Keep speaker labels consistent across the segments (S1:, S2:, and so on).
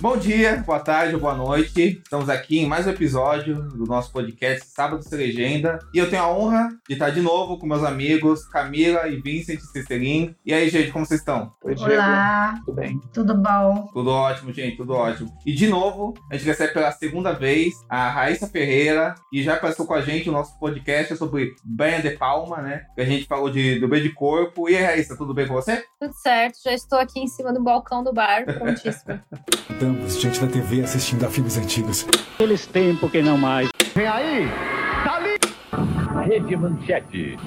S1: Bom dia, boa tarde ou boa noite. Estamos aqui em mais um episódio do nosso podcast Sábado Sem Legenda. E eu tenho a honra de estar de novo com meus amigos Camila e Vincent Cicerin. E aí, gente, como vocês estão?
S2: Oi, Diego.
S3: Olá,
S2: Tudo bem?
S3: tudo bom?
S1: Tudo ótimo, gente, tudo ótimo. E de novo, a gente recebe pela segunda vez a Raíssa Ferreira, que já passou com a gente o nosso podcast sobre Brian De Palma, né? Que a gente falou de, do bem de corpo. E aí, Raíssa, tudo bem com você?
S4: Tudo certo, já estou aqui em cima do balcão do bar, prontíssima.
S5: Estamos diante da TV assistindo a filmes antigos.
S6: Aqueles tempos que não mais.
S7: Vem aí, dali! Rede Manchete.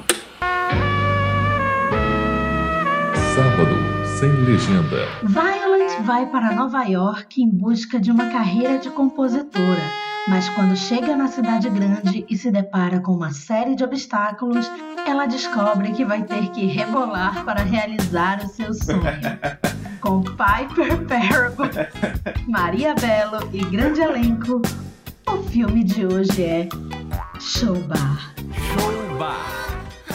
S8: Sábado sem legenda.
S3: Violet vai para Nova York em busca de uma carreira de compositora, mas quando chega na cidade grande e se depara com uma série de obstáculos, ela descobre que vai ter que rebolar para realizar o seu sonho. Com Piper Perabo, Maria Bello e grande elenco, o filme de hoje é Showbar.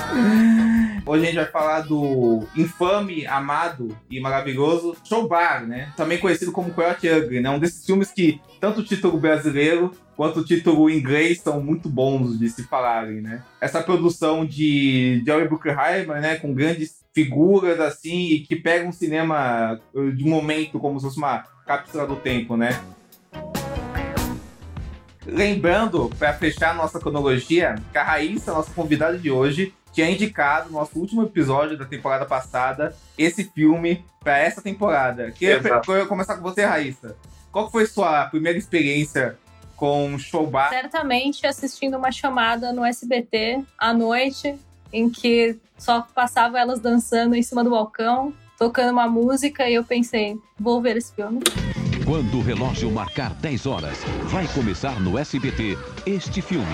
S1: Hoje a gente vai falar do infame, amado e maravilhoso Showbar, né? Também conhecido como Coyote Ugly, né? Um desses filmes que tanto o título brasileiro quanto o título inglês são muito bons de se falarem, né? Essa produção de Jerry Bruckheimer, né? Com grandes figuras, assim, e que pega um cinema eh, de momento como se fosse uma cápsula do tempo, né? Lembrando, para fechar a nossa cronologia, que a Raíssa, nossa convidada de hoje, tinha indicado no nosso último episódio da temporada passada esse filme para essa temporada. Queria
S2: Exato.
S1: começar com você, Raíssa. Qual foi sua primeira experiência com Showbar?
S4: Certamente assistindo uma chamada no SBT à noite, em que só passava elas dançando em cima do balcão, tocando uma música, e eu pensei, vou ver esse filme.
S9: Quando o relógio marcar 10 horas, vai começar no SBT este filme.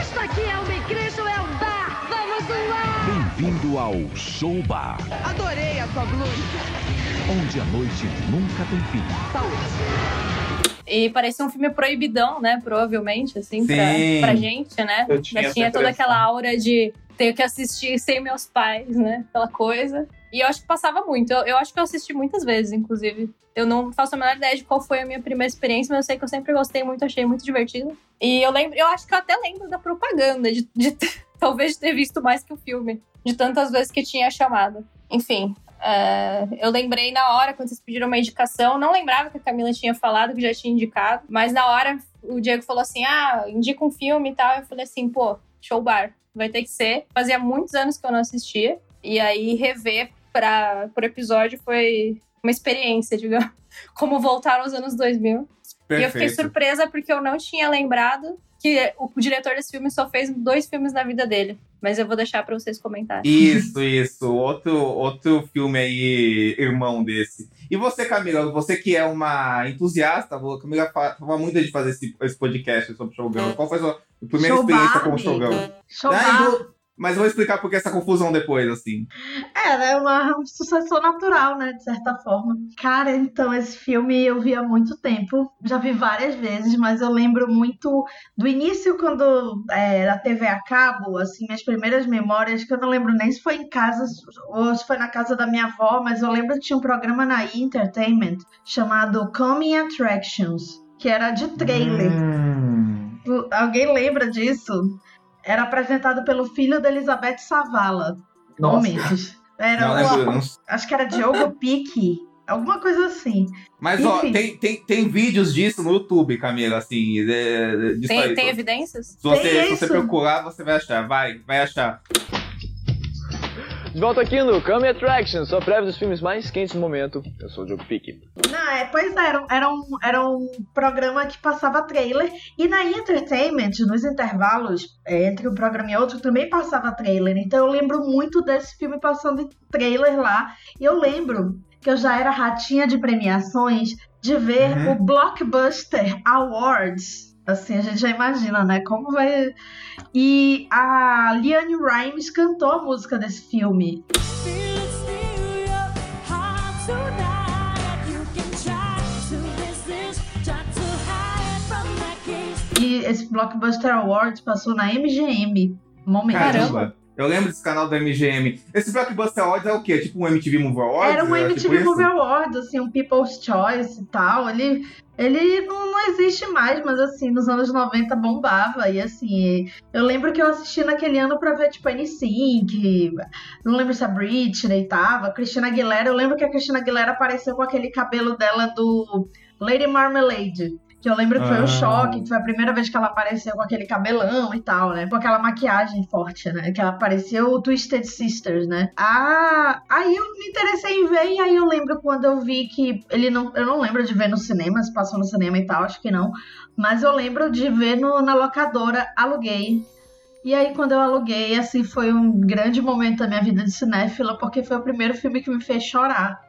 S10: Isto aqui é uma igreja ou é um bar? Vamos lá!
S9: Bem-vindo ao Show Bar,
S10: Adorei a sua blusa.
S9: onde a noite nunca tem fim.
S4: E parecia um filme proibidão, né? Provavelmente, assim, pra, pra gente, né?
S2: Eu tinha
S4: Já tinha toda aquela aura de ter que assistir sem meus pais, né? Aquela coisa. E eu acho que passava muito. Eu, eu acho que eu assisti muitas vezes, inclusive. Eu não faço a menor ideia de qual foi a minha primeira experiência, mas eu sei que eu sempre gostei muito, achei muito divertido. E eu lembro, eu acho que eu até lembro da propaganda, de, de talvez de ter visto mais que o filme, de tantas vezes que tinha a chamada. Enfim, é, eu lembrei na hora, quando vocês pediram uma indicação, não lembrava que a Camila tinha falado, que já tinha indicado, mas na hora o Diego falou assim: ah, indica um filme e tal. Eu falei assim, pô, show bar, vai ter que ser. Fazia muitos anos que eu não assistia, e aí rever para por episódio foi uma experiência, digamos, como voltar aos anos 2000. E eu fiquei
S1: Perfeito.
S4: surpresa porque eu não tinha lembrado que o diretor desse filme só fez dois filmes na vida dele. Mas eu vou deixar pra vocês comentarem.
S1: Isso, isso. Outro, outro filme aí, irmão desse. E você, Camila, você que é uma entusiasta, a Camila fa- fala muito de fazer esse, esse podcast sobre Showgirl. Qual foi a sua primeira
S3: Showbar,
S1: experiência como
S3: amigo.
S1: Showgirl?
S3: Showbar.
S1: Ah, mas vou explicar por que essa confusão depois, assim.
S3: É, né? Uma, um sucessor natural, né? De certa forma. Cara, então, esse filme eu vi há muito tempo. Já vi várias vezes, mas eu lembro muito do início, quando é, a TV a cabo, assim, minhas primeiras memórias, que eu não lembro nem se foi em casa ou se foi na casa da minha avó, mas eu lembro que tinha um programa na E! Entertainment chamado Coming Attractions, que era de trailer.
S1: Hum.
S3: Alguém lembra disso? Era apresentado pelo filho da Elizabeth Savala.
S2: Nossa.
S3: Momentos. Era
S1: Não não-
S3: Acho que era Diogo Pique. Alguma coisa assim.
S1: Mas, ó,
S3: Enfim.
S1: tem, tem, tem vídeos disso no YouTube, Camila, assim. de- disso
S4: Tem,
S1: aí.
S4: tem evidências?
S1: Se você,
S3: Tem
S1: se você procurar, você vai achar. Vai, vai achar.
S11: De volta aqui no Come Attraction, sua prévia dos filmes mais quentes do momento. Eu sou o Diogo Pique.
S3: Não, é, pois é, era, um- era, um, era um programa que passava trailer. E na! Entertainment, nos intervalos, é, entre um programa e outro, também passava trailer. Então eu lembro muito desse filme passando em trailer lá. E eu lembro que eu já era ratinha de premiações de ver
S1: Uhum.
S3: o Blockbuster Awards. Assim, a gente já imagina, né? Como vai. E a Liane Rimes cantou a música desse filme. E esse Blockbuster Awards passou na MGM. Momentos.
S1: Caramba. Eu lembro desse canal da MGM. Esse Blockbuster Awards é o quê? Tipo um MTV Movie Awards?
S3: Era um
S1: É
S3: MTV
S1: tipo
S3: Movie? Awards, assim, um People's Choice e tal. Ele, ele não, não existe mais, mas assim, nos anos 90 bombava. E assim, eu lembro que eu assisti naquele ano pra ver, tipo, NSYNC, não lembro se a Britney tava, Christina Aguilera. Eu lembro que a Christina Aguilera apareceu com aquele cabelo dela do Lady Marmalade. Que eu lembro que foi
S1: Ah.
S3: um choque, que foi a primeira vez que ela apareceu com aquele cabelão e tal, né? Com aquela maquiagem forte, né? Que ela apareceu o Twisted Sisters, né? Ah, aí eu me interessei em ver, e aí eu lembro quando eu vi que ele não. Eu não lembro de ver no cinema, se passou no cinema e tal, acho que não. Mas eu lembro de ver no, na locadora, aluguei. E aí, quando eu aluguei, assim, foi um grande momento da minha vida de cinéfila, porque foi o primeiro filme que me fez chorar.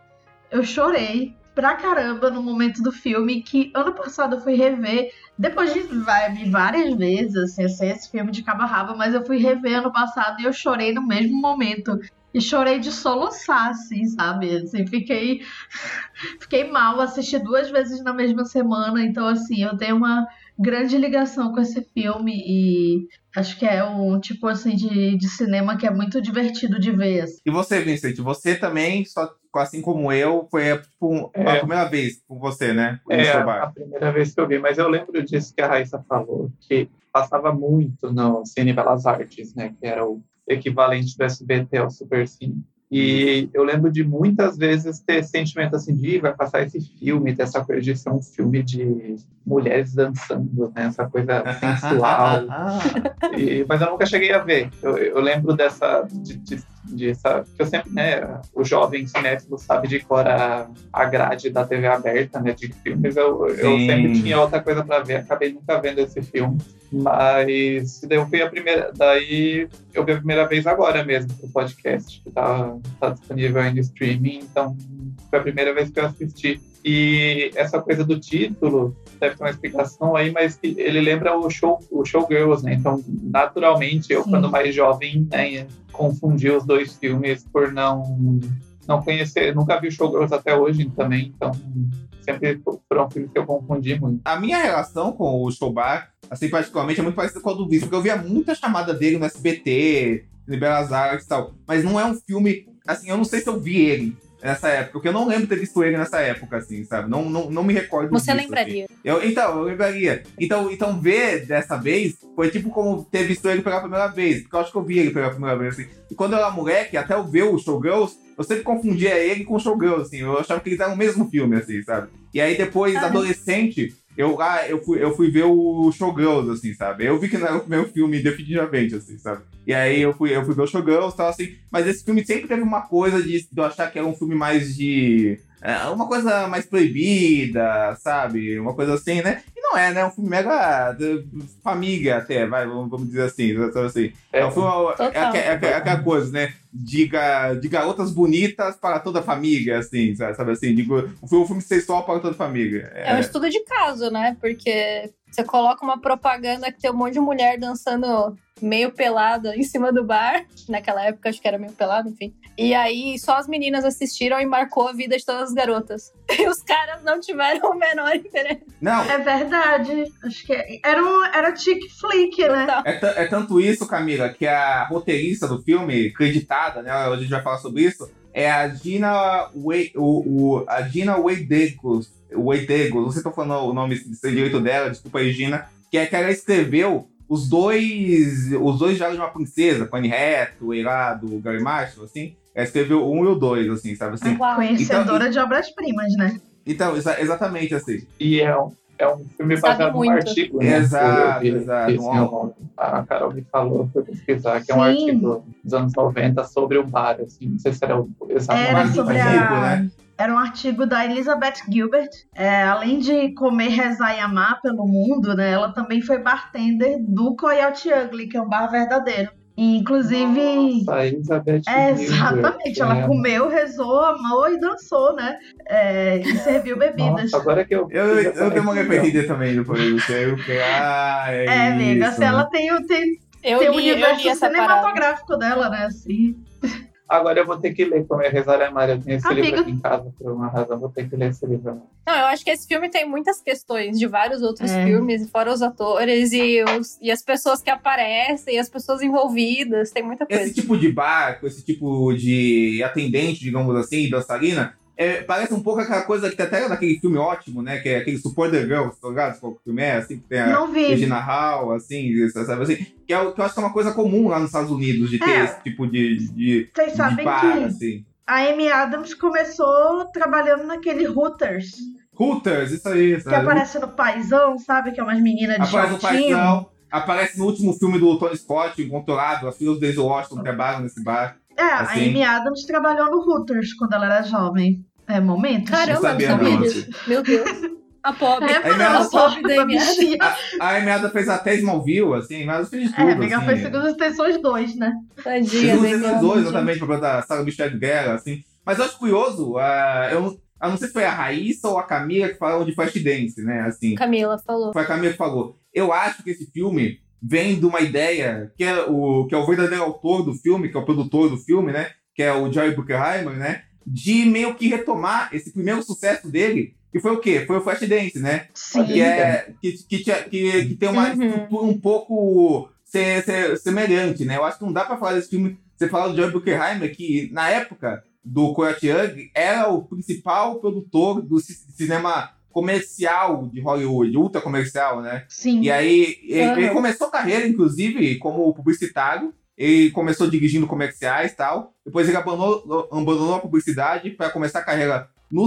S3: Eu chorei pra caramba no momento do filme, que ano passado eu fui rever, depois de vi várias vezes, assim, sei esse filme de cabo rabo, mas eu fui rever ano passado e eu chorei no mesmo momento. E chorei de soluçar, assim, sabe? Assim, fiquei, fiquei mal, assisti duas vezes na mesma semana, então, assim, eu tenho uma grande ligação com esse filme e acho que é um tipo, assim, de, de cinema que é muito divertido de ver, assim.
S1: E você, Vincent, você também, só, assim como eu, foi tipo, um- a
S2: É.
S1: primeira vez com você, né?
S2: É, a primeira vez que eu vi, mas eu lembro disso que a Raíssa falou, que passava muito no Cine Belas Artes, né, que era o equivalente do SBT ao Super Cine. E eu lembro de muitas vezes ter sentimento assim de "Ih, vai passar esse filme, ter essa coisa de ser um filme de mulheres dançando, né, essa coisa sensual. E- mas eu nunca cheguei a ver. Eu, eu lembro dessa. De, de, de essa, que eu sempre, né? O jovem cinéfilo sabe de cor a, a grade da TV aberta, né? De filmes. Eu, eu sempre tinha outra coisa para ver. Acabei nunca vendo esse filme. Mas daí eu fui a primeira. Daí eu vi a primeira vez agora mesmo pro podcast, que tá, tá disponível aí no streaming. Então foi a primeira vez que eu assisti. E essa coisa do título, deve ter uma explicação aí, mas que ele lembra o show, o Showgirls, né? Então, naturalmente, eu,
S3: Sim.
S2: quando mais jovem, né, confundi os dois filmes por não não conhecer, nunca vi Showgirls até hoje também, então sempre foram filmes que eu confundi muito.
S1: A minha relação com o Showbar, assim, particularmente, é muito parecida com a do Vitor, porque eu via muita chamada dele no SBT, em Belas Artes e tal, mas não é um filme, assim, eu não sei se eu vi ele nessa época, porque eu não lembro ter visto ele nessa época, assim, sabe? Não, não, não me recordo
S4: Você
S1: disso,
S4: lembraria.
S1: assim. Eu, então, eu lembraria. Então, então, ver dessa vez foi tipo como ter visto ele pela primeira vez, porque eu acho que eu vi ele pela primeira vez, assim. E quando eu era moleque, até eu ver o Showgirls, eu sempre confundia ele com o Showgirls, assim. Eu achava que eles eram o mesmo filme, assim, sabe? E aí depois,
S4: Ah.
S1: adolescente, eu, ah, eu, fui, eu fui ver o Showgirls, assim, sabe? Eu vi que não era o meu filme definitivamente, assim, sabe? E aí eu fui, eu fui ver o Showgirls e tal, assim. Mas esse filme sempre teve uma coisa de, de eu achar que era um filme mais de... é, uma coisa mais proibida, sabe? Uma coisa assim, né? E não é, né? É um filme mega de- família até, vai, vamos, vamos dizer assim, sabe assim? É, um filme, é, é aque- é aquela coisa, né? De, de garotas bonitas para toda a família, assim, sabe, sabe assim? De, go- um filme um filme sexual para toda a família.
S4: É um estudo de caso, né? Porque você coloca uma propaganda que tem um monte de mulher dançando meio pelada em cima do bar. Naquela época, acho que era meio pelado, enfim. E aí, só as meninas assistiram e marcou a vida de todas as garotas. E os caras não tiveram o menor interesse.
S1: Não,
S3: É verdade. Acho que era, um, era chick flick, né?
S1: É, é tanto isso, Camila, que a roteirista do filme, creditada, né? A gente vai falar sobre isso, é a Gina Wei, o, o- a Gina Weidegos, Weidegos, não sei se eu tô falando o nome direito dela, desculpa aí, Gina, que é que ela escreveu os dois, os dois Diários de uma Princesa, com Anne Hathaway lá, do Gary Marshall, assim, ela escreveu o um e o dois, assim, sabe assim?
S4: Uau.
S3: Conhecedora de obras-primas, né?
S1: Então, exa- exatamente assim.
S2: E é um, é um filme
S4: Sabe
S2: baseado num
S4: muito.
S2: artigo, né?
S1: Exato,
S2: Eu vi
S1: exato.
S2: esse nome. A Carol me falou, foi pesquisar, que é um artigo dos anos 90 sobre um bar, assim, não sei se era o exato
S3: Era sobre
S2: mas-
S1: Rico,
S3: a...
S1: né?
S3: Era um artigo da Elizabeth Gilbert. É, além de comer, rezar e amar pelo mundo, né? Ela também foi bartender do Coyote Ugly, que é um bar verdadeiro. E, inclusive.
S2: Nossa, a Elizabeth
S3: É,
S2: Gilbert,
S3: exatamente. Ela
S2: é.
S3: comeu, rezou, amou e dançou, né? É, e serviu bebidas.
S2: Nossa, agora que eu.
S1: Eu, eu
S2: essa
S1: demorei pra entender também depois disso. Eu fiquei, ah, é,
S3: É, amiga,
S1: isso,
S3: se ela
S1: né?
S3: tem, o- tem,
S4: Eu
S3: tem o
S4: li,
S3: universo
S4: essa parada.
S3: cinematográfico dela, né? Assim.
S2: Agora eu vou ter que ler Como é Rezar a Maria. Eu tenho esse
S12: Amiga.
S2: livro aqui em casa por uma razão. Vou ter que ler esse livro.
S4: Não, eu acho que esse filme tem muitas questões de vários outros
S12: É.
S4: filmes, fora os atores e, os, e as pessoas que aparecem, e as pessoas envolvidas, tem muita coisa.
S1: Esse tipo de barco, esse tipo de atendente, digamos assim, dançarina, é, parece um pouco aquela coisa que tem até naquele filme ótimo, né? Que é aquele Support the Girls, tá ligado? Qual que o filme é, assim, que tem a. Regina Hall, assim, sabe assim? Que, é, o- que eu acho que é uma coisa comum lá nos Estados Unidos, de ter
S12: É.
S1: esse tipo de, de,
S12: Vocês
S1: de
S12: sabem
S1: bar,
S12: que
S1: assim.
S12: a Amy Adams começou trabalhando naquele Hooters,
S1: Hooters, isso aí,
S12: que
S1: sabe?
S12: aparece no Paizão, sabe? Que é umas meninas de
S1: Aparece no
S12: shortinho.
S1: Paizão, aparece no último filme do Tony Scott, Incontrolável, as filhas do Denzel Washington trabalham nesse bar.
S12: É,
S1: Assim.
S12: a Amy Adams trabalhou no Hooters quando ela era jovem. É, momentos.
S4: Caramba,
S1: Não sabia
S4: não sabia
S1: não,
S4: disso. Meu Deus. A pobre.
S12: É,
S1: ela
S12: ela
S4: a pobre da
S12: bichinha.
S1: A Adams fez até Smallville, assim, mas fez de tudo,
S12: É, amiga,
S1: assim.
S12: foi segundo extensões 2, né?
S4: Tadinha. Amy
S1: dois,
S4: Adams,
S1: exatamente, pra conta da Sarah Michelle Gellar, assim. Mas eu acho curioso, ah, eu, não- eu não sei se foi a Raíssa ou a Camila que falaram de Flashdance, né, assim.
S4: Camila falou.
S1: Foi a Camila que falou. Eu acho que esse filme vem de uma ideia que é o, que é o verdadeiro autor do filme, que é o produtor do filme, né, que é o Jerry Bruckheimer, né, de meio que retomar esse primeiro sucesso dele, que foi o quê? Foi o Flashdance, né?
S12: Sim.
S1: que, é, que, que, tinha- que, que tem uma
S4: Uhum.
S1: estrutura um pouco se- se- semelhante, né? Eu acho que não dá pra falar desse filme, você falar do John Bruckheimer, que na época do Coyote Young era o principal produtor do ci- cinema comercial de Hollywood, ultra comercial, né?
S12: Sim.
S1: E aí, ele,
S4: Uhum.
S1: ele começou a carreira, inclusive, como publicitário. Ele começou dirigindo comerciais e tal. Depois ele abandonou, abandonou a publicidade para começar a carreira no,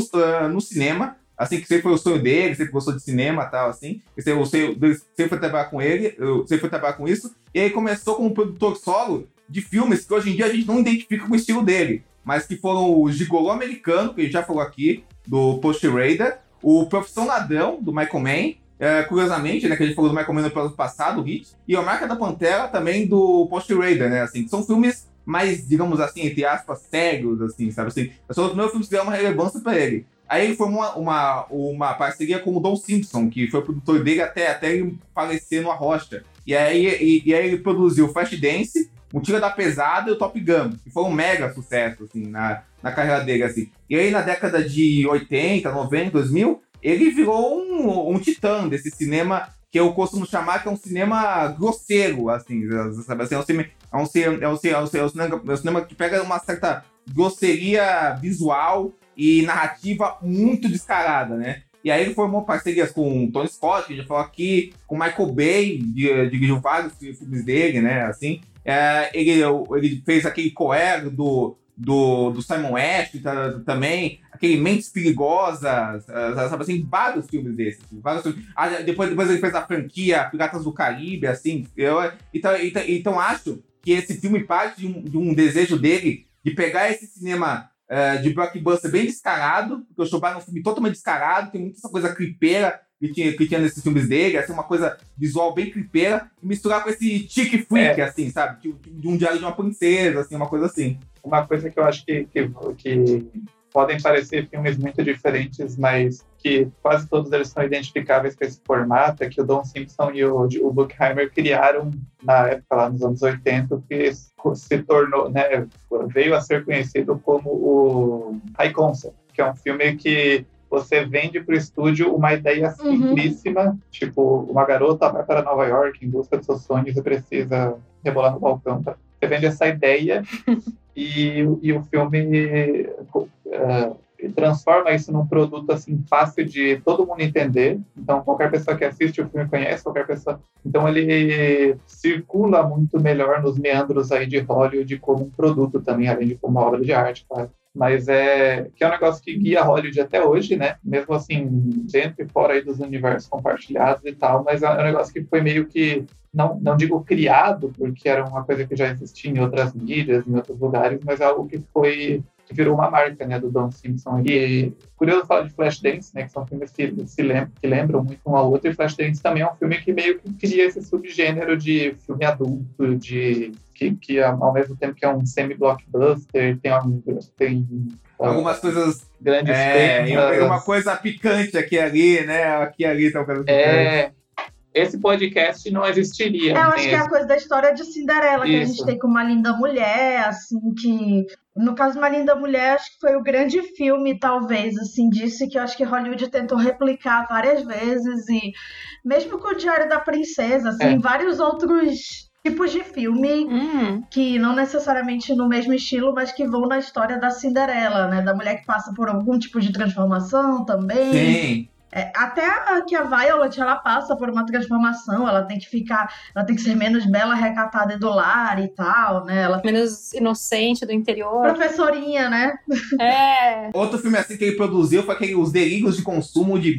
S1: no cinema. Assim, que sempre foi o sonho dele, sempre gostou de cinema e tal, assim. E sempre, sempre foi trabalhar com ele, eu sempre foi trabalhar com isso. E aí começou como produtor solo de filmes que hoje em dia a gente não identifica com o estilo dele. Mas que foram o Gigolô Americano, que a gente já falou aqui, do Post Raider. O Profissão Ladrão, do Michael Mann. É, curiosamente, né, que a gente falou do Michael Mann no episódio passado, o Hit, e a Marca da Pantera também do Post Raider, né, assim, são filmes mais, digamos assim, entre aspas, sérios, assim, sabe, assim, são os primeiros filmes que deram uma relevância pra ele. Aí ele formou uma, uma, uma parceria com o Don Simpson, que foi o produtor dele até, até ele falecer no Arrocha. E aí, e, e aí ele produziu Flashdance, o Tira da Pesada e o Top Gun, que foi um mega sucesso, assim, na, na carreira dele, assim. E aí na década de 80, 90, 2000, ele virou um, um titã desse cinema que eu costumo chamar que é um cinema grosseiro, assim, sabe? Assim, é, um cinema, é, um, cinema, é, um, cinema, é um cinema- é um cinema que pega uma certa grosseria visual e narrativa muito descarada, né? E aí ele formou parcerias com o Tony Scott, que já falou aqui, com Michael Bay, di- dirigiu vários filmes dele, né? Assim, É, ele, ele fez aquele coer do, do, do Simon West tá, também, aquele Mentes Perigosas, ah, sabe assim, vários filmes desses. Vários filmes. Ah, depois, depois ele fez a franquia Piratas do Caribe, assim. Eu, então, então, então acho que esse filme parte de um, de um desejo dele de pegar esse cinema eh, de blockbuster bem descarado, porque o Shobar é um filme totalmente descarado, tem muita coisa clipeira que tinha, que tinha nesses filmes dele, assim, uma coisa visual bem clipeira, e misturar com esse chick freak, assim, sabe? De, de um diário de uma princesa, assim, uma coisa assim.
S2: Uma coisa que eu acho que, que, que podem parecer filmes muito diferentes, mas que quase todos eles são identificáveis com esse formato, é que o Don Simpson e o, o Bruckheimer criaram na época, lá nos anos 80, que se tornou, né, veio a ser conhecido como o High Concept, que é um filme que você vende para o estúdio uma ideia simplíssima, tipo, uma garota vai para Nova York em busca dos seus sonhos e precisa rebolar no balcão. Tá? Você vende essa ideia e, e o filme uh, transforma isso num produto assim fácil de todo mundo entender. Então qualquer pessoa que assiste o filme conhece, qualquer pessoa. Então ele circula muito melhor nos meandros aí de Hollywood como um produto também, além de como uma obra de arte, claro. Mas é que é um negócio que guia Hollywood até hoje, né? Mesmo assim, dentro e fora aí dos universos compartilhados e tal, mas é um negócio que foi meio que não, não digo criado, porque era uma coisa que já existia em outras mídias, em outros lugares, mas é algo que foi virou uma marca, né, do Don Simpson. E curioso falar de Flashdance, né, que são filmes que se lembram, que lembram muito um ao outro, e Flashdance também é um filme que meio que cria esse subgênero de filme adulto, de que, que ao mesmo tempo que é um semi-blockbuster, tem, um, tem
S1: algumas coisas
S2: grandes
S1: é,
S2: cenas.
S1: uma coisa picante aqui e ali, né? Aqui e ali tá um coisa
S2: É, esse podcast não existiria.
S12: É, eu acho que é a coisa da história de Cinderela, que a gente
S2: Isso.
S12: tem com uma linda mulher, assim, que No caso, Uma Linda Mulher, acho que foi o grande filme, talvez, assim, disse que eu acho que Hollywood tentou replicar várias vezes e mesmo com o Diário da Princesa, assim,
S2: É.
S12: vários outros tipos de filme
S4: Hum,
S12: que não necessariamente no mesmo estilo, mas que vão na história da Cinderela, né? Da mulher que passa por algum tipo de transformação também.
S1: Sim.
S12: É, até a, que a Violet, ela passa por uma transformação, ela tem que ficar, ela tem que ser menos bela, recatada e do lar e tal, né? Ela
S4: menos inocente do interior.
S12: professorinha, né?
S4: É.
S1: Outro filme assim que ele produziu foi aquele Os Delírios de Consumo de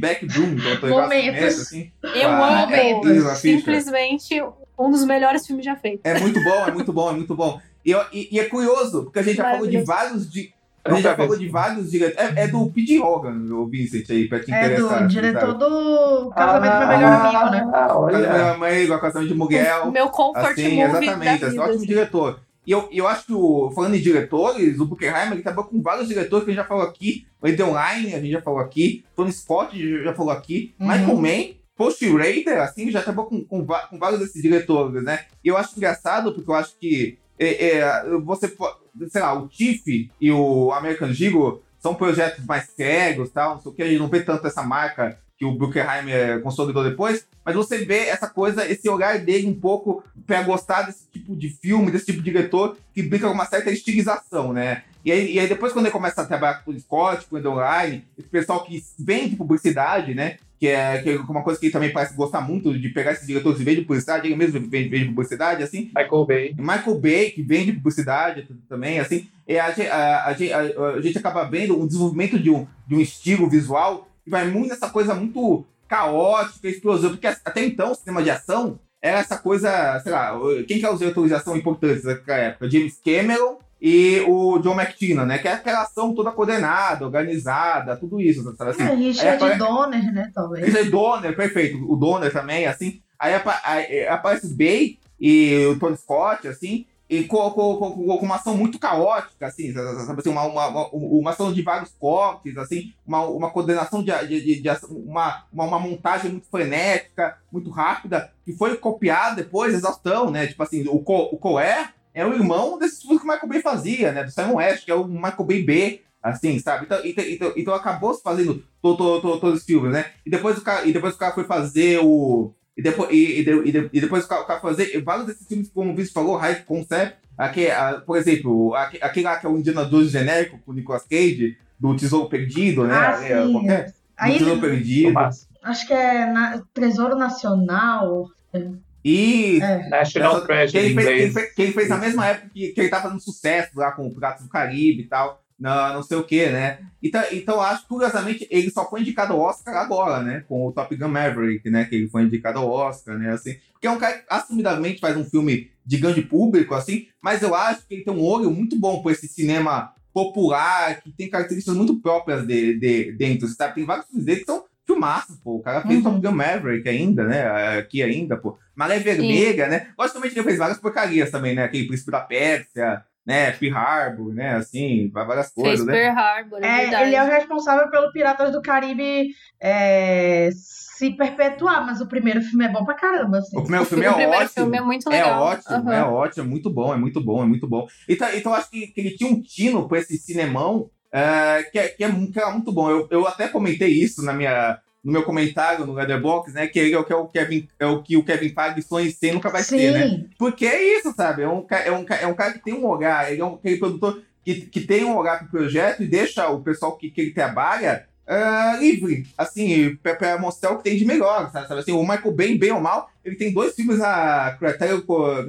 S1: tô igual
S12: Momentos.
S1: Assim.
S4: Eu
S1: Ah,
S4: amo.
S1: é.
S4: Simplesmente um dos melhores filmes já feitos.
S1: É muito bom, é muito bom, é muito bom. E, e- e é curioso, porque a gente já falou de vários. Di... A gente já falou de vários diretores. É, é do P.D. Hogan, o Vincent aí, pra te
S12: É
S1: interessar.
S12: do
S1: assim,
S12: diretor
S1: sabe?
S12: do Casamento do Meu Melhor Amigo, né?
S2: Ah,
S1: Casamento
S2: olha.
S1: da Mãe, igual Casamento de Miguel.
S4: Meu comfort
S1: Assim,
S4: movie
S1: exatamente,
S4: da
S1: assim,
S4: vida.
S1: ótimo
S4: assim.
S1: diretor. E eu, eu acho que, o, falando em diretores, o Buckenheim ele trabalhou com vários diretores que a gente já falou aqui. O Edelline, a gente já falou aqui. Tony Scott, a gente já falou aqui.
S12: Uhum.
S1: Michael Mann, Post Raider, assim, já trabalhou com, com, com vários desses diretores, né? E eu acho engraçado, porque eu acho que é, é, você, po- sei lá, o Tiff e o American Gigolo são projetos mais sérios, tal, não sei o que, a gente não vê tanto essa marca que o Bruckheimer eh, consolidou depois, mas você vê essa coisa, esse olhar dele um pouco pra gostar desse tipo de filme, desse tipo de diretor, que brinca com uma certa estilização, né? E aí, e aí depois quando ele começa a trabalhar com o Scott, com o Edeline, esse pessoal que vem de publicidade, né? Que é, que é uma coisa que também parece gostar muito de pegar esses diretores que vêm de publicidade, ele mesmo vem, vem de publicidade, assim,
S2: Michael Bay.
S1: Michael Bay, que vem de publicidade também, assim, é, a, a, a, a- gente acaba vendo um desenvolvimento de um, de um estilo visual que vai muito nessa coisa muito caótica, explosiva, porque até então o cinema de ação era essa coisa, sei lá, quem que é os diretores de ação importantes naquela época? James Cameron e o John McTiernan, né? Que é aquela ação toda coordenada, organizada, tudo isso, sabe assim?
S12: É, Richard
S1: apare-
S12: Donner, né, talvez.
S1: é Donner, perfeito. O Donner também, assim. Aí, apa- aí aparece o Bay e o Tony Scott, assim, e com, com, com, com uma ação muito caótica, assim, sabe assim, uma, uma, uma, uma ação de vários cortes, assim, uma, uma coordenação de, de, de, de ação, uma, uma, uma montagem muito frenética, muito rápida, que foi copiada depois, exaustão, né? Tipo assim, o, Co, o Coé é o irmão desses filmes que o Michael Bay fazia, né? Do Simon West, que é o Michael Bay B, assim, sabe? Então, então, então, então acabou se fazendo to- to- to- todos os filmes, né? E depois o cara, e depois o cara foi fazer o. E depois, e, e, de- e, de- e depois o cara, o cara fazer vários desses filmes, como o Vitor falou, High Concept, aqui, a- por exemplo, aque- aquele lá que é o Indiana Jones genérico, com o Nicolas Cage, do Tesouro Perdido, né?
S12: Ah,
S1: É, é?
S12: Aí,
S1: Tesouro Perdido.
S12: Acho que é na- Tesouro Nacional.
S1: E
S12: É.
S2: National
S1: Essa-
S2: Treasure
S1: que ele, fez, que, ele
S2: inglês.
S1: fez, que ele fez na mesma época que, que ele tava fazendo sucesso lá com o Piratas do Caribe e tal, não, não sei o que, né? Então, então acho que, curiosamente, ele só foi indicado ao Oscar agora, né? Com o Top Gun Maverick, né? Que ele foi indicado ao Oscar, né? Assim, porque é um cara que assumidamente faz um filme de grande público, assim, mas eu acho que ele tem um olho muito bom por esse cinema popular, que tem características muito próprias de, de, dentro, sabe? Tem vários filmes dele que são filmaços, pô. O cara fez
S12: Uhum.
S1: Top Gun Maverick ainda, né? Aqui ainda, pô. Maré Vermelha, né? Logicamente ele fez várias porcarias também, né? Aquele Príncipe da Pérsia, né? Pearl Harbor, né? Assim, várias
S4: Fez
S1: coisas, né?
S4: Pearl Harbor, é,
S12: É,
S4: verdade.
S12: ele é o responsável pelo Piratas do Caribe é, se perpetuar, mas o primeiro filme é bom pra caramba, assim.
S1: O primeiro filme é
S4: o primeiro
S1: ótimo.
S4: filme é muito
S1: É
S4: legal.
S1: ótimo,
S4: Aham.
S1: é ótimo, é muito bom, é muito bom, é muito bom. Então, então eu acho que, que ele tinha um tino com esse cinemão é, que, é, que, é, que era muito bom. Eu, eu até comentei isso na minha, no meu comentário no Letterboxd, né? Que ele é o que, é o Kevin, é o, que o Kevin Feige sonha ser nunca vai
S12: Sim.
S1: ser, né? Porque é isso, sabe? É um, é um, é um cara que tem um olhar, ele é um aquele produtor que, que tem um olhar pro projeto e deixa o pessoal que, que ele trabalha ah, livre, assim, pra, pra mostrar o que tem de melhor, sabe? Assim, o Michael Bay, bem ou mal, ele tem dois filmes na Criterion,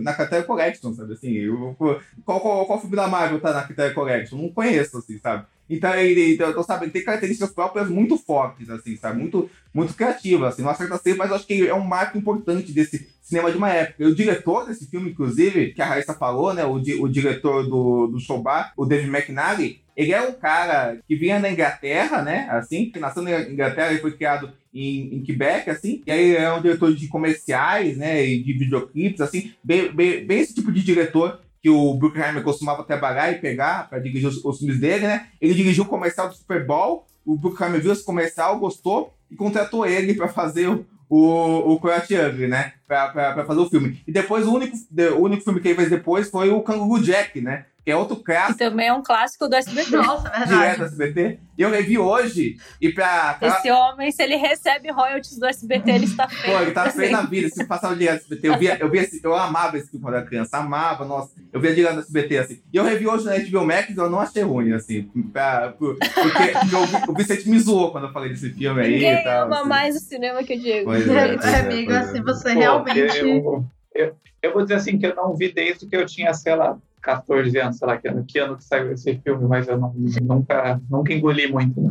S1: na Criterion Collection, sabe assim? eu- qual, qual, qual filme da Marvel tá na Criterion Collection? Não conheço, assim, sabe? Então, ele, então, sabe, ele tem características próprias muito fortes, assim, sabe? Muito, muito criativas, assim, não acerta sempre, mas acho que é um marco importante desse cinema de uma época. E o diretor desse filme, inclusive, que a Raíssa falou, né? O, di- o diretor do, do Showbar, o David McNally, ele é um cara que vinha da Inglaterra, né? Assim, que nasceu na Inglaterra e foi criado em, em Quebec, assim. E aí é um diretor de comerciais, né? E de videoclipes, assim. Bem, bem, bem esse tipo de diretor que o Bruckheimer costumava trabalhar e pegar para dirigir os, os filmes dele, né? Ele dirigiu o comercial do Super Bowl, o Bruckheimer viu esse comercial, gostou e contratou ele para fazer o, o, o Ugly, né? Pra, pra, pra fazer o filme. E depois o único, o único filme que ele fez depois foi o Kangaroo Jack, né? Que é outro
S4: Que
S1: clássico
S4: também é um clássico do SBT.
S3: Nossa, é
S1: direto
S3: verdade.
S1: do SBT. E eu revi hoje, e pra. pra
S4: Esse homem, se ele recebe royalties do SBT, ele está feio.
S1: Pô, ele tá feio
S4: Assim.
S1: na vida, se passava direto no SBT. Eu, via, eu, via esse- eu amava esse filme quando era criança, amava, nossa. Eu via direto no SBT, assim. E eu revi hoje na HBO Max eu não achei ruim, assim. Pra, por- porque o, Vi- o Vicente me zoou quando eu falei desse filme aí
S4: Ninguém
S1: tal.
S4: ama
S1: assim.
S4: mais o cinema que o Diego.
S1: Pois
S3: É,
S1: é, pois é,
S3: amigo,
S1: é.
S3: assim, você
S2: Pô,
S3: realmente.
S2: Eu, eu, eu vou dizer assim que eu não vi desde que eu tinha, sei lá, 14 anos, sei lá, que ano que, ano que saiu esse filme, mas eu não- nunca, nunca engoli muito. né?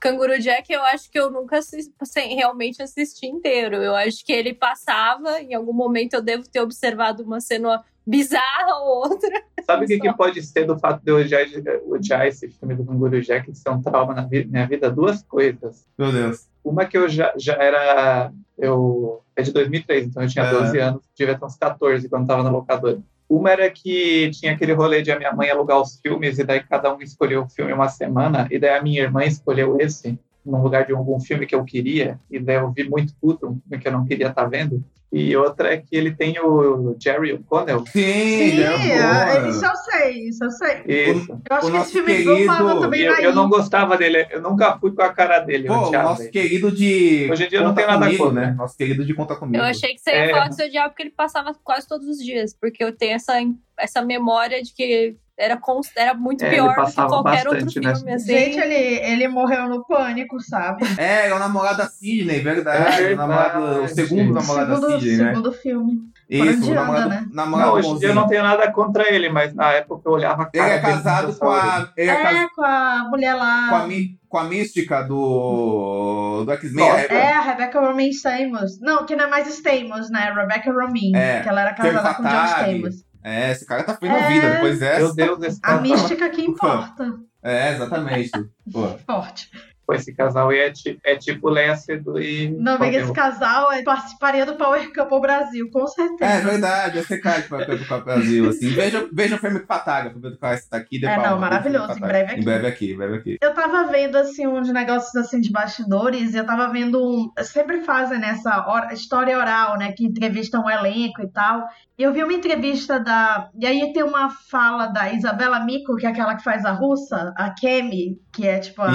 S4: Canguru Jack, eu acho que eu nunca assisti, assim, realmente assisti inteiro. Eu acho que ele passava, em algum momento eu devo ter observado uma cena bizarra ou outra.
S2: Sabe o que, que pode ser do fato de eu odiar, odiar esse filme do Canguru Jack, de ser um trauma na minha vida? Duas coisas.
S1: Meu Deus.
S2: Uma que eu já, já era. Eu, é de 2003, então eu tinha
S1: É.
S2: 12 anos, devia ter uns 14 quando estava na locadora. Uma era que tinha aquele rolê de a minha mãe alugar os filmes, e daí cada um escolheu o filme uma semana, e daí a minha irmã escolheu esse, no lugar de algum filme que eu queria, e daí eu vi muito puto, filme que eu não queria estar vendo. E outra é que ele tem o Jerry O'Connell.
S1: Sim,
S3: Sim,
S1: é
S3: é, isso eu sei, isso eu sei.
S2: Isso.
S3: Eu acho
S1: O
S3: que esse filme
S1: querido-
S3: falava também
S2: Eu, eu não gostava dele, eu nunca fui com a cara dele.
S1: Pô, o nosso
S2: ele.
S1: querido de.
S2: Hoje em dia eu não tenho nada
S1: comigo,
S2: contra.
S1: né? Nosso querido de Conta Comigo.
S4: Eu achei que você ia
S2: É.
S4: falar que seu diabo porque ele passava quase todos os dias, porque eu tenho essa, essa memória de que era, era muito
S2: É,
S4: pior do que qualquer
S2: bastante,
S4: outro
S2: né?
S4: filme. Assim.
S3: Gente, ele, ele morreu no pânico, sabe?
S1: É, é o namorado da Sidney, verdade.
S2: É
S1: o, namorado, o segundo namorado
S3: segundo,
S1: da Sidney, né?
S3: segundo filme.
S1: Isso,
S3: onde
S1: o namorado,
S3: né?
S1: namorado
S2: Não, hoje eu não tenho nada contra ele, mas na época eu olhava a
S1: Ele é casado com a. Ele é, cas-
S3: É, com a mulher lá.
S1: com a, mi- com a mística do. do X-Men.
S3: É, a Rebecca Romaine Stamos. Não, que não é mais Stamos, né? Rebecca Romaine.
S1: É,
S3: Que ela era casada com o John. Stamos.
S1: É, esse cara tá feio na
S3: É.
S1: vida, depois dessa.
S2: Meu Deus, esse
S3: A
S2: casal,
S3: mística que importa.
S1: É, exatamente. Pô.
S3: Forte.
S2: pô, esse casal aí é, é tipo Seydoux e...
S3: Não, amiga, esse casal é participaria do Power Couple Brasil, com certeza.
S1: É verdade, esse cara que vai para o Brasil, assim. Veja, veja o filme Pataga, pra ver do cara se tá aqui.
S3: É,
S1: palma,
S3: não, maravilhoso, em breve aqui.
S1: Em breve aqui, em breve aqui.
S3: Eu tava vendo, assim, uns negócios, assim, de bastidores, e eu tava vendo um... Sempre fazem nessa hora, história oral, né, que entrevistam o elenco e tal. Eu vi uma entrevista da... E aí tem uma fala da Isabela Mico, que é aquela que faz a russa, a Kemi, que é, tipo, a,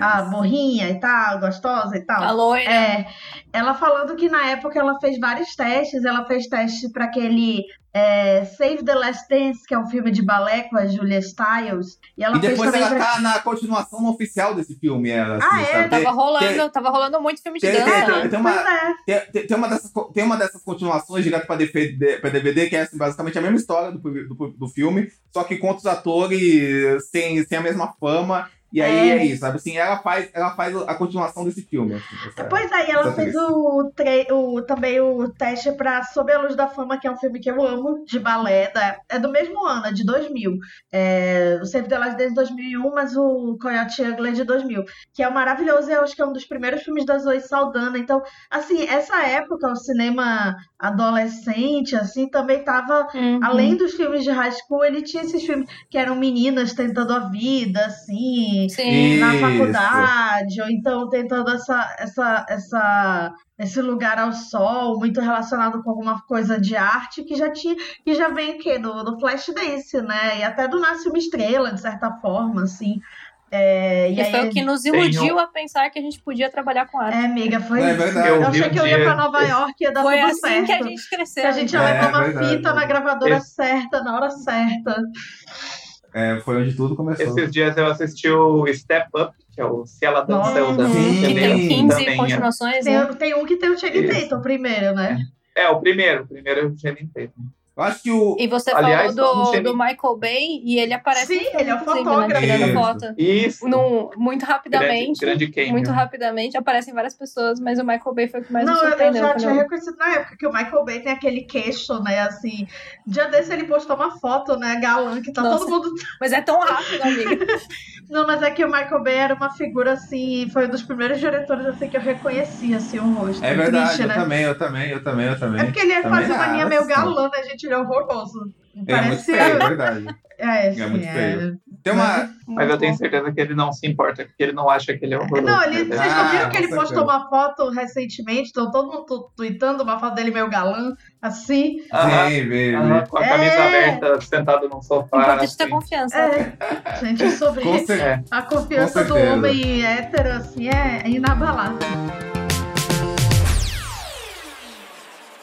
S3: a morrinha e tal, gostosa e tal.
S4: A loira.
S3: É, ela falando que na época ela fez vários testes, ela fez teste para aquele é, Save the Last Dance, que é um filme de balé com a Julia Stiles, e ela
S1: E depois ela
S3: pra...
S1: tá na continuação oficial desse filme, ela, assim,
S3: Ah, é?
S1: sabe?
S4: Tava
S1: Tem-
S4: rolando,
S1: tem-
S4: tava rolando muito filme de
S1: tem-
S4: dança,
S1: tem-
S4: né?
S1: tem uma-
S3: é.
S1: Tem, tem- tem uma dessas, tem uma dessas continuações direto pra DVD, pra DVD, que é assim, basicamente a mesma história do, do, do filme, só que com outros atores sem, sem a mesma fama. E aí
S3: É.
S1: é, isso, sabe? Assim, ela faz, ela faz a continuação desse filme. Assim, essa-
S3: Pois é, e ela fez o, tre- o- também o teste pra Sob a Luz da Fama, que é um filme que eu amo, de balé, da- é do mesmo ano, é de 2000. É, o Save the Last Dance de 2001, mas o Coyote Ugly é de 2000, que é maravilhoso, e eu acho que é um dos primeiros filmes da Zoe Saldana. Então, assim, essa época, o cinema adolescente, assim, também tava
S4: Uhum.
S3: Além dos filmes de high school, ele tinha esses filmes que eram meninas tentando a vida, assim,
S4: Sim.
S3: na faculdade, ou então tentando essa, essa, essa, esse lugar ao sol, muito relacionado com alguma coisa de arte, que já tinha, que já vem o quê? Do, do Flashdance, né? E até do Nasce uma Estrela, de certa forma, assim. É, e
S4: foi o que nos iludiu
S2: um-
S4: a pensar que a gente podia trabalhar com arte.
S3: é, amiga, foi
S1: É
S3: isso. Eu,
S2: Eu
S3: achei que eu ia pra Nova York e ia dar
S4: Foi
S3: tudo
S4: assim
S3: certo.
S4: que a gente cresceu.
S3: Que a gente ia
S1: É,
S3: levar uma
S1: verdade.
S3: fita na gravadora
S2: Esse-
S3: certa, na hora certa.
S1: É, foi onde tudo começou.
S2: Esses dias eu assisti o Step Up, que é o Se Ela Dança, Eu Danço.
S1: Sim.
S4: Que tem
S1: Sim,
S4: 15
S2: também é.
S4: continuações,
S3: Tem,
S4: né?
S3: tem um que tem o Channing. Tatum primeiro, né?
S2: É, o primeiro. O primeiro é o Channing Tatum.
S1: Eu acho que o.
S4: E você
S2: Aliás,
S4: falou
S2: não
S4: do, do Michael Bay e ele aparece
S3: Sim, ele é o
S4: inclusive,
S3: fotógrafo.
S4: Né, foto.
S2: Isso.
S4: No, muito rapidamente.
S2: Grande, grande.
S4: Muito rapidamente, aparecem várias pessoas, mas o Michael Bay foi o que mais me
S3: não, eu,
S4: surpreendeu.
S3: já tinha reconhecido na época que o Michael Bay tem aquele queixo, né? Assim, dia desse ele postou uma foto, né? Galã, que tá
S4: Nossa.
S3: todo mundo.
S4: Mas é tão rápido, amiga.
S3: Não, mas é que o Michael Bay era uma figura assim, foi um dos primeiros diretores assim que eu reconheci assim o rosto.
S1: É verdade,
S3: Triste,
S1: eu
S3: né?
S1: também, eu também, eu também, eu também.
S3: É porque ele
S1: Também
S3: faz uma linha
S1: acho.
S3: meio galã, né, gente? Ele é horroroso.
S1: É muito
S3: Parece.
S1: feio, é verdade.
S3: É,
S1: É
S3: sim,
S1: muito feio. Tem uma.
S2: Mas eu tenho certeza que ele não se importa, porque ele não acha que ele é horroroso.
S3: Não, ele, vocês não viram
S1: Ah,
S3: que ele postou
S1: certeza.
S3: uma foto recentemente? Então todo mundo tweetando uma foto dele meio galã, assim.
S1: Vem, vem,
S2: aham,
S1: vem.
S2: com a camisa
S3: É.
S2: aberta, sentado num sofá.
S4: Importante ter
S2: assim.
S4: confiança.
S3: É, gente, sobre
S2: É.
S3: a confiança
S1: Com
S3: do
S1: certeza.
S3: homem hétero, assim, é, é inabalável.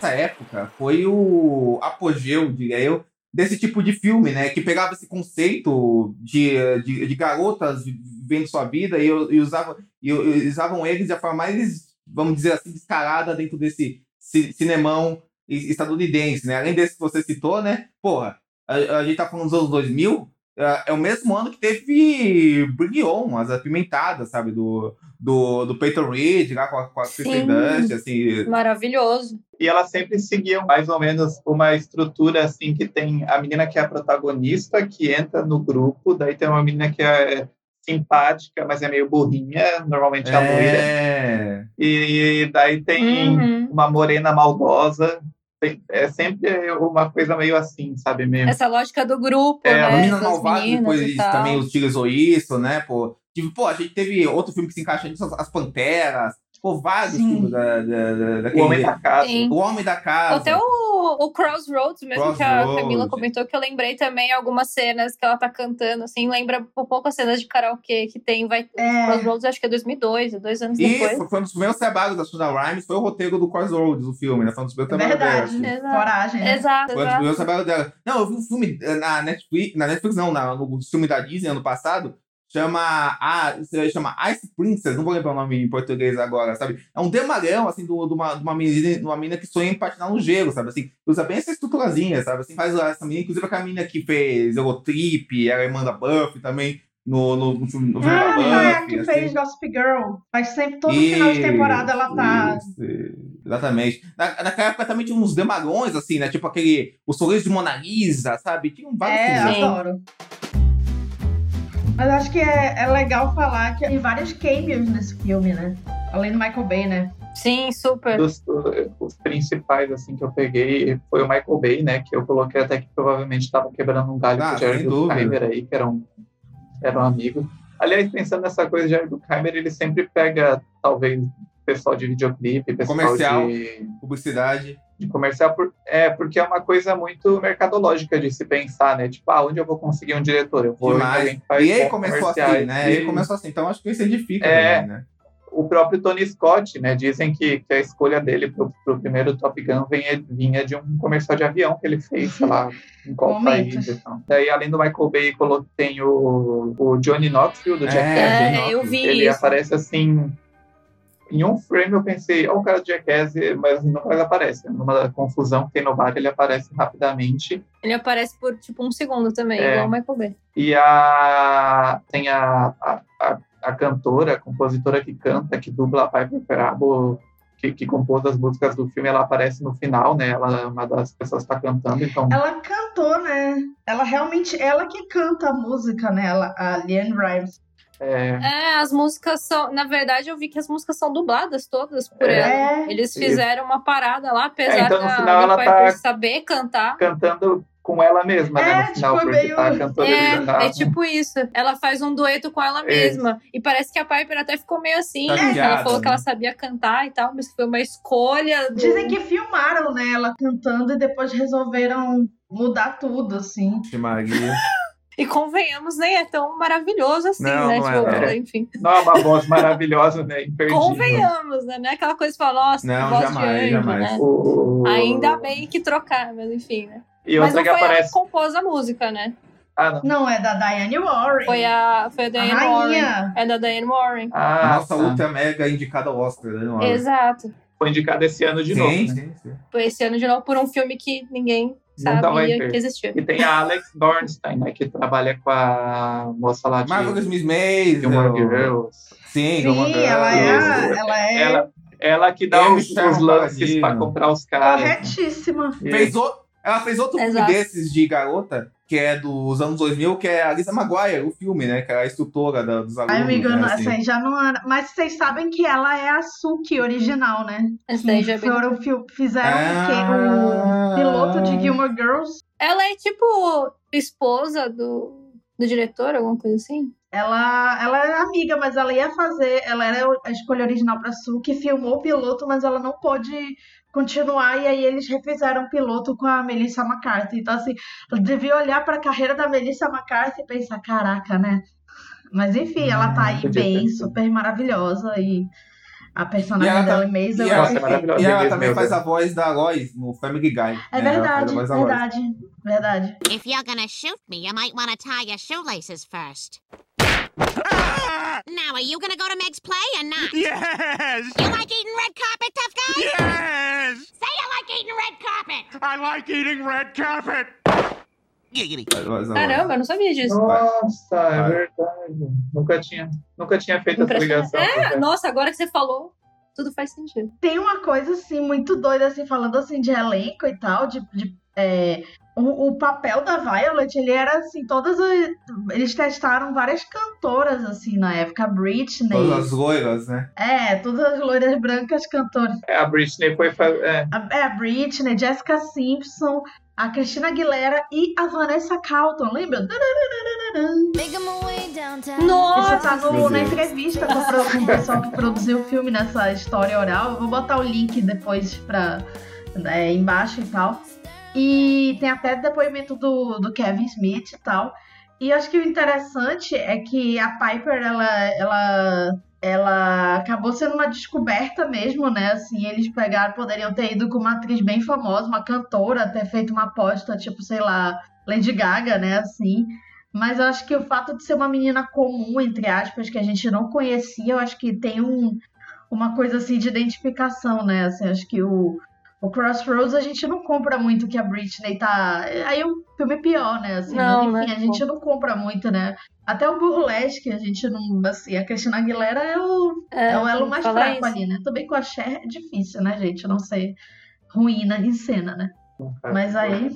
S1: Essa época foi o apogeu, diria eu, desse tipo de filme, né? Que pegava esse conceito de, de, de garotas vivendo sua vida e, e, usava, e, usavam eles de forma mais, vamos dizer assim, descarada dentro desse ci- cinemão estadunidense, né? Além desse que você citou, né? Porra, a, a gente tá falando dos anos 2000, é, é o mesmo ano que teve Bring On, as apimentadas, sabe? Do, do, do Peyton Reed, lá com a, com a Kristen
S4: Sim.
S1: Dunst, assim...
S4: Maravilhoso.
S2: E elas sempre seguiam mais ou menos uma estrutura assim que tem a menina que é a protagonista, que entra no grupo, daí tem uma menina que é simpática, mas é meio burrinha, normalmente é a loira.
S1: É.
S2: E daí tem
S4: Uhum.
S2: uma morena maldosa. É sempre uma coisa meio assim, sabe mesmo?
S4: Essa lógica do grupo,
S2: É,
S4: né?
S1: A menina malvada, depois
S4: e
S1: eles
S4: tal.
S1: também utilizou isso, né, pô. Tipo, pô, a gente teve outro filme que se encaixa nisso, As Panteras. Pô, vários
S3: Sim.
S1: filmes da, da, da,
S2: O
S1: daquele...
S2: Homem da Casa.
S4: Sim.
S1: O Homem da Casa.
S4: Até o, o Crossroads, mesmo que a
S1: Crossroads.
S4: Camila comentou, que eu lembrei também algumas cenas que ela tá cantando, assim, lembra um pouco as cenas de karaokê que tem, vai...
S3: É.
S4: Crossroads acho que é 2002, é dois anos
S1: E
S4: depois.
S1: foi, foi um dos primeiros trabalhos da Shonda Rhimes, foi o roteiro do Crossroads, o filme, né? Foi um dos primeiros trabalhos dela.
S4: Exato.
S3: Coragem, né?
S4: Exato,
S1: Foi um dos
S4: exato.
S1: primeiros trabalhos dela. Não, eu vi um filme eh, na Netflix, na Netflix não, na, no filme da Disney ano passado, chama se chama Ice Princess, não vou lembrar o nome em português agora, sabe? É um demarão, assim, de uma, de uma menina, uma menina que sonha em patinar no gelo, sabe? Assim, usa bem essa estruturazinha, sabe? Assim, faz essa menina, inclusive aquela menina que fez Eurotrip, ela é irmã da Buffy também, no, no, no filme,
S3: Ah,
S1: da
S3: é a
S1: Buffy,
S3: que
S1: assim.
S3: fez Gossip Girl. Mas sempre, todo final de temporada ela tá.
S1: Isso, exatamente. Na, naquela época também tinha uns demarões, assim, né? Tipo aquele. O sorriso de Mona Lisa, sabe? Tinha vários
S3: É,
S1: filmes.
S4: Sim.
S3: adoro. Mas acho que é, é legal falar que tem vários cameos nesse filme, né? Além do Michael Bay, né?
S4: Sim, super.
S2: Dos, os principais assim que eu peguei foi o Michael Bay, né? Que eu coloquei até que provavelmente estava quebrando um galho
S1: Ah,
S2: com o Jared. Bruckheimer aí, que era um, era um amigo. Aliás, pensando nessa coisa, Jared Bruckheimer, ele sempre pega, talvez, pessoal de videoclipe, pessoal
S1: Comercial.
S2: de,
S1: Publicidade.
S2: De comercial, por- é, porque é uma coisa muito mercadológica de se pensar, né? Tipo, ah, onde eu vou conseguir um diretor? Eu vou em
S1: Demais. E ele
S2: bons
S1: começou assim, né?
S2: E-
S1: Ele começou assim. Então acho que isso edifica
S2: É.
S1: também, né?
S2: o próprio Tony Scott, né? Dizem que, que a escolha dele pro, pro primeiro Top Gun vinha, vinha de um comercial de avião que ele fez, sei lá, em qual
S3: Momentos.
S2: país. Então. Daí, além do Michael Bay, colo- tem o, o Johnny Knoxville, do
S1: É. Johnny
S4: É, eu vi
S2: ele
S4: isso.
S2: aparece assim. Em um frame eu pensei, ó, o cara do Jackass, mas não mais aparece. Numa confusão que tem no bar, ele aparece rapidamente.
S4: Ele aparece por, tipo, um segundo também,
S2: É.
S4: igual o Michael Bay.
S2: E a, tem a, a, a, a cantora, a compositora que canta, que dubla a Piper Perabo, que, que compôs as músicas do filme, ela aparece no final, né? Ela é uma das pessoas que está cantando, então...
S3: Ela cantou, né? Ela realmente, ela que canta a música, né? Ela, a Leanne Rimes.
S2: É,
S4: É, as músicas são. Na verdade, eu vi que as músicas são dubladas todas por
S2: É.
S4: ela.
S3: É,
S4: Eles
S2: Isso.
S4: fizeram uma parada lá, apesar
S2: É, então, no
S4: da,
S2: final, ela
S4: Piper
S2: tá-
S4: saber cantar.
S2: cantando com ela mesma, né?
S3: É,
S2: No final,
S3: tipo,
S2: porque
S3: meio-
S2: tá cantando
S4: É, é tipo isso. Ela faz um dueto com ela mesma. E parece que a Piper até ficou meio assim.
S1: Tá
S4: né? ela
S1: ligado,
S4: falou que
S1: né?
S4: ela sabia cantar e tal, mas foi uma escolha. do-
S3: Dizem que filmaram, né? Ela cantando e depois resolveram mudar tudo, assim.
S1: De Maria.
S4: E convenhamos, nem é tão maravilhoso assim,
S1: Não,
S4: né?
S1: não é,
S4: tipo,
S2: não.
S4: enfim.
S2: Não é uma voz maravilhosa, né? Imperdível.
S4: Convenhamos, né? Não é aquela coisa que fala, nossa,
S1: Não,
S4: que voz
S1: jamais,
S4: de anjo,
S1: jamais.
S4: né?
S2: O-
S4: Ainda bem que trocar, mas enfim, né?
S2: E
S4: Mas
S2: outra
S4: não
S2: que
S4: foi ela
S2: aparece...
S4: que compôs a música, né?
S2: Ah, não.
S3: Não, é da Diane Warren.
S4: Foi a, foi a
S3: a
S4: Diane Warren.
S3: rainha.
S4: É da Diane Warren.
S1: A
S2: Ah,
S1: nossa
S2: tá.
S1: ultra mega indicada ao Oscar, né? Oscar.
S4: Exato.
S2: Foi indicado esse ano de novo,
S1: Sim,
S2: né?
S1: sim, sim.
S4: Foi esse ano de novo por um filme que ninguém sabia que existia.
S2: E tem a Alex Bornstein, né? Que trabalha com a moça lá de
S1: Marvelous Miss Maisel.
S2: Gilmore Girls.
S1: Sim,
S3: Sim, ela é, ela é
S2: Ela, ela que dá os, os lances pra comprar os caras.
S3: corretíssima.
S1: Fez o- Ela fez outro filme
S4: Exato.
S1: desses de garota, que é dos anos 2000, que é a Lisa Maguire, o filme, né? Que é a instrutora da- dos alunos.
S3: Ai, amigo,
S1: né, assim.
S3: essa aí já não era. Mas vocês sabem que ela é a Suki original, né?
S4: Esse daí já é
S3: Foram, fi- fizeram
S1: Ah.
S3: o piloto de Gilmore Girls.
S4: Ela é tipo esposa do. Do diretor, alguma coisa assim?
S3: Ela, ela era amiga, mas ela ia fazer. Ela era a escolha original pra Su, que filmou o piloto, mas ela não pôde continuar. E aí eles refizeram o piloto com a Melissa McCarthy. Então, assim, eu devia olhar pra carreira da Melissa McCarthy e pensar: caraca, né? Mas enfim, ela tá aí
S2: podia
S3: bem, super maravilhosa. E a personagem
S1: ela,
S3: dela
S1: tá-
S3: Maisel
S1: e
S3: é
S1: ela,
S2: Nossa, é maravilhosa.
S1: e ela também faz a voz da Lois no Family Guy.
S3: É
S1: né?
S3: Verdade,
S1: a
S3: verdade, verdade.
S13: If you're gonna shoot me, you might want to tie your shoelaces first. Now, are you gonna go to Meg's play or not?
S14: Yes!
S13: You like eating red carpet, tough guy?
S14: Yes!
S13: Say you like eating red carpet!
S14: I like eating red carpet!
S4: Caramba, eu não sabia disso.
S2: Nossa, é verdade. Nunca tinha, nunca tinha feito essa ligação.
S4: É, nossa, agora que você falou, tudo faz sentido.
S3: Tem uma coisa, assim, muito doida, assim, falando, assim, de elenco e tal, de... de é, o, o papel da Violet, ele era, assim, todas as... Eles testaram várias cantoras, assim, na época. A Britney...
S1: Todas as loiras, né?
S3: É, todas as loiras brancas cantoras.
S2: É, a Britney foi fazer. É,
S3: A, é, a Britney, Jessica Simpson, a Christina Aguilera e a Vanessa Carlton, lembra? Isso
S4: Nossa!
S3: tá no- na entrevista com, o pessoal que produziu o filme nessa história oral. Eu vou botar o link depois pra, é, embaixo e tal. E tem até depoimento do, do Kevin Smith e tal. E acho que o interessante é que a Piper, ela, ela, ela acabou sendo uma descoberta mesmo, né? Assim, eles pegaram, poderiam ter ido com uma atriz bem famosa, uma cantora, ter feito uma aposta, tipo, sei lá, Lady Gaga, né? Assim. Mas eu acho que o fato de ser uma menina comum, entre aspas, que a gente não conhecia, eu acho que tem um, uma coisa assim de identificação, né? Assim, acho que o, o Crossroads a gente não compra muito que a Britney tá. Aí o filme é pior, né? Assim,
S4: Não,
S3: mas, enfim,
S4: né?
S3: a gente não compra muito, né? Até o Burlesque, a gente não. Assim, a Cristina Aguilera é o, é, o elo mais fraco
S4: isso.
S3: ali, né? Também com a Cher é difícil, né, gente? Não ser ruim na- em cena, né? Mas aí.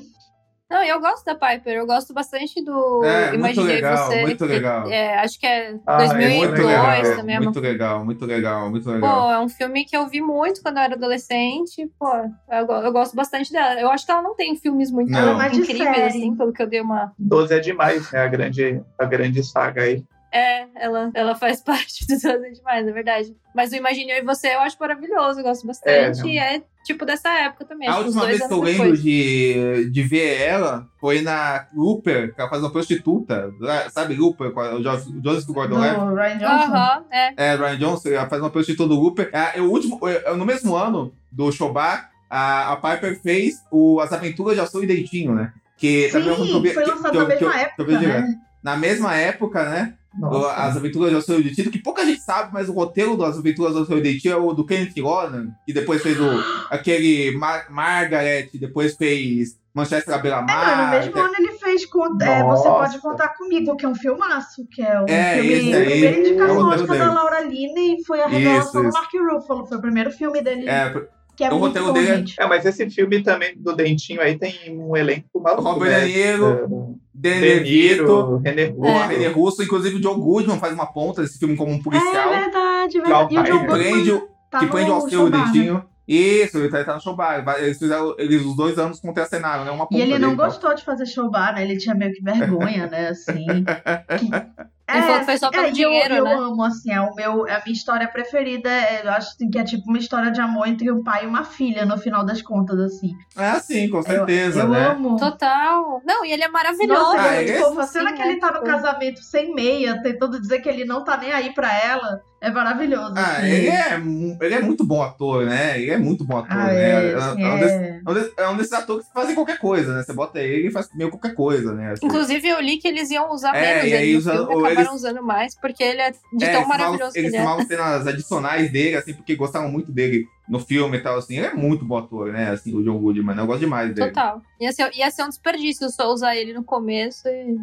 S4: Não, eu gosto da Piper, eu gosto bastante do
S1: É, muito
S4: Imaginei
S1: legal,
S4: Você.
S1: muito
S4: que-
S1: legal.
S4: é, acho que é
S2: Ah, é
S4: 2002
S1: muito legal,
S4: também. é uma
S1: muito legal, muito legal, muito
S4: Pô,
S1: legal.
S4: é um filme que eu vi muito quando eu era adolescente. Pô, eu, eu gosto bastante dela. Eu acho que ela não tem filmes muito
S1: Não. É
S3: mais de
S4: incríveis, assim, pelo que eu dei uma.
S2: 12 é demais, né? A grande, a grande saga aí.
S4: É, ela, ela faz parte do Doze demais, é verdade. Mas o Imagine Eu e Você eu acho maravilhoso, eu gosto bastante.
S2: não.
S4: e é tipo dessa época também.
S1: A última vez que eu
S4: anos
S1: lembro de, de ver ela foi na Looper, que ela faz uma prostituta. Sabe Looper, o Jo- o Joseph
S3: Do
S1: Gordon-Levitt?
S3: Ryan Johnson.
S4: Aham, é.
S1: É, Ryan Johnson, ela faz uma prostituta do Looper. É, o último, é, no mesmo ano do Showbar, a, a Piper fez o As Aventuras de Alção e Deitinho, né? Que também é um
S3: Sim, foi
S1: que-
S3: lançado
S1: que eu-
S3: na
S1: que eu-
S3: mesma época, né?
S1: Na mesma época, né?
S2: Nossa.
S1: As Aventuras de Alceu e Deitinho, que pouca gente sabe, mas o roteiro das Aventuras de Alceu e Deitinho é o do Kenneth Lonan, que depois fez o, aquele Mar Margaret, depois fez Manchester à
S3: É,
S1: Beira-Mar.
S3: mas no mesmo ano ele fez com, é, Você. Pode Contar Comigo, que é um filmaço, que é o
S1: É,
S3: filme,
S1: esse
S3: a
S1: aí,
S3: primeira
S1: é o
S3: indicação Oscar da. Laura Linney e foi a
S1: Isso,
S3: revelação do. Mark Ruffalo, foi o primeiro filme dele,
S1: É,
S3: que é
S1: o
S3: muito
S1: roteiro
S3: bom,
S1: dele é-.
S2: É, mas esse filme também do Dentinho aí tem um elenco maluco,
S1: Robert
S2: né?
S1: Niro, Danny
S2: De
S1: DeVito,
S2: Niro, René
S1: o
S2: Russo.
S1: René Russo, inclusive o Joe Goodman faz uma ponta desse filme como um policial.
S3: É verdade, verdade. E o John
S2: Tiger.
S3: Goodman
S1: prende, o-
S3: tá
S1: que
S3: no
S1: prende o e
S3: né?
S1: Deitinho. Isso, ele tá, ele tá no showbar. Eles fizeram, eles os dois anos contracenaram, né? Uma ponta
S3: E ele não
S1: dele, então.
S3: gostou de fazer showbar, né? Ele tinha meio que vergonha, né? Assim. Que-
S4: Ele falou que foi só pelo
S3: é,
S4: dinheiro,
S3: eu,
S4: né?
S3: Eu amo, assim, é, o meu, é a minha história preferida. é, eu acho assim, que é tipo uma história de amor entre um pai e uma filha, no final das contas, assim.
S1: É, sim, com certeza,
S3: eu,
S1: né?
S3: Eu amo.
S4: Total. Não, e ele é maravilhoso.
S3: Nossa,
S1: Ah,
S3: é
S1: esse-
S3: muito fofo. A cena
S4: assim,
S3: que ele
S4: né?
S3: tá no
S4: Tipo-
S3: casamento sem meia, tentando dizer que ele não tá nem aí pra ela, é maravilhoso.
S1: Ah,
S3: assim.
S1: ele é, ele é muito bom ator, né? Ele é muito bom ator,
S3: Ah,
S1: né?
S3: é, assim,
S1: um desses,
S3: é.
S1: é um desses- é um desses atores que fazem qualquer coisa, né? Você bota ele e faz meio qualquer coisa, né? Assim.
S4: Inclusive, eu li que eles iam usar
S1: É,
S4: menos
S1: e aí
S4: ele
S1: usa-
S4: filme, acabaram
S1: eles-
S4: usando mais, porque ele é de
S1: É,
S4: tão maravilhoso que
S1: Eles
S4: ele é.
S1: cenas adicionais dele, assim, porque gostavam muito dele no filme e tal, assim. Ele é muito bom ator, né? Assim, o John Goodman? Eu gosto demais dele.
S4: Total. Ia ser, ia ser um desperdício só usar ele no começo e...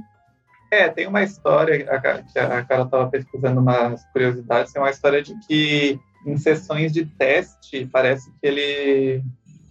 S2: É, tem uma história, que a Cara estava pesquisando umas curiosidades, tem uma história de que em sessões de teste, parece que ele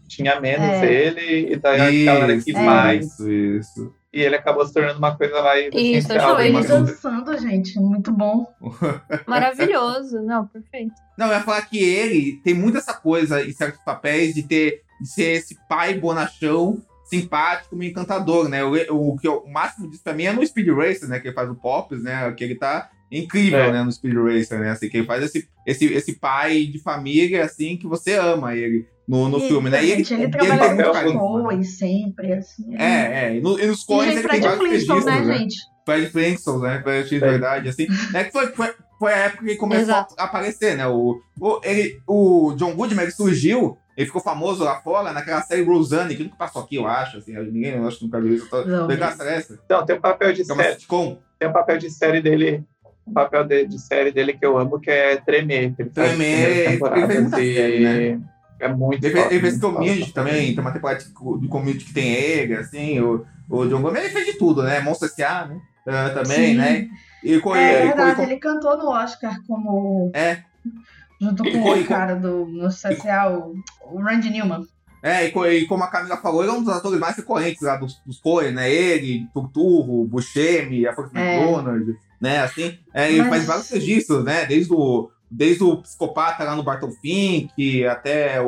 S2: tinha menos
S3: É.
S2: ele, e daí a galera quis
S1: Isso,
S2: mais,
S1: isso, isso.
S2: e ele acabou se tornando uma coisa mais
S4: Isso, achou
S3: Ele dançando, gente, muito bom.
S4: Maravilhoso. Não, perfeito.
S1: Não, eu ia falar que ele tem muito essa coisa em certos papéis de ter de ser esse pai bonachão simpático, meio encantador, né? O, o, o máximo disso pra mim é no Speed Racer, né? Que ele faz o Pops, né? Que ele tá incrível,
S2: É.
S1: né? No Speed Racer, né? Assim, que ele faz esse, esse, esse pai de família, assim, que você ama ele no, no
S3: E,
S1: filme, né? E ele,
S3: gente, ele
S1: e
S3: trabalha
S1: tem muito
S3: com
S1: carisma, né?
S3: Coen sempre, assim.
S1: É, é. E, no, e nos coins
S3: gente,
S1: ele tem
S3: Fred
S1: vários registros,
S3: né,
S1: né?
S3: gente?
S1: Fred Flintstone, né? Fred
S2: É.
S1: verdade, assim. É que foi, foi, foi a época que ele começou
S4: Exato.
S1: a aparecer, né? O, o, ele, o John Goodman, ele surgiu, ele ficou famoso lá fora naquela série Roseanne, que nunca passou aqui, eu acho, assim. Ninguém, eu acho que nunca viu isso. Tô,
S3: Não,
S1: essa.
S2: Então, tem um papel de
S1: é
S2: série,
S1: sitcom.
S2: tem um papel de série dele, um papel de, de série dele que eu amo, que é Tremer. que Ele faz
S1: Tremer, ele fez muita
S2: e
S1: série, né?
S2: É muito
S1: Ele, ele fez Community também, tem uma temporada de, Community que tem ele, assim. O, o John Goodman, ele fez de tudo, né? Monstro S.A., né? Ah, também,
S3: Sim.
S1: né? E,
S3: É
S1: e-
S3: verdade, ele cantou no Oscar como.
S1: É.
S3: Junto com
S1: co-
S3: o cara do no social, o Randy Newman.
S1: É, e, co- como a Camila falou, ele é um dos atores mais recorrentes lá dos, dos Coen, né? Ele, Turturro, Buscemi, a Fox
S3: É.
S1: McDonald, né? Assim, é, ele
S3: Mas-
S1: faz vários registros, né? Desde o, desde o psicopata lá no Barton Fink, até o,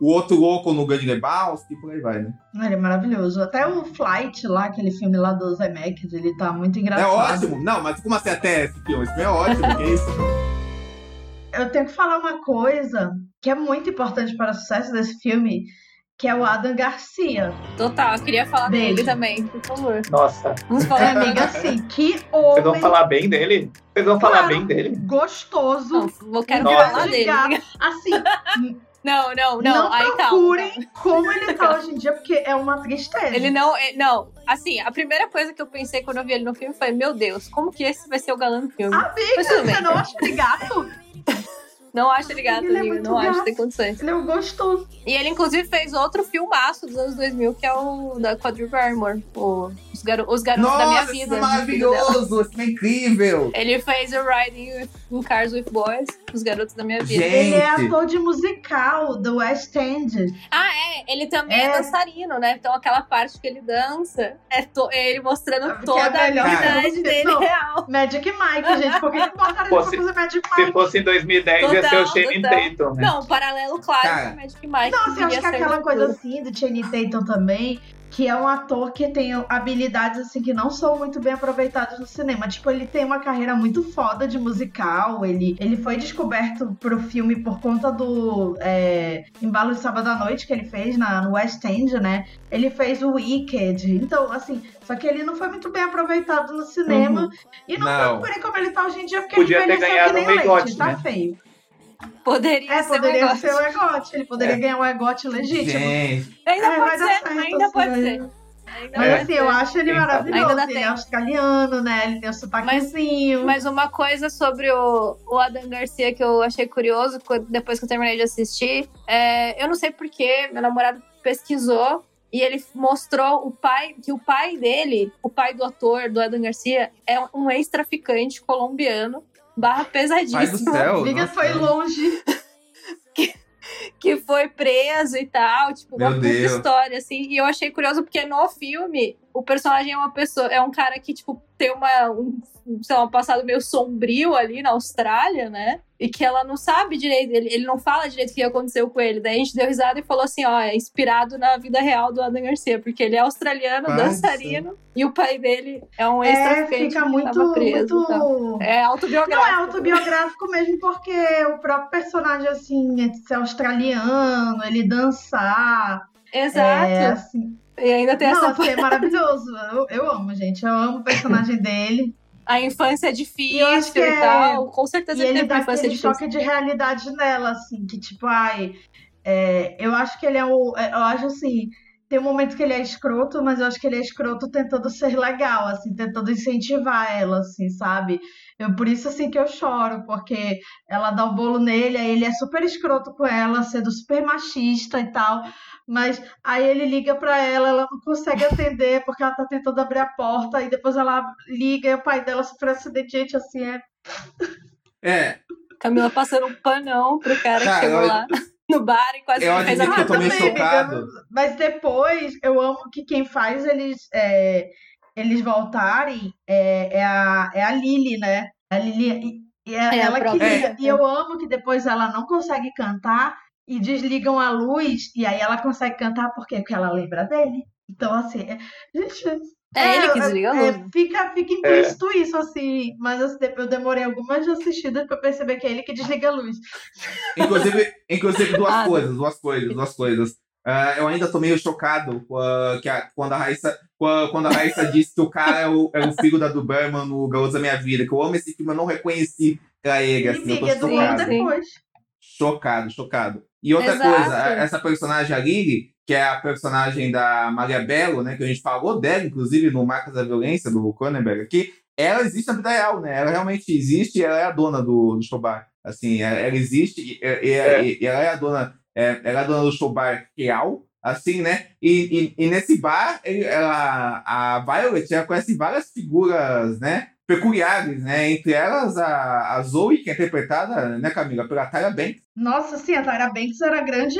S1: o outro louco no Grande Lebowski, por aí vai, né?
S3: Ele é maravilhoso. Até o Flight lá, aquele filme lá do Zemeckis, ele tá muito
S1: É
S3: engraçado.
S1: ótimo. Não, mas como assim até esse filme? Esse filme é ótimo, que isso?
S3: Eu tenho que falar uma coisa que é muito importante para o sucesso desse filme, que é o Adam Garcia.
S4: Total, eu queria falar
S3: Beijo.
S4: dele também, por favor.
S2: Nossa,
S4: Vamos
S3: É,
S4: falar
S3: amiga, assim, que
S2: vocês vão
S3: homem
S2: falar bem dele? Vocês vão falar
S3: Claro.
S2: bem dele?
S3: gostoso.
S4: Não, eu quero
S2: Nossa.
S4: falar dele.
S3: Assim,
S4: Não, não, não.
S3: não,
S4: Aí
S3: procurem como ele tá hoje em dia, porque é uma tristeza.
S4: Ele não, é- não, assim, a primeira coisa que eu pensei quando eu vi ele no filme foi, meu Deus, como que esse vai ser o galã do filme?
S3: Amiga, você não acha ele gato?
S4: Não acho ligado,
S3: Ele é
S4: amiga,
S3: muito
S4: não acho,
S3: gato.
S4: tem condições.
S3: Ele é um gostoso.
S4: E ele, inclusive, fez outro filmaço dos anos 2000, que é o da Quadri Barrymore, o, os, garo, os Garotos da Minha
S1: Nossa,
S4: Vida.
S1: filme é maravilhoso! Filme é incrível!
S4: Ele fez o Riding with- in Cars with Boys, Os Garotos da Minha Vida.
S1: Gente.
S3: Ele é ator de musical do West End.
S4: Ah, é, ele também é.
S3: É.
S4: dançarino, né? Então aquela parte que ele dança é, to- é ele mostrando
S3: Que
S4: toda
S3: é
S4: a habilidade dele
S3: não.
S4: real.
S3: Magic Mike, gente. Por que que botaram ele pra
S2: Fosse-
S3: fazer Magic
S2: Se
S3: Mike?
S2: fosse em 2010, ia ser o Shane. Tatum, né?
S4: Não, um paralelo claro
S1: Cara.
S4: com o Magic Mike.
S3: Nossa, eu acho que é aquela coisa assim do Channing Tatum também, que é um ator que tem habilidades assim que não são muito bem aproveitadas no cinema. Tipo, ele tem uma carreira muito foda de musical. Ele, ele foi descoberto pro filme por conta do é, Embalo de Sábado à Noite que ele fez na, no West End, né? Ele fez o Wicked. Então, assim, só que ele não foi muito bem aproveitado no cinema. E não,
S1: Não.
S3: procurem como ele tá hoje em dia, porque
S2: Podia
S3: ele
S2: ter ganhado
S3: que nem
S2: um
S3: leite, tá
S2: né?
S3: feio.
S4: Poderia
S3: É,
S4: ser
S3: poderia
S4: um
S3: ser o Egote. Ele poderia
S2: É.
S3: ganhar o Egote legítimo.
S1: Gente,
S4: Ainda
S3: É,
S4: pode ser,
S3: certo,
S4: ainda
S3: assim,
S4: pode ser. Ainda
S3: Mas
S2: É.
S3: assim, eu acho ele
S2: sabe?
S3: maravilhoso. Ele é australiano, né? Ele tem o sotaquezinho.
S4: Mas uma coisa sobre o, o Adam Garcia que eu achei curioso depois que eu terminei de assistir, é, eu não sei porquê, meu namorado pesquisou e ele mostrou o pai, que o pai dele, o pai do ator, do Adam Garcia, é um ex-traficante colombiano, barra
S1: céu.
S3: Liga
S1: nossa.
S3: foi longe.
S4: que foi preso e tal, tipo, uma
S1: Meu
S4: puta
S1: Deus.
S4: história, assim. E eu achei curioso porque no filme, o personagem é uma pessoa, é um cara que, tipo, tem uma, um, sei lá, um passado meio sombrio ali na Austrália, né? E que ela não sabe direito, ele, ele não fala direito o que aconteceu com ele. Daí a gente deu risada e falou assim, ó, é inspirado na vida real do Adam Garcia, porque ele é australiano,
S1: Nossa.
S4: dançarino, e o pai dele é um
S3: É,
S4: ex-traficante
S3: fica
S4: que
S3: muito.
S4: tava preso
S3: muito...
S4: É
S3: Não,
S4: autobiográfico.
S3: é autobiográfico mesmo, porque o próprio personagem, assim, é de ser australiano, ele dançar.
S4: Exato.
S3: É, assim.
S4: E ainda tem essa
S3: Nossa, é maravilhoso. Eu, eu amo, gente. Eu amo o personagem dele.
S4: A infância é
S3: E
S4: difícil e,
S3: que é-
S4: tal. Com certeza
S3: E ele
S4: teve
S3: dá
S4: uma infância difícil.
S3: choque de realidade nela, assim, que tipo, ai. é, eu acho que ele é o. é, Eu acho assim. Tem um momento que ele é escroto, mas eu acho que ele é escroto tentando ser legal, assim, tentando incentivar ela, assim, sabe? Eu, por isso, assim, que eu choro, porque ela dá o bolo nele, aí ele é super escroto com ela, sendo super machista e tal. Mas aí ele liga pra ela, ela não consegue atender porque ela tá tentando abrir a porta, e depois ela liga e o pai dela sofreu um acidente, gente, assim, é
S1: É,
S4: Camila passando um panão pro cara,
S1: Cara,
S4: que chegou
S1: eu-
S4: lá no bar e quase
S1: eu
S4: que fez a
S1: que eu tô meio
S3: também, amiga, mas depois eu amo que quem faz eles é, eles voltarem é, é a é a Lily, né? A Lily e é,
S4: É, a
S3: ela que. E eu amo que depois ela não consegue cantar e desligam a luz e aí ela consegue cantar por quê? Porque ela lembra dele. Então, assim, é- gente.
S4: É ele que desliga a luz.
S3: é, fica, fica implícito isso, assim. Mas assim, eu demorei algumas assistidas pra perceber que é ele que desliga a luz.
S1: Inclusive, inclusive duas
S4: Ah,
S1: coisas, duas coisas, duas coisas. Ah, eu ainda tô meio chocado a- que a- quando, a Raíssa, quando, quando a Raíssa disse que o cara é o, é o filho da do Berman no Garoto da Minha Vida, que eu amo esse filme, eu não reconheci era ele, assim, eu tô chocado.
S3: depois.
S1: Chocado, chocado. E outra
S4: Exato.
S1: coisa, essa personagem, a Lily, que é a personagem da Maria Bello, né, que a gente falou dela, inclusive, no Marcas da Violência, do Cronenberg aqui, ela existe na vida real, né? Ela realmente existe e ela é a dona do, do show bar. Assim, ela, ela existe e, e- e- e ela é a dona, é, ela é a dona do show bar real, assim, né? E, e, e nesse bar, ele- ela, a Violet, ela conhece várias figuras, né? Peculiares, né? Entre elas, a, a Zoe, que é interpretada, né, Camila, pela Tyra Banks.
S3: Nossa, sim, a Tyra Banks era grande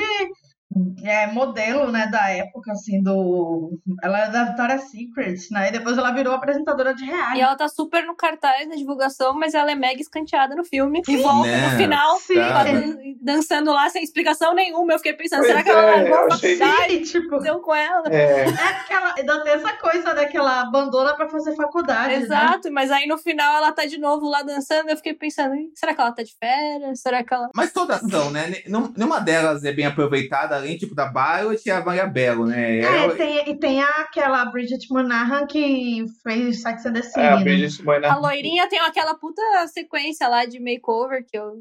S3: é, modelo, né, da época, assim, do... Ela era da Victoria's Secret, né, e depois ela virou apresentadora de reality.
S4: E ela tá super no cartaz na divulgação, mas ela é mega escanteada no filme. E volta
S1: Né?
S4: no final,
S3: Sim,
S4: dan- dançando lá sem explicação nenhuma. Eu fiquei pensando,
S2: Pois
S4: será que ela
S2: é,
S4: largou
S2: eu
S4: a
S2: achei-
S4: faculdade?
S3: Sim, tipo,
S4: Deu com ela?
S2: É,
S3: é porque ela ainda tem essa coisa, né, que ela abandona pra fazer faculdade, né?
S4: Exato, mas aí no final ela tá de novo lá dançando. Eu fiquei pensando, "Ih, será que ela tá de férias? Será que ela.
S1: Mas toda ação, né? Nenhuma delas é bem aproveitada, além tipo da Violet e a Maria Bello, né?
S3: É,
S1: Ela-
S3: e tem, e tem aquela Bridget Monahan que fez Sex and the City,
S2: é a
S3: né?
S2: Bridget.
S4: A loirinha tem aquela puta sequência lá de makeover que eu,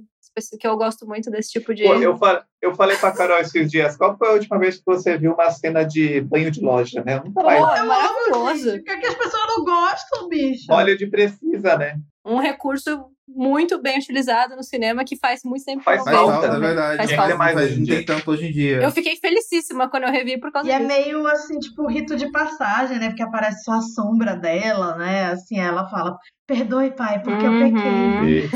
S4: que eu gosto muito desse tipo de.
S2: Pô, eu, fa- eu falei pra Carol esses dias, qual foi a última vez que você viu uma cena de banho de loja, né? Nunca
S4: Pô,
S2: mais.
S4: é
S3: Gente,
S4: maravilhoso.
S3: Por que, que as pessoas não gostam, bicho?
S2: Óleo de precisa, né?
S4: Um recurso muito bem utilizado no cinema que faz muito tempo que
S2: Faz
S4: eu
S1: Faz
S4: não
S2: falta,
S1: é verdade.
S4: Faz
S2: que
S4: falta.
S2: mais
S1: Faz-
S2: hoje em
S1: não
S2: dia.
S1: tem tanto hoje em dia.
S4: Eu fiquei felicíssima quando eu revi por causa
S3: E é
S4: disso.
S3: meio assim, tipo, rito de passagem, né? Porque aparece só a sombra dela, né? Assim, ela fala: Perdoe, pai, porque eu
S4: Uhum.
S3: pequei.
S2: E-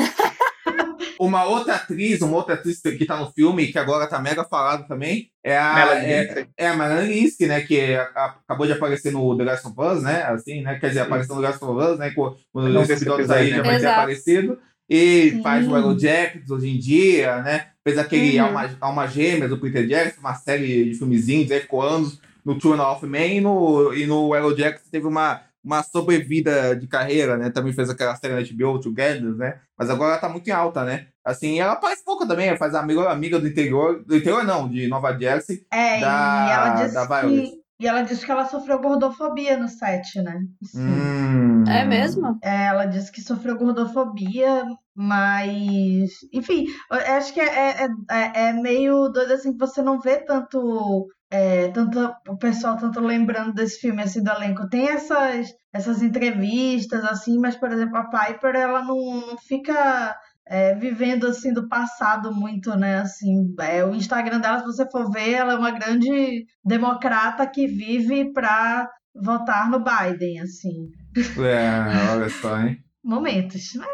S1: Uma outra atriz, uma outra atriz que tá no filme, que agora tá mega falado também, é a,
S2: Melanie
S1: é, é a Melanie Linsky, né? Que a- a- acabou de aparecer no The Last of Us, né? Assim, né? Quer dizer, apareceu no The Last of Us, né? Com, os episódios aí
S2: episódio,
S1: já
S2: né?
S1: vai ter aparecido. E
S3: Sim.
S1: faz o Yellow Jackets hoje em dia, né? Fez aquele
S4: Uhum.
S1: Alma, Alma Gêmeas do Peter Jackson, uma série de filmezinhos ecoando no Two and a Half Men e no, e no Yellow Jackets teve uma, uma sobrevida de carreira, né? Também fez aquela série na HBO, Together, né? Mas agora ela tá muito em alta, né? Assim, ela faz pouco também, ela faz a melhor amiga do interior, do interior não, de Nova Jersey.
S3: É,
S1: Da-
S3: e ela disse
S1: da Violet.
S3: que. E ela disse que ela sofreu gordofobia no set, né? Assim.
S1: Hum.
S4: É mesmo?
S3: É, ela disse que sofreu gordofobia, mas. Enfim, acho que é, é, é, é meio doido assim que você não vê tanto. É, tanto o pessoal tanto lembrando desse filme assim do elenco. Tem essas, essas entrevistas, assim, mas, por exemplo, a Piper ela não, não fica. é, vivendo assim do passado muito, né? Assim, é, o Instagram dela, se você for ver, ela é uma grande democrata que vive para votar no Biden, assim.
S1: É, olha só, hein?
S3: Momentos, né?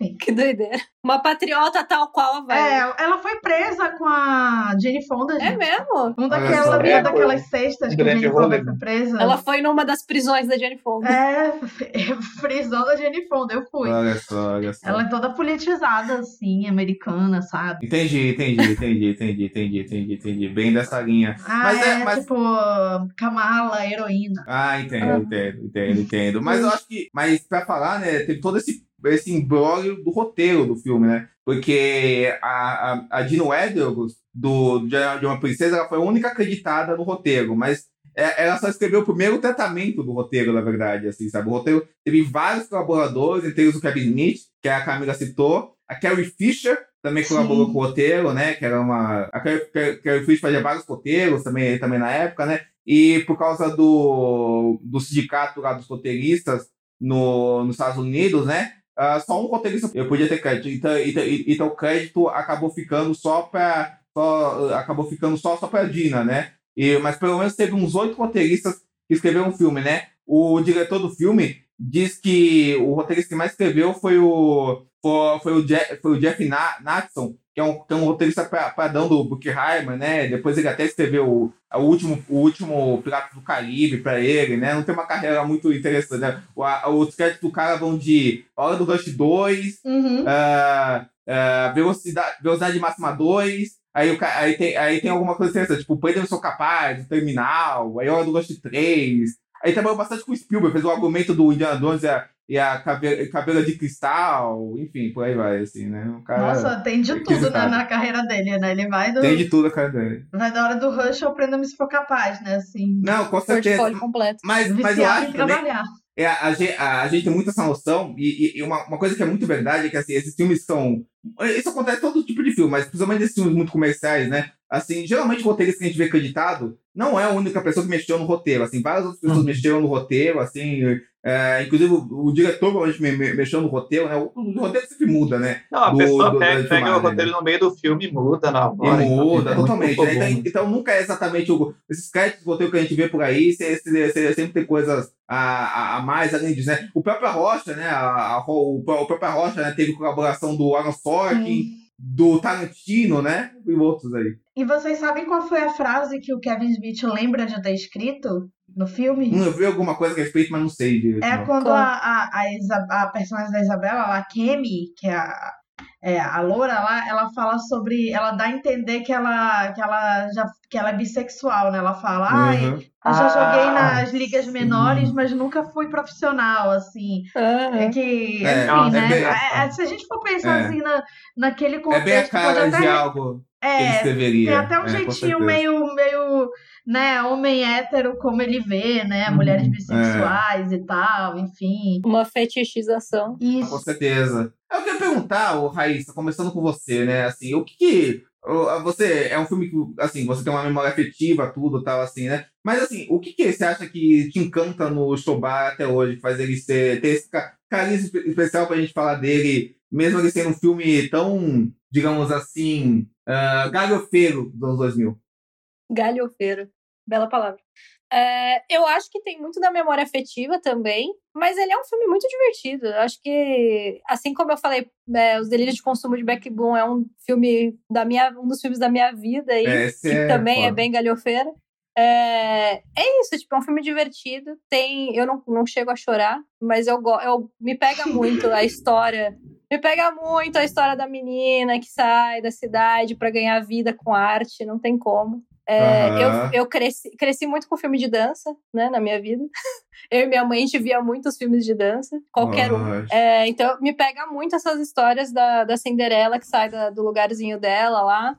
S3: Enfim.
S4: Que doideira. Uma patriota tal qual a vai.
S3: É, ela foi presa com a Jenny Fonda.
S4: É
S3: gente.
S4: mesmo?
S3: Um daquela,
S2: É,
S3: daquelas cestas que a
S2: grande
S3: Jenny Fonda
S2: rolê.
S3: foi presa.
S4: Ela foi numa das prisões da Jenny Fonda.
S3: É, frisão da Jenny Fonda, eu fui.
S1: Olha só, olha só.
S3: Ela é toda politizada, assim, americana, sabe?
S1: Entendi, entendi, entendi, entendi, entendi, entendi, entendi. Bem dessa linha.
S3: Ah,
S1: Mas
S3: é,
S1: é- mas-
S3: tipo, Kamala, heroína.
S1: Ah, entendo, entendo, entendo, entendo. Mas eu acho que. Mas pra falar, né, teve todo esse, esse imbróglio do roteiro do filme, né? Porque a, a, a Dino Edwards, do, de, uma princesa, ela foi a única acreditada no roteiro, mas é- ela só escreveu o primeiro tratamento do roteiro, na verdade, assim, sabe? O roteiro teve vários colaboradores, entre eles o Kevin Smith, que a Camila citou, a Carrie Fisher também
S3: Sim.
S1: colaborou com o roteiro, né? Que era uma. A Carrie, Carrie- Carrie Fisher fazia vários roteiros também, também na época, né? E por causa do, do sindicato lá dos roteiristas no, nos Estados Unidos, né? ah, só um roteirista eu podia ter crédito. Então, então, então o crédito acabou ficando só para só, acabou ficando só, só para Dina, né? E, mas pelo menos teve uns oito roteiristas que escreveram o filme, né? O diretor do filme diz que o roteirista que mais escreveu foi o, foi, foi o, Jeff, foi o Jeff Na- Natson, que é um, que é um roteirista padrão do Bruckheimer, né? Depois ele até escreveu o, o, último, o último Piratas do Caribe para ele, né? Não tem uma carreira muito interessante, né? O, a, os créditos do cara vão de Hora do Rush 2,
S3: Uhum.
S1: ah, ah, velocidade, velocidade máxima 2, Aí, o, aí, tem, aí tem alguma coisa interessante, tipo, Pedro Sou Capaz, o Terminal, aí Hora do Ghost 3. Aí trabalhou bastante com o Spielberg, fez o argumento do Indiana Jones e a, e a caveira, caveira de cristal, enfim, por aí vai, assim, né? O cara
S3: Nossa, tem de tudo
S1: requisitado.
S3: na, carreira dele, né? Ele vai do.
S1: Tem de tudo a cara dele.
S3: Vai da hora do rush ao prenda-me se for capaz, né? Assim.
S1: Não, com certeza.
S4: Completo.
S1: Mas, mas eu
S3: Viciado
S1: acho também.
S3: trabalhar.
S1: É, a, a a- a gente tem muito essa noção, e, e- e uma, uma coisa que é muito verdade é que assim, esses filmes são. Isso acontece em todo tipo de filme, mas principalmente esses filmes muito comerciais, né? Assim, geralmente o roteirista que a gente vê acreditado não é a única pessoa que mexeu no roteiro. Assim, várias outras pessoas mexeram no roteiro, assim. é, inclusive o, o diretor provavelmente me- me- mexeu no roteiro, né? O, o roteiro sempre muda, né?
S2: Não, a
S1: Do-
S2: pessoa
S1: do-
S2: pega, pega o
S1: filmagem,
S2: roteiro
S1: né?
S2: no meio do filme e muda na
S1: E
S2: hora. então,
S1: muda
S2: é muito
S1: totalmente. né? Então, então nunca é exatamente o, esses créditos do roteiro que a gente vê por aí, se- se- se- sempre tem coisas a, a, a mais além disso, né? O próprio Rocha, né? A, a- o, o próprio Rocha né? teve colaboração do Aaron Sorkin, do Tarantino, né? E outros aí.
S3: E vocês sabem qual foi a frase que o Kevin Smith lembra de ter escrito no filme?
S1: Hum, eu vi alguma coisa a respeito, mas não sei direito.
S3: É
S1: não.
S3: quando a, a, a, a personagem da Isabela, a Kemi, que é a, é a loura lá, ela fala sobre. Ela dá a entender que ela, que ela, já, que ela é bissexual, né? Ela fala, ai,
S1: Uhum.
S3: eu já joguei
S2: Ah,
S3: nas ligas
S2: sim.
S3: menores, mas nunca fui profissional, assim. É que,
S1: É,
S3: enfim,
S2: é
S3: né?
S1: bem-
S3: É- é- se a gente for pensar
S1: É.
S3: assim na, naquele
S1: É
S3: contexto,
S1: bem a
S3: pode
S1: cara
S3: até
S1: de algo
S3: é, tem até um
S1: é, com
S3: jeitinho meio, meio, né, homem hétero como ele vê, né, mulheres
S1: Uhum,
S3: bissexuais e tal, enfim.
S4: Uma fetichização.
S1: Com
S3: Isso.
S1: certeza. Eu queria perguntar, ô, Raíssa, começando com você, né? Assim, o que que. Você é um filme que, assim, você tem uma memória afetiva, tudo tal, assim, né? Mas, assim, o que que você acha que te encanta no Shobar até hoje? que Faz ele ser, ter esse carinho espe- especial pra gente falar dele, mesmo ele sendo um filme tão, digamos assim, uh, galhofeiro dos anos 2000?
S4: Galhofeiro. Bela palavra. É, eu acho que tem muito da memória afetiva também, mas ele é um filme muito divertido. Eu acho que, assim como eu falei, é, Os Delírios de Consumo de Beck Bloom é um filme da minha, um dos filmes da minha vida
S1: É,
S4: que
S1: é
S4: também é
S1: foda.
S4: bem galhofeiro. É, é isso, tipo, é um filme divertido. Tem, eu não, não chego a chorar, mas eu, eu me pega muito a história. Me pega muito a história da menina que sai da cidade pra ganhar vida com arte, não tem como. É,
S1: Aham.
S4: eu eu cresci, cresci muito com filme de dança, né, na minha vida. Eu e minha mãe, a gente via muitos filmes de dança, qualquer um. É, então, me pega muito essas histórias da, da Cinderela que sai da- do lugarzinho dela lá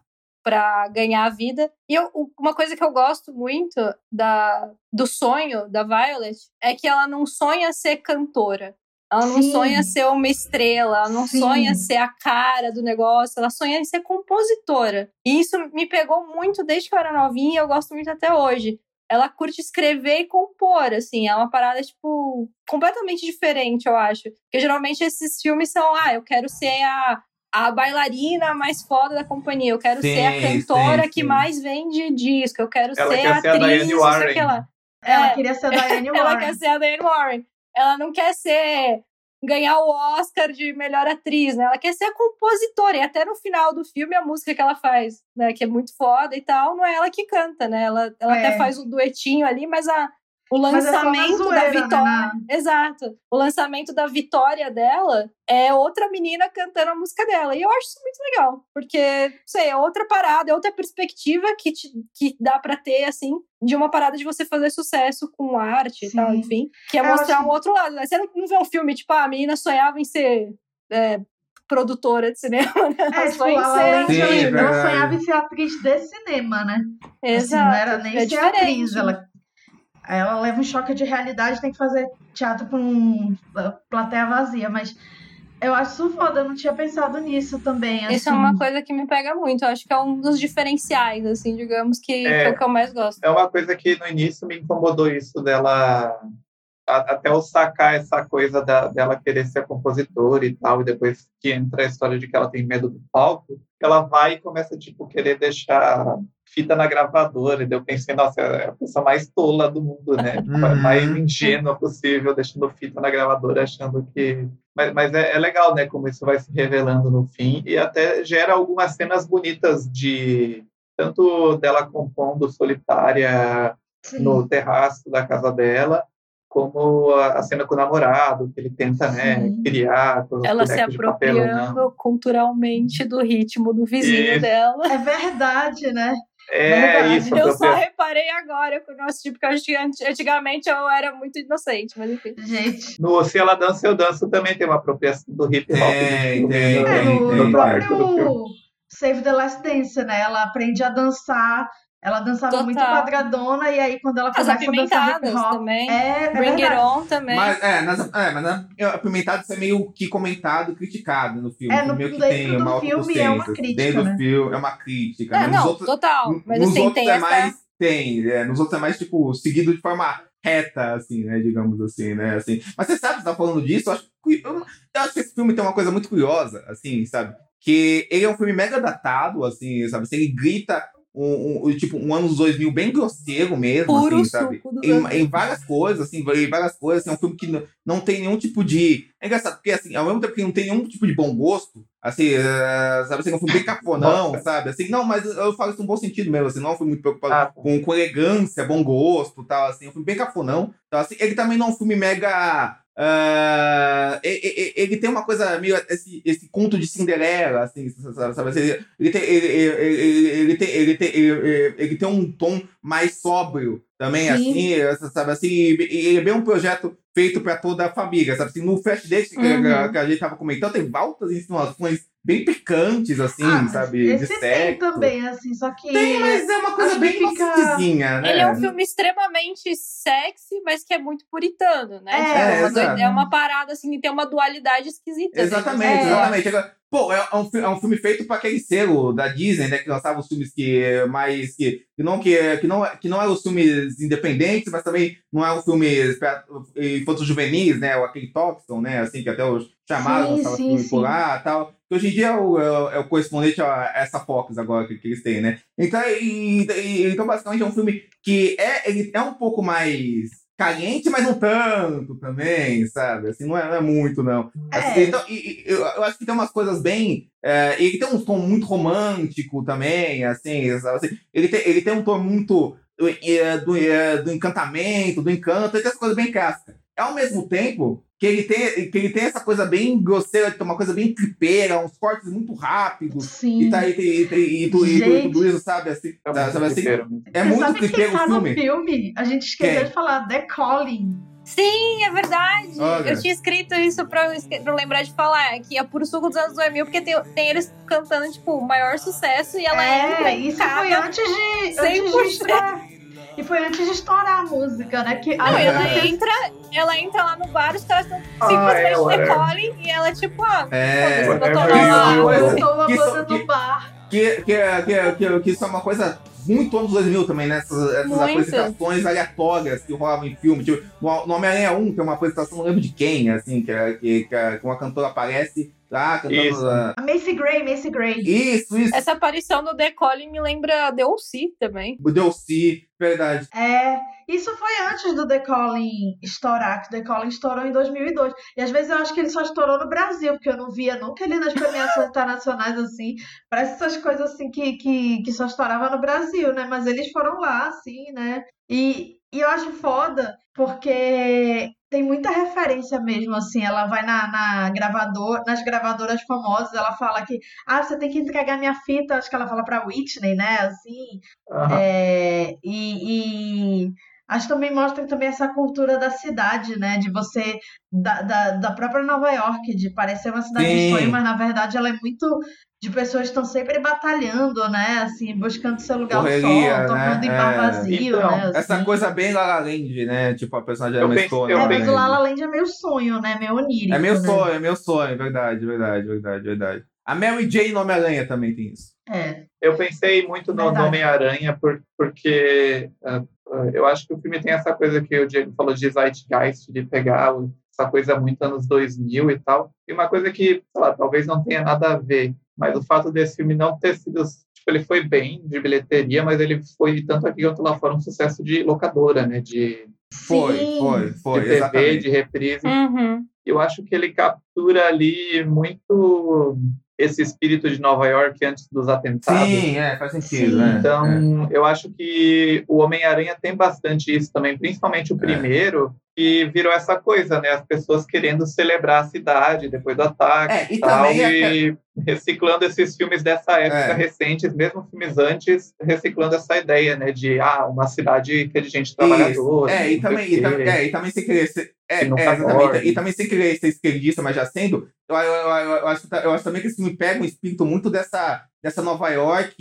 S4: pra ganhar a vida. E eu- uma coisa que eu gosto muito da, do sonho da Violet é que ela não sonha ser cantora. Ela não
S3: Sim.
S4: sonha ser uma estrela, ela não
S3: Sim.
S4: sonha ser a cara do negócio, ela sonha em ser compositora. E isso me pegou muito desde que eu era novinha e eu gosto muito até hoje. Ela curte escrever e compor, assim, é uma parada, tipo, completamente diferente, eu acho. Porque geralmente esses filmes são, ah, eu quero ser a, a bailarina mais foda da companhia, eu quero
S1: Sim,
S4: ser a cantora
S1: sim,
S4: que
S1: sim.
S4: mais vende disco, eu quero
S2: Ela
S4: ser
S2: quer
S4: a
S2: ser a
S4: atriz, sei que lá.
S3: Ela
S4: É.
S3: queria ser a Diane
S4: Ela
S3: Warren.
S4: quer ser a Diane Warren. Ela não quer ser ganhar o Oscar de melhor atriz, né? Ela quer ser a compositora. E até no final do filme, a música que ela faz, né? Que é muito foda e tal, não é ela que canta, né? Ela, ela
S3: É.
S4: até faz um duetinho ali, mas a, o
S3: é
S4: lançamento
S3: zoeira,
S4: da
S3: né,
S4: vitória.
S3: na-
S4: Exato. O lançamento da vitória dela é outra menina cantando a música dela. E eu acho isso muito legal. Porque, não sei, é outra parada, é outra perspectiva que, te, que dá pra ter, assim, de uma parada de você fazer sucesso com arte e
S3: Sim.
S4: tal, enfim. Que é
S3: Eu
S4: mostrar
S3: acho-
S4: um outro lado. Né? Você não, não vê um filme, tipo, ah, a menina sonhava em ser é, produtora de cinema, né?
S3: É, tipo, ela,
S4: ser
S1: Sim,
S3: ela
S1: verdade.
S3: sonhava em ser atriz de cinema, né? Assim,
S4: Exato.
S3: não era nem
S4: é
S3: ser
S4: diferente.
S3: atriz. Ela, aí ela leva um choque de realidade tem que fazer teatro com um, plateia vazia, mas eu acho isso foda, eu não tinha pensado nisso também. Assim.
S4: Isso é uma coisa que me pega muito. Eu acho que é um dos diferenciais, assim, digamos, que,
S2: É.
S4: é o que eu mais gosto.
S2: É uma coisa que no início me incomodou isso dela a- até eu sacar essa coisa da- dela querer ser compositora e tal, e depois que entra a história de que ela tem medo do palco, ela vai e começa, tipo, querer deixar fita na gravadora, e daí eu pensei, nossa, é a pessoa mais tola do mundo, né? Tipo, a
S1: Uhum.
S2: mais ingênua possível, deixando fita na gravadora, achando que... Mas, mas é, é legal, né, como isso vai se revelando no fim, e até gera algumas cenas bonitas de... Tanto dela compondo solitária
S3: Sim.
S2: no terraço da casa dela, como a, cena com o namorado, que ele tenta, né, criar
S4: Ela se apropriando culturalmente do ritmo do vizinho
S2: Isso.
S4: dela.
S3: É verdade, né?
S2: É
S3: Verdade.
S2: isso,
S4: Eu só reparei agora quando eu assisti, porque eu acho que anti- antigamente eu era muito inocente, mas enfim.
S3: Gente.
S2: No Se Ela Dança, Eu Danço também tem uma apropriação do hip hop.
S1: Tem, tem,
S2: do-
S1: tem,
S3: no, próprio Save the Last Dance, né? Ela aprende a dançar. Ela dançava
S4: Total.
S3: muito quadradona, e aí quando ela
S4: As
S3: começa a dançar hip hop.
S4: também.
S3: É, é
S4: Bring It. On também.
S1: Mas, é, nas, é, mas na, Apimentado isso é meio que comentado, criticado no filme.
S3: É, no-
S1: meio que
S3: dentro
S1: tem
S3: do
S1: uma
S3: filme é uma crítica,
S1: Dentro
S3: né?
S1: do filme é uma crítica.
S4: É,
S1: né?
S4: Não,
S1: outros,
S4: total. Mas
S1: nos
S4: assim,
S1: outros
S4: tem
S1: é
S4: essa.
S1: mais. Tem, é, nos outros é mais, tipo, seguido de forma reta, assim, né? Digamos assim, né? Assim. Mas você sabe, você tá falando disso, eu acho, que- eu, eu acho que esse filme tem uma coisa muito curiosa, assim, sabe? Que ele é um filme mega datado, assim, sabe? Assim, ele grita um, um- tipo, um anos 2000 bem grosseiro mesmo,
S4: Puro
S1: assim, sabe? Em, em várias coisas, assim, em várias coisas, assim, é um filme que não, não tem nenhum tipo de... É engraçado, porque, assim, ao mesmo tempo que não tem nenhum tipo de bom gosto, assim, é, sabe, assim, é um filme bem cafonão, sabe? Assim, não, mas eu falo isso no bom sentido mesmo, assim, não fui muito preocupado
S2: Ah,
S1: com, com elegância, bom gosto tal, assim, é um filme bem cafonão. Então, assim, ele também não é um filme mega. E- ele tem uma coisa meio. Esse, esse conto de Cinderela, assim, sabe? Assim, Ele tem, ele, ele, ele, tem, ele, tem, ele, ele tem um tom mais sóbrio também,
S3: Sim.
S1: assim, sabe? Assim, ele é bem um projeto feito para toda a família, sabe? Assim, no Flashdate que,
S4: Uhum.
S1: que a gente tava comentando, tem altas insinuações bem picantes, assim,
S3: Ah,
S1: sabe? De
S3: Esse tem
S1: sexo.
S3: também, assim, só que.
S1: Tem, mas é uma coisa bem
S3: fica-
S1: né?
S4: Ele é um filme extremamente sexy, mas que é muito puritano, né?
S3: É,
S4: Tipo, é, uma é uma parada assim que tem uma dualidade esquisita. né?
S1: Exatamente,
S3: É.
S1: exatamente. Agora, pô, é um, fi- é um filme feito para aquele selo da Disney, né? Que lançava os filmes que é mais. que, que não que, que não que não eram os filmes independentes, mas também não eram filmes pra- infantos juvenis, né? Ou aquele Toxton, né? Assim, que até os lançavam
S3: sim,
S1: filme
S3: sim.
S1: por lá tal. Que hoje em dia é o, é o- é o correspondente a essa Fox agora que, que eles têm, né? Então, e- e- então, basicamente, é um filme que é, ele é um pouco mais caliente, mas não tanto também, sabe? Assim, não é, não é muito, não. Assim,
S3: É.
S1: então, e- e eu, eu acho que tem umas coisas bem. É, ele tem um tom muito romântico também, assim? Assim, ele, tem, ele tem um tom muito é, do, é, do encantamento, do encanto, ele tem essa coisa bem casca. Ao mesmo tempo que ele tem, que ele tem essa coisa bem grosseira, é uma coisa bem tripeira, uns cortes muito rápidos.
S3: Sim.
S1: E, tá, e, e, e, e, tu- e, tu- e tudo isso, sabe? Assim,
S2: É
S1: sabe,
S2: muito
S1: assim, é
S3: Você
S1: muito
S3: sabe quem
S1: tripeiro
S3: tá
S1: o
S3: no
S1: filme.
S3: filme? A gente esqueceu
S1: Quem?
S3: de falar, The Calling.
S4: Sim, é verdade.
S1: Olha.
S4: Eu tinha escrito isso pra, eu pra eu lembrar de falar, que é puro suco dos anos 2000, porque tem, tem eles cantando, tipo, o maior sucesso e ela
S3: É,
S4: em
S3: isso foi antes de, antes
S4: 100%.
S3: de estourar. E foi antes de estourar a música, né? Que,
S4: Não,
S3: aí
S4: ela
S3: você-
S4: entra, ela entra lá no bar, os caras estão
S2: Ah,
S4: simplesmente
S2: é, whatever.
S4: decolem e ela, tipo, ah,
S1: É,
S4: foda-se, vou
S2: é,
S4: tomar
S2: é,
S4: uma
S1: é, é,
S3: botou a
S1: que
S3: banda
S1: isso-
S3: no
S1: que-
S3: bar.
S1: Que, que, que, que, que isso é uma coisa muito anos 2000 também, né? Essas, essas apresentações aleatórias que rolavam em filme. Tipo, no, Homem-Aranha 1 tem uma apresentação, não lembro de quem, assim, que, é- que, que, que uma cantora aparece lá cantando.
S3: A Macy Gray, Macy Gray.
S1: Isso, isso.
S4: Essa aparição do Decolle me lembra The O.C. também.
S1: O Delcy, verdade.
S3: É, isso foi antes do The Calling estourar, que o The Calling estourou em 2002. E às vezes eu acho que ele só estourou no Brasil, porque eu não via nunca ele nas premiações internacionais assim. Parece essas coisas assim que, que, que só estourava no Brasil, né? Mas eles foram lá, assim, né? E, e eu acho foda, porque tem muita referência mesmo, assim. Ela vai na, na gravador, nas gravadoras famosas, ela fala que, ah, você tem que entregar minha fita, acho que ela fala pra Whitney, né? Assim.
S2: Aham.
S3: É, e, e acho que também mostra também essa cultura da cidade, né? De você, da, da, da própria Nova York, de parecer uma cidade de
S1: Sim.
S3: sonho, mas na verdade ela é muito de pessoas que estão sempre batalhando, né? Assim, buscando seu lugar
S1: Correria,
S3: sol,
S1: né?
S3: tocando em bar
S1: É.
S3: vazio,
S2: Então,
S3: né?
S1: Essa
S3: assim.
S1: coisa bem La La Land, né? Tipo, a personagem
S2: Eu
S1: da
S2: pensei-
S1: Stone.
S2: eu
S3: É, mas o La
S1: Land.
S3: La Land é meio sonho, né? Meio onírico,
S1: É meu
S3: né?
S1: sonho, é meu sonho, verdade, verdade, verdade, verdade. A Mary Jane no Homem-Aranha também tem isso.
S3: É.
S2: Eu pensei muito no, no. Homem-Aranha por, porque ah, eu acho que o filme tem essa coisa que o Diego falou de zeitgeist, de pegar essa coisa muito anos 2000 e tal. E uma coisa que, sei lá, talvez não tenha nada a ver, mas o fato desse filme não ter sido... Tipo, ele foi bem de bilheteria, mas ele foi, tanto aqui quanto lá fora, um sucesso de locadora, né? De,
S1: Foi,
S3: Sim.
S1: foi, foi,
S2: de TV,
S1: exatamente.
S2: de reprise.
S4: Uhum.
S2: eu acho que ele captura ali muito esse espírito de Nova York antes dos atentados.
S1: Sim, é, faz sentido. Né?
S2: Então, é. eu acho que o Homem-Aranha tem bastante isso também, principalmente o
S1: É.
S2: primeiro, que virou essa coisa, né? As pessoas querendo celebrar a cidade depois do ataque
S1: É, e
S2: tal,
S1: é
S2: e reciclando esses filmes dessa época
S1: É.
S2: recentes, mesmo filmes antes, reciclando essa ideia, né? De, ah, uma cidade que é de gente trabalhadora.
S1: É, e também, e, tam- é, e também sem querer. É, é,
S2: nunca
S1: exatamente. E também sem querer ser esquerdista, mas já sendo, eu, eu, eu, eu acho, eu acho também que esse filme pega um espírito muito dessa, dessa Nova York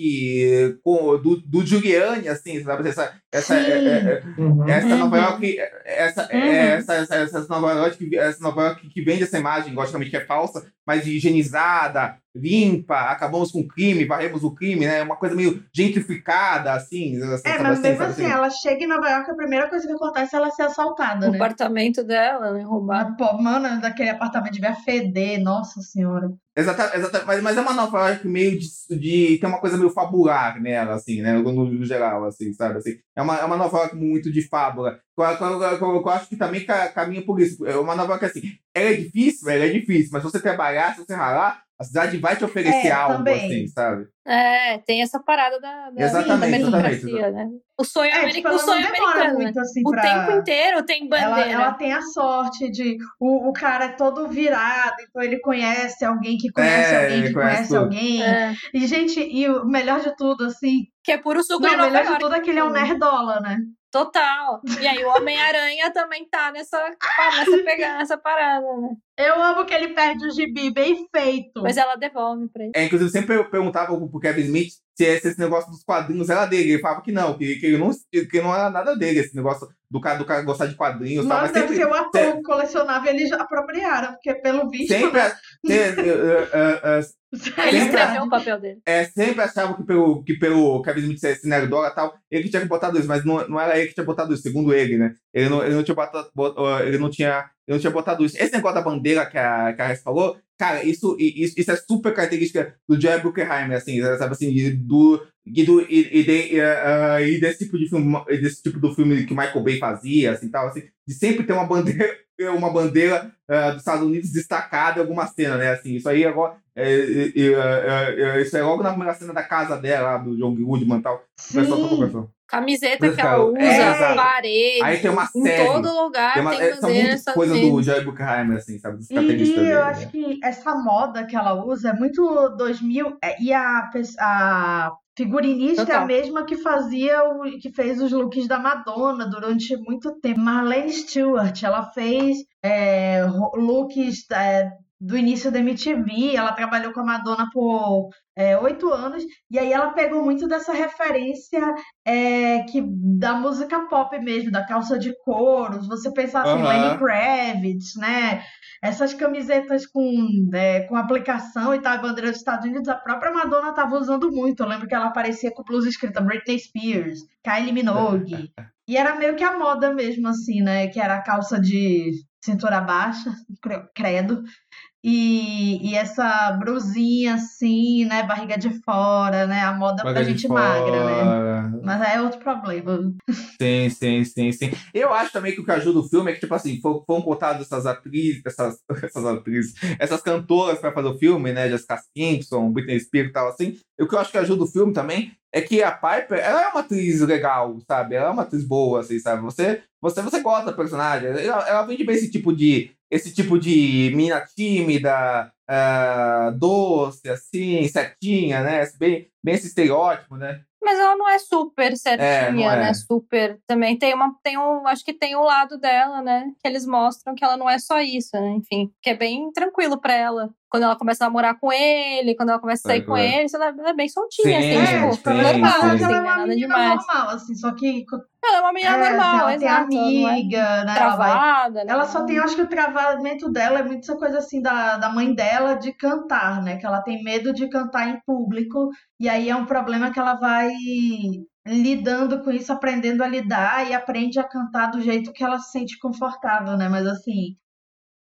S1: com, do, do Giuliani, assim, sabe? Essa, essa, é, é, é,
S2: Uhum.
S1: essa Nova
S3: Uhum.
S1: York, essa,
S3: Uhum.
S1: é, essa, essa, essa Nova York, que- essa Nova York que vende essa imagem, logicamente que é falsa, mas higienizada, limpa, acabamos com o crime, varremos o crime, né? Uma coisa meio gentrificada, assim.
S3: É,
S1: sabe
S3: mas mesmo
S1: sabe
S3: assim, ela chega em Nova York, a primeira coisa que acontece é ela ser assaltada,
S4: O
S3: né?
S4: apartamento dela, né? Roubado.
S3: Pô, mano, daquele apartamento devia feder, nossa senhora.
S1: Exata, exata, mas, mas é uma Nova York meio de, de. Tem uma coisa meio fabular nela, assim, né? No, no geral, assim, sabe? Assim, é, uma, é uma York muito de fábula. Eu, eu, eu- eu- acho que também ca- caminha por isso. É uma Nova York assim. Ela é difícil, ela é difícil, mas se você trabalhar, se você ralar, a cidade vai te oferecer
S3: É,
S1: algo,
S3: também.
S1: assim, sabe?
S4: É, tem essa parada da, da,
S1: Exatamente,
S4: da
S1: exatamente,
S4: meritocracia, né? O sonho,
S3: É,
S4: ameri-
S3: tipo,
S4: o
S3: ela
S4: sonho
S3: demora
S4: americano, né?
S3: muito assim
S4: O
S3: pra...
S4: tempo inteiro tem
S3: Ela,
S4: bandeira.
S3: ela tem a sorte de. O, o cara é todo virado, então ele conhece alguém que conhece
S1: É,
S3: alguém que
S1: conhece
S3: conhece alguém.
S4: É,
S3: E, gente, e o melhor de tudo, assim.
S4: que é puro suco
S3: Não,
S4: de
S3: o
S4: Nova
S3: melhor de tudo é que ele é um nerdola, né?
S4: Total. E aí o Homem-Aranha também tá nessa, nessa, pega, nessa parada, né?
S3: Eu amo que ele perde o gibi bem feito.
S4: Mas ela devolve pra ele.
S1: É, inclusive, sempre eu perguntava pro Kevin Smith se esse, esse negócio dos quadrinhos era dele. Ele falava que não, que, que, não, que não era nada dele, esse negócio do cara, do cara gostar de quadrinhos. tal,
S3: Nossa,
S1: mas sempre,
S3: ser o ator colecionável e eles apropriaram, porque pelo visto.
S1: sempre, a-
S4: Ele escreveu o papel dele.
S1: é, sempre achava que pelo, que pelo Kevin Smith ser esse nerdola e tal, ele que tinha botado isso, mas não, não era ele que tinha botado isso, segundo ele, né? Ele não, ele não tinha botado, bot- ele não tinha, ele não tinha botado isso. Esse negócio da bandeira que a, que a Rez falou, cara, isso, isso, isso é super característica do Jerry Bruckheimer, assim, sabe assim, e do, e, do, e, e, de- ah, e desse tipo de filme, desse tipo do filme que Michael Bay fazia, assim, tal, assim, de sempre ter uma bandeira, uma bandeira ah, dos Estados Unidos destacada em alguma cena, né? Assim, isso aí agora. É, é, é, é, isso é logo na primeira cena da casa dela, lá, do John Goodman e tal. Tá
S3: Sim.
S4: Camiseta que ela
S1: É,
S4: usa,
S1: exato.
S4: parede.
S1: Aí tem uma
S4: Em
S1: série.
S4: todo lugar
S1: Tem
S4: tem,
S1: uma, é,
S4: bandeira
S1: muitas
S4: Estados
S1: coisas do
S4: Unidos.
S1: Jerry Bruckheimer, assim, sabe? Dos
S3: E, e
S1: dele.
S3: eu
S1: né?
S3: acho que essa moda que ela usa é muito 2000. é, E a, a figurinista é
S4: Total.
S3: a mesma que fazia o que fez os looks da Madonna durante muito tempo. Marlene Stewart, ela fez é, looks é, do início da MTV. Ela trabalhou com a Madonna por é, oito anos. E aí ela pegou muito dessa referência é, que da música pop mesmo, da calça de couro. Você pensar assim,
S1: Aham.
S3: Lenny Kravitz, né? Essas camisetas com, é, com aplicação e tal, a bandeira dos Estados Unidos, a própria Madonna estava usando muito. Eu lembro que ela aparecia com blusa escrita Britney Spears, Kylie Minogue. E era meio que a moda mesmo, assim, né? Que era a calça de cintura baixa, cre- credo. E, e essa brusinha assim, né? Barriga de fora, né? A moda
S1: Barriga de
S3: gente magra, né? Mas é outro problema.
S1: Sim, sim, sim, sim. Eu acho também que o que ajuda o filme é que, tipo assim, foram, foram contadas essas atrizes, essas, essas atrizes, essas cantoras pra fazer o filme, né? Jessica Simpson, Britney Spears e tal, assim. E o que eu acho que ajuda o filme também é que a Piper, ela é uma atriz legal, sabe? Ela é uma atriz boa, assim, sabe? Você, você, você gosta da personagem. Ela, ela vende bem esse tipo de, esse tipo de mina tímida, ah, doce, assim, certinha, né? Bem, bem esse estereótipo, né?
S4: Mas ela não é super certinha,
S1: não é.
S4: né? Super. Também tem uma. Tem um. Acho que tem um lado dela, né? Que eles mostram que ela não é só isso, né? Enfim, que é bem tranquilo pra ela. Quando ela começa a namorar com ele, quando ela começa a sair
S1: É,
S4: com
S1: é.
S4: ele, ela é bem soltinha,
S1: Sim,
S4: assim,
S1: é,
S4: tipo,
S1: sim,
S4: normal,
S1: sim.
S4: assim,
S3: ela é
S4: né?
S3: uma
S4: Nada
S3: menina
S4: demais.
S3: normal, assim, só que
S4: Ela é uma menina
S3: É,
S4: normal,
S3: assim, ela tem
S4: exato. ela não é
S3: amiga, né? Ela, vai-
S4: travada, né?
S3: ela só tem, eu acho que o travamento dela é muito essa coisa assim da, da mãe dela de cantar, né? Que ela tem medo de cantar em público, e aí é um problema que ela vai lidando com isso, aprendendo a lidar e aprende a cantar do jeito que ela se sente confortável, né? Mas assim,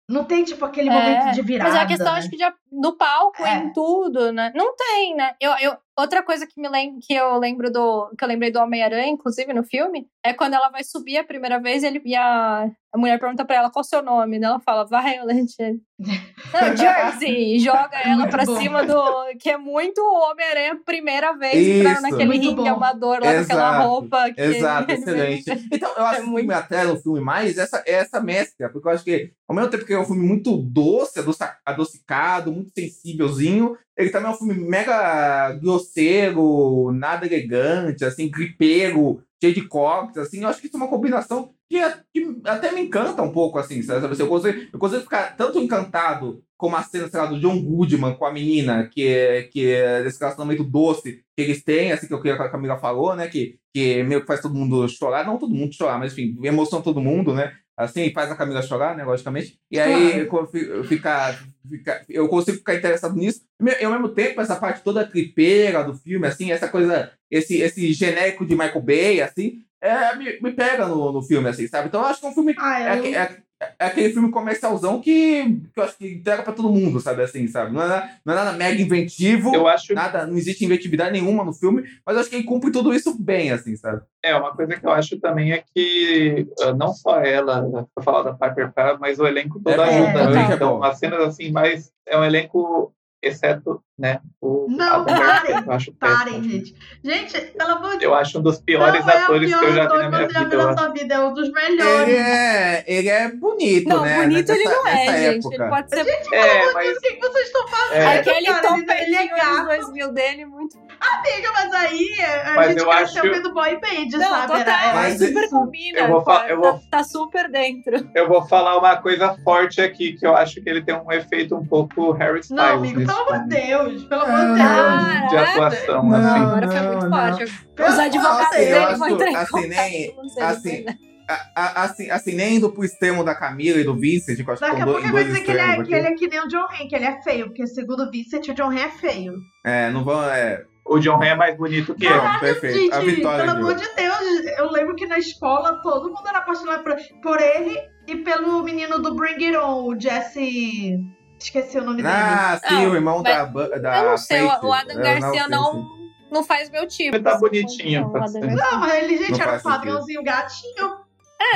S3: não tem tipo aquele momento
S4: É,
S3: de virada.
S4: Mas é a questão,
S3: né?
S4: acho que de, no palco,
S3: É.
S4: em tudo, né? Não tem, né? Eu, eu, outra coisa que, me lem que eu lembro do. que eu lembrei do Homem-Aranha, inclusive, no filme, é quando ela vai subir a primeira vez ele, e a, a mulher pergunta pra ela qual o seu nome, né? Ela fala, Violet. Não, Jersey! E joga ela
S3: Muito
S4: pra
S3: bom.
S4: cima do. Que é muito Homem-Aranha primeira vez
S1: Isso.
S4: naquele ringue
S3: bom.
S4: amador lá
S1: Exato.
S4: roupa. Que
S1: Exato,
S4: ele-
S1: excelente. Então, eu acho
S4: É
S1: que
S4: muito-
S1: filme atrela o filme mais essa, é essa mescla, porque eu acho que, ao mesmo tempo que é um filme muito doce, adocicado, muito sensívelzinho, ele também é um filme mega grosseiro, nada elegante, assim, gripeiro, cheio de cortes, assim. Eu acho que isso é uma combinação que, é- que até me encanta um pouco, assim, sabe? Eu consigo, eu consigo ficar tanto encantado como a cena, sei lá, do John Goodman com a menina, que é, que é desse relacionamento doce que eles têm, assim, que eu que a Camila falou, né? Que, que meio que faz todo mundo chorar. Não todo mundo chorar, mas enfim, emociona todo mundo, né? Assim, faz a Camila chorar, né? Logicamente. E aí
S3: Claro.
S1: eu, fica, fica, eu consigo ficar interessado nisso. E ao mesmo tempo, essa parte toda tripeira do filme, assim, essa coisa, esse, esse genérico de Michael Bay, assim, é, me, me pega no, no filme, assim, sabe? Então eu acho que é um filme.
S3: Ah,
S1: É,
S3: eu...
S1: aque- é- é aquele filme comercialzão que, que eu acho que entrega pra todo mundo, sabe? Assim, sabe? Não é, nada- não é nada mega inventivo.
S2: Eu acho
S1: Nada, não existe inventividade nenhuma no filme, mas eu acho que ele cumpre tudo isso bem, assim, sabe?
S2: É, uma coisa que eu acho também é que ah, não só ela, pra falar da Piper Parra, mas o elenco todo
S1: É
S2: ajuda. né?
S1: é
S2: então,
S1: bom.
S2: as cenas assim, mas é um elenco, exceto, né, o
S3: Não, parem, Parem,
S2: péssimo.
S3: gente. Gente, pelo amor de
S2: Eu acho um dos piores
S3: não é o
S2: atores
S3: pior
S2: que eu já vi
S3: ator
S2: na
S3: que
S2: minha
S3: você já
S2: vida.
S3: viu
S2: eu
S3: na vida, é um dos
S1: Ele
S3: melhores.
S1: é, ele é bonito,
S4: Não,
S1: né?
S4: bonito ele
S1: Nessa-
S4: não é, gente.
S1: época.
S4: Ele pode ser
S2: É, mas
S3: O que vocês estão fazendo?
S2: É.
S4: aquele
S3: cara, ele-
S4: topetinho
S3: ele é gato.
S4: dos 2000 dele, muito.
S3: Amiga, mas aí a
S2: Mas
S3: gente
S2: eu
S3: cresceu
S2: acho-
S3: vendo boy band,
S4: Não,
S3: sabe?
S4: total,
S3: Era-
S1: Mas
S4: super
S3: isso.
S4: combina.
S2: Eu vou fa-
S4: pô,
S2: eu vou-
S4: tá, tá super dentro.
S2: eu vou falar uma coisa forte aqui, que eu acho que ele tem um efeito um pouco Harry Styles
S3: Não, amigo, pelo amor de
S2: filme,
S3: Pelo amor
S1: Não,
S3: de Deus.
S2: de atuação,
S1: Não,
S2: assim.
S4: Agora foi muito
S1: não.
S4: forte. Os advogados
S3: amor de
S4: dele vão entrar em
S1: Assim, nem- assim,
S4: depois, né?
S1: A- a- Assim, assim, nem indo pro extremo da Camila e do Vincent, que eu acho que
S3: Daqui a pouco vai
S1: dois
S3: dizer que ele, é, que ele é que nem o John Ren, que ele é feio, porque segundo o Vincent, o John Ren é feio.
S1: É, não vão. É,
S2: O John Ren é mais bonito que eu.
S1: pronto, perfeito.
S3: Gente,
S1: a vitória
S3: pelo
S1: de
S3: amor de Deus, eu lembro que na escola todo mundo era apaixonado por, por ele e pelo menino do Bring It On, o Jesse. Esqueci o nome dele.
S1: Ah, sim,
S4: Não,
S1: o irmão
S4: mas
S1: da, da.
S4: Eu não sei, o-
S1: Faith.
S4: o Adam
S1: É,
S4: Garcia
S1: Faith.
S4: não, não faz meu tipo.
S2: Ele tá
S4: assim,
S2: bonitinho,
S4: não.
S3: Não, mas ele, gente,
S1: Não
S3: era um padrãozinho gatinho.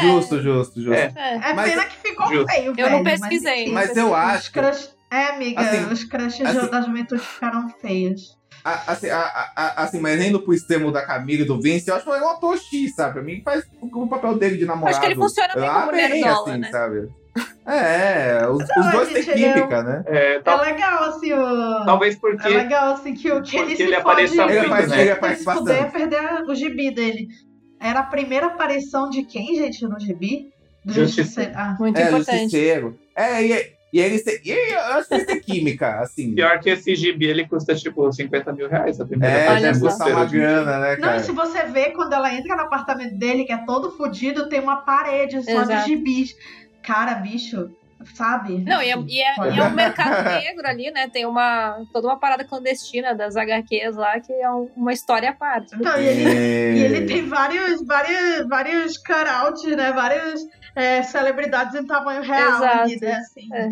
S1: Justo, justo, justo.
S2: É.
S4: É.
S3: É
S1: Mas-
S3: pena que ficou
S2: Justo.
S3: feio,
S4: Eu não
S3: velho,
S4: pesquisei,
S3: enfim,
S1: Mas
S4: não
S1: eu
S3: os
S1: acho.
S3: crush- É, amiga,
S1: Assim,
S3: os crushes
S1: assim-
S3: da juventude ficaram feios.
S1: A- Assim, a- a- a- assim, mas indo pro extremo da Camila e do Vince, eu acho que é um ator X, sabe? Pra mim faz o, o papel dele de namorado.
S4: Acho que ele funciona bem
S1: lá
S4: como
S1: bem,
S4: nerdola,
S1: assim,
S4: né?
S1: sabe? É, os,
S3: Não,
S1: os dois
S3: gente,
S1: têm
S3: ele é um-
S1: química, né?
S2: É,
S3: É
S2: tal-
S3: legal, assim, o...
S2: talvez
S3: É
S2: porque
S3: legal, assim, que, o- que ele se
S2: ele apareça
S1: Ele
S2: muito,
S1: faz-
S2: né?
S1: ele
S3: Ele
S1: faz
S3: se fuder é
S1: bastante.
S3: perder o gibi dele. Era a primeira aparição de quem, gente, no gibi? Do
S2: Justiceiro.
S3: Justiceiro. Ah,
S4: Muito
S1: É,
S4: importante.
S1: justiceiro. É, e, e ele, se- e ele- eu acho que ele tem química, assim.
S2: pior que esse gibi, ele custa tipo 50 mil reais a primeira
S1: É, deve custar uma grana, né,
S3: Não, e
S1: cara?
S3: se você vê quando ela entra no apartamento dele, que é todo fodido, tem uma parede só de
S4: Exato.
S3: gibis. Cara, bicho, sabe?
S4: Não, e é, e, é, e é um mercado negro ali, né? Tem uma toda uma parada clandestina das HQs lá, que é um- uma história à parte.
S3: Não, e ele, e ele tem vários, vários, vários cutouts, né? Várias é, celebridades em tamanho real
S4: Exato.
S3: ali, né? Assim,
S4: É.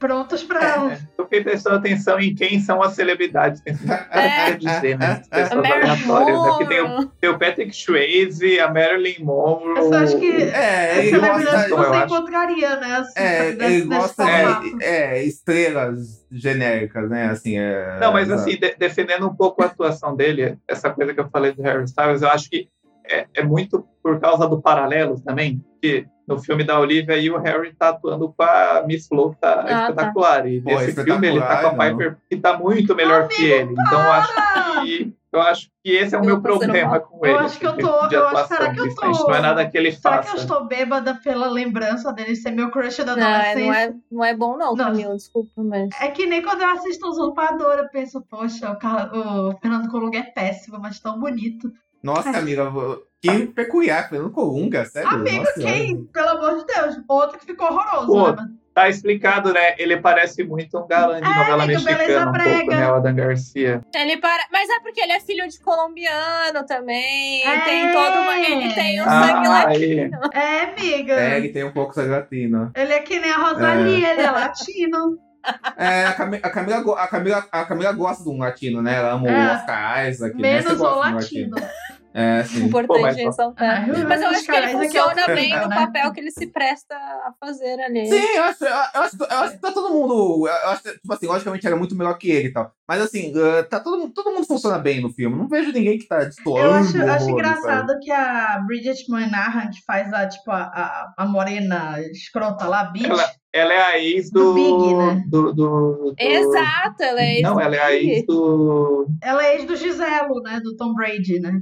S3: prontos pra.
S2: É, eu fiquei prestando atenção em quem são as celebridades. Tem
S4: É.
S2: que dizer, né? As pessoas aleatórias. Aqui tem o, tem o Patrick Swayze, a Marilyn Monroe.
S3: Eu só acho que
S1: É,
S3: as
S1: ele
S3: celebridades
S1: gosta,
S3: você
S2: acho.
S3: encontraria, né? Assim,
S1: é,
S3: desse-
S1: ele gosta
S3: formato.
S1: de é, estrelas genéricas, né? Assim, é,
S2: Não, mas
S1: exato.
S2: assim, de- defendendo um pouco a atuação dele, essa coisa que eu falei do Harry Styles, eu acho que é, é muito por causa do paralelo também, que no filme da Olivia aí o Harry tá atuando com a Miss Flo, que tá
S4: tá.
S2: espetacular. E
S1: Pô,
S2: nesse filme ele tá com a Piper, que tá muito melhor que ele. Então eu acho que eu acho que esse é o
S4: Eu
S2: meu problema
S4: mal.
S2: com
S3: Eu
S2: ele.
S3: acho que eu
S2: assim,
S3: tô-
S2: de
S3: eu acho-
S2: atuação,
S3: será que eu tô-
S2: Não é nada que ele
S3: Será
S2: faça.
S3: que eu estou bêbada pela lembrança dele ser meu crush da
S4: Não, é-
S3: adolescência?
S4: não, é, não é bom, não,
S3: Não.
S4: Camila, desculpa, mas.
S3: É que nem quando eu assisto Usurpador, eu penso, poxa, o, Car- o Fernando Colunga é péssimo, mas tão bonito.
S1: Nossa, amiga, que peculiar, Fernando Colunga, sério?
S3: Amigo,
S1: Nossa
S3: quem? Pelo amor de Deus. Outro que ficou horroroso,
S2: Pô,
S3: né?
S2: Tá explicado, né? Ele parece muito um galã de
S3: É,
S2: novela
S3: amigo, beleza
S2: mexicana, um pouco,
S3: brega.
S2: né? O Adam Garcia.
S4: Ele para... Mas é porque ele é filho de colombiano também.
S3: É.
S4: Tem todo uma... Ele tem o
S2: Ah,
S4: sangue
S2: aí.
S4: latino.
S3: É, amiga.
S1: É, ele tem um pouco de latino.
S3: Ele é que nem a Rosalie, ele é latino.
S1: É, a, Cami- a Camila, a, Camila, a Camila gosta de um latino, né? Ela ama
S3: É.
S1: o Oscar Isaac, né?
S3: Menos o
S1: gosta de um
S3: latino.
S1: É, sim.
S4: Importante
S2: mas-
S4: ressaltar.
S3: Ah,
S4: Mas eu acho que ele
S3: é
S4: funciona
S3: outro
S4: bem no
S3: né?
S4: papel que ele se presta a fazer ali.
S1: Sim, eu acho, eu, eu acho, eu acho que tá todo mundo. Eu acho, que, tipo assim, logicamente era muito melhor que ele e tal. Mas assim, uh, tá todo, mundo- todo mundo funciona bem no filme. Não vejo ninguém que tá destoando.
S3: Eu acho, eu acho engraçado
S1: sabe?
S3: que a Bridget Moynihan, que faz a, tipo, a, a, a morena escrota lá, Beach,
S2: Ela, ela é a ex do.
S3: Do Big, né?
S2: do, do- do-
S4: Exato, ela é
S2: Não, ela é a ex do.
S3: ela é ex do Giselo, né? Do Tom Brady, né?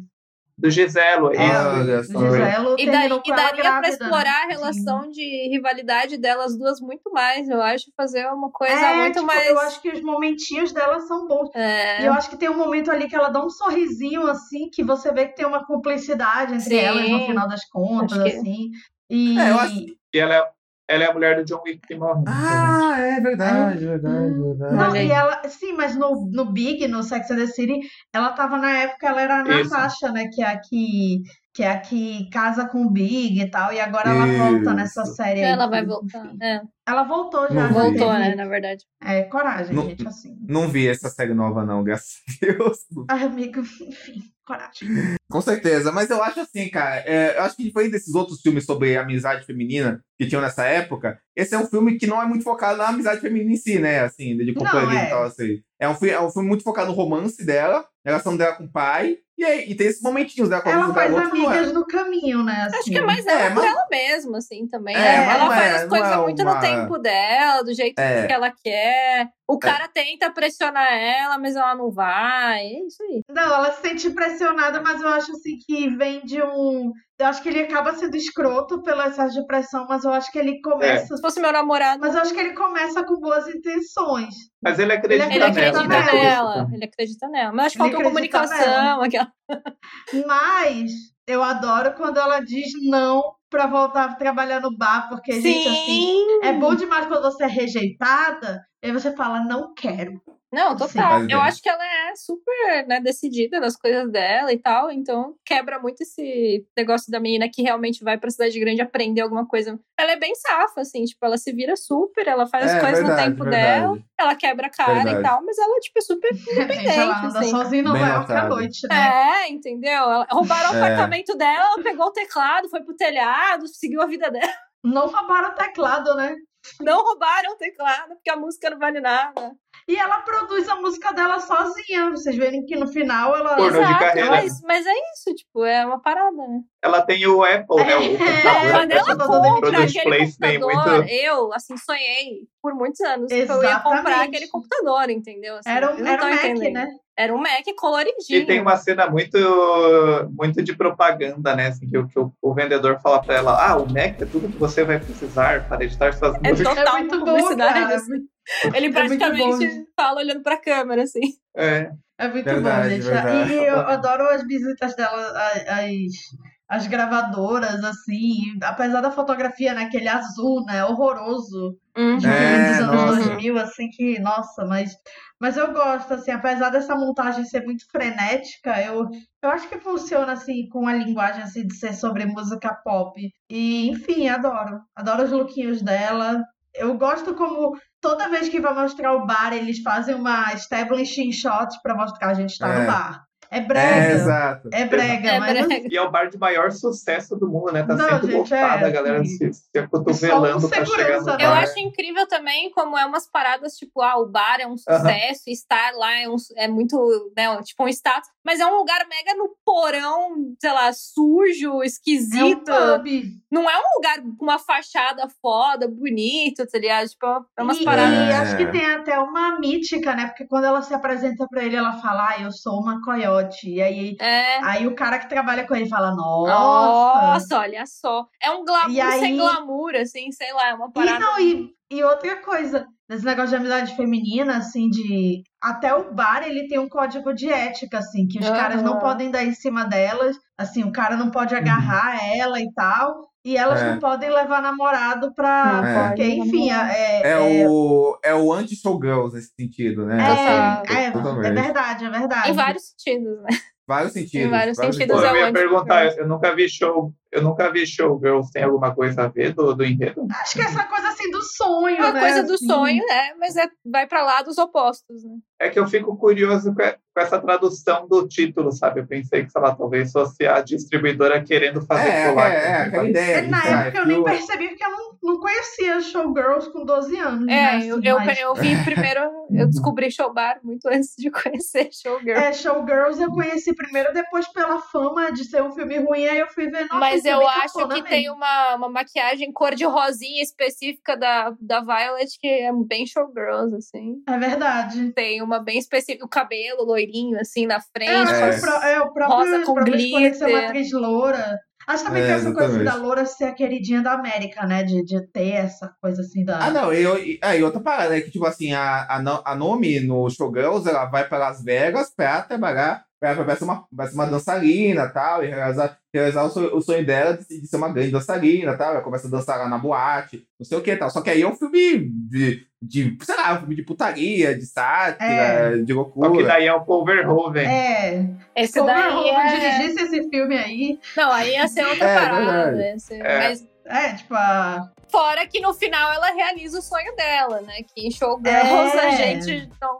S2: Do Giselo. é
S1: Ah,
S2: isso.
S1: olha
S3: O
S1: só.
S3: Giselo
S4: E, daí, e daria pra
S3: grávida,
S4: explorar a
S3: né?
S4: relação de rivalidade delas duas muito mais, eu acho, fazer uma coisa
S3: É,
S4: muito
S3: tipo,
S4: mais.
S3: Eu acho que os momentinhos dela são bons.
S4: É,
S3: E eu acho que tem um momento ali que ela dá um sorrisinho, assim, que você vê que tem uma cumplicidade entre
S4: Sim.
S3: elas no final das contas,
S4: que-
S3: assim. E
S1: É, eu acho-
S2: E ela é, ela é a mulher do John Wick que morre.
S1: Ah, é verdade, verdade, verdade.
S3: Não,
S4: Olha aí.
S3: e ela, sim, mas no, no Big, no Sex and the City, ela tava na época, ela era a
S2: Isso.
S3: Natasha, né? Que é a que, que é a que casa com o Big e tal, e agora ela volta nessa
S1: Isso.
S3: série aí.
S4: ela vai
S3: que-
S4: voltar. É,
S3: Ela voltou já.
S1: Não vi.
S4: voltou, né, na verdade.
S3: É, coragem,
S1: Não-
S3: gente, assim.
S1: Não vi essa série nova, não, graças a Deus.
S3: Ai, amigo, enfim, coragem.
S1: Com certeza, mas eu acho assim, cara, é, eu acho que diferente desses outros filmes sobre amizade feminina que tinham nessa época, esse é um filme que não é muito focado na amizade feminina em si, né? Assim, de companhia
S3: é.
S1: e tal, assim. É um, é um filme muito focado no romance dela, na relação dela com o pai, e, aí, e tem esses momentinhos dela com
S3: Ela faz
S1: é?
S3: amigas no caminho, né?
S4: Acho
S3: assim.
S4: que é mais
S1: É,
S4: ela por
S1: mas-
S4: ela mesma, assim, também.
S1: É,
S4: né? ela faz
S1: é-
S4: as coisas
S1: é
S4: muito
S1: uma-
S4: no tempo dela, do jeito
S1: É.
S4: que ela quer. O cara tenta pressionar ela, mas ela não vai. É isso aí.
S3: Não, ela se sente pressionada, mas eu acho assim que vem de um. Eu acho que ele acaba sendo escroto pelo excesso de pressão, mas eu acho que ele começa.
S4: Se fosse meu namorado,
S3: Mas eu acho que ele começa com boas intenções.
S2: Mas ele acredita
S3: Ele
S4: ele
S3: acredita
S2: nela.
S4: acredita
S2: né?
S4: nela. Ele acredita nela. Mas acho que
S3: Ele
S4: faltou
S3: acredita
S4: comunicação. Aquela...
S3: Mas eu adoro quando ela diz não pra voltar a trabalhar no bar, porque, gente, assim, é bom demais quando você é rejeitada, e aí você fala, não quero.
S4: Não,
S3: Sim.
S4: total.
S1: Mas
S4: Eu acho que ela é super né, decidida nas coisas dela e tal, então quebra muito esse negócio da menina que realmente vai pra cidade grande aprender alguma coisa. Ela é bem safa, assim, tipo, ela se vira super, ela faz
S1: É,
S4: as coisas
S1: verdade,
S4: no tempo
S1: verdade.
S4: dela, ela quebra a cara
S1: Verdade.
S4: e tal, mas ela, tipo, é super
S3: Gente, ela
S4: independente,
S3: anda
S4: assim.
S3: sozinha em Nova
S1: Bem
S3: York à noite, né?
S4: É, entendeu? Ela- Roubaram o
S1: É.
S4: apartamento dela, ela pegou o teclado, foi pro telhado, seguiu a vida dela.
S3: Não roubaram o teclado, né?
S4: Não roubaram o teclado, porque a música não vale nada.
S3: E ela produz a música dela sozinha. Vocês verem que no final ela.
S2: Pornô de
S4: Exato,
S2: carreira.
S4: mas, mas é isso, tipo, é uma parada, né?
S2: Ela tem o Apple, né? O
S3: É.
S4: Quando ela compra aquele computador,
S2: muito.
S4: eu, assim, sonhei por muitos anos que eu ia comprar
S3: Exatamente.
S4: aquele computador, entendeu? Assim,
S3: Era um, era um Mac,
S4: entendendo.
S3: né?
S4: Era um Mac coloridinho.
S2: E tem uma cena muito, muito de propaganda, né? Assim, que, o, que o, o vendedor fala pra ela: Ah, o Mac é tudo que você vai precisar para editar suas
S4: É
S2: músicas.
S4: total
S3: É muito bom,
S4: publicidade, assim. Ele
S3: É
S4: praticamente
S3: bom.
S4: fala olhando pra câmera, assim.
S2: É.
S3: É muito
S1: Verdade,
S3: bom, gente.
S1: verdade.
S3: E eu adoro as visitas dela, as, as gravadoras, assim. Apesar da fotografia, né? Aquele azul, né? Horroroso.
S4: Uhum.
S3: De
S1: É,
S3: dos anos
S1: nossa.
S3: 2000, assim, que... Nossa, mas... Mas eu gosto, assim. Apesar dessa montagem ser muito frenética, eu... Eu acho que funciona, assim, com a linguagem, assim, de ser sobre música pop. E, enfim, adoro. Adoro os lookinhos dela. Eu gosto como toda vez que vai mostrar o bar, eles fazem uma establishing shot pra mostrar que a gente tá
S1: É.
S3: no bar. É
S1: É,
S3: brega.
S1: exato.
S3: É brega,
S4: É
S3: mas
S4: brega.
S2: E é o bar de maior sucesso do mundo, né? Tá
S3: Não,
S2: sempre
S3: gente,
S2: lotado,
S3: é,
S2: a galera se, se acotovelando pra chegar
S3: segurança,
S2: no
S3: né?
S4: Eu
S2: bar.
S4: acho incrível também como é umas paradas, tipo, ah, o bar é um sucesso, e estar lá é, um, é muito, né, tipo, um status, mas é um lugar mega no porão, sei lá, sujo,
S3: é um
S4: esquisito.
S3: pub.
S4: Não é um lugar com uma fachada foda, bonito, tá ligado? Tipo, é umas
S3: E,
S4: paradas.
S3: e
S1: É.
S3: acho que tem até uma mítica, né? Porque quando ela se apresenta pra ele, ela fala, ah, eu sou uma E aí,
S4: É.
S3: aí o cara que trabalha com ele fala, nossa.
S4: Nossa, olha só. É um glamour
S3: E aí-
S4: sem glamour, assim, sei lá, é uma
S3: E,
S4: parada.
S3: não, e, e outra coisa, nesse negócio de amizade feminina, assim, de. Até o bar ele tem um código de ética, assim, que os caras não podem dar em cima delas, assim, o cara não pode agarrar ela e tal. E elas
S1: É.
S3: não podem levar namorado pra.
S4: Não
S3: porque, enfim,
S4: namorado.
S3: é.
S1: É o, é o anti-showgirls nesse sentido, né?
S3: É,
S1: Assim,
S3: é, é verdade, é verdade.
S4: Em vários sentidos, né?
S1: Vários sentidos.
S4: Em vários sentidos,
S2: Pô,
S4: é
S2: eu ia perguntar, eu nunca vi show, eu nunca vi showgirls, tem alguma coisa a ver do, do enredo?
S3: Acho que essa coisa assim do sonho,
S4: É uma
S3: né?
S4: coisa do
S3: assim.
S4: sonho, né? Mas é, vai pra lá dos opostos, né?
S2: É que eu fico curioso com com essa tradução do título, sabe? Eu pensei que, sei lá, talvez fosse a distribuidora querendo fazer
S1: É,
S2: colar.
S1: é, é, aquela ideia.
S3: Na
S1: de, ah,
S3: época eu nem
S1: eu-
S3: percebi porque eu não, não conhecia Showgirls com 12 anos. né,
S4: É,
S3: assim,
S4: eu, eu,
S3: mas-
S4: eu vi primeiro, eu descobri Showbar muito antes de conhecer Showgirl.
S3: É, Showgirls eu conheci primeiro, depois pela fama de ser um filme ruim, aí eu fui ver. Nossa,
S4: Mas eu
S3: filme
S4: acho
S3: cafona
S4: que
S3: mesmo.
S4: tem uma, uma maquiagem cor de rosinha específica da, da Violet que é bem showgirls, assim.
S3: É verdade.
S4: Tem uma bem específica, o cabelo loirinho, assim, na
S3: É,
S4: frente.
S3: acho
S1: É.
S3: o pró- é, o próprio,
S4: Rosa com
S3: escolha de ser uma
S4: glitter.
S3: atriz loura. Acho que também
S1: É,
S3: tem essa coisa da loura ser a queridinha da América, né? De, de ter essa coisa assim da.
S1: Ah, não, e, eu- e, ah, e outra parada é que, tipo assim, a, a, a Nomi no Showgirls, ela vai para Las Vegas pra trabalhar, pra, pra ser, uma, pra ser uma dançarina e tal, e realizar, realizar o, sonho, o sonho dela de, de ser uma grande dançarina e tal. Ela começa a dançar lá na boate, não sei o que e tal. Só que aí é um filme de, de sei lá, um filme de putaria, de sátira,
S3: É.
S1: de
S2: Só
S1: loucura.
S2: que daí é o Paul Verhoeven.
S3: É.
S4: Esse
S3: Se o
S4: daí é...
S3: dirigisse esse filme aí.
S4: Não, aí ia ser outra
S1: É,
S4: parada. ia ser-
S2: É.
S4: Mas
S3: É, tipo, a.
S4: fora que no final ela realiza o sonho dela, né? Que em Showgirls
S3: É.
S4: a gente não,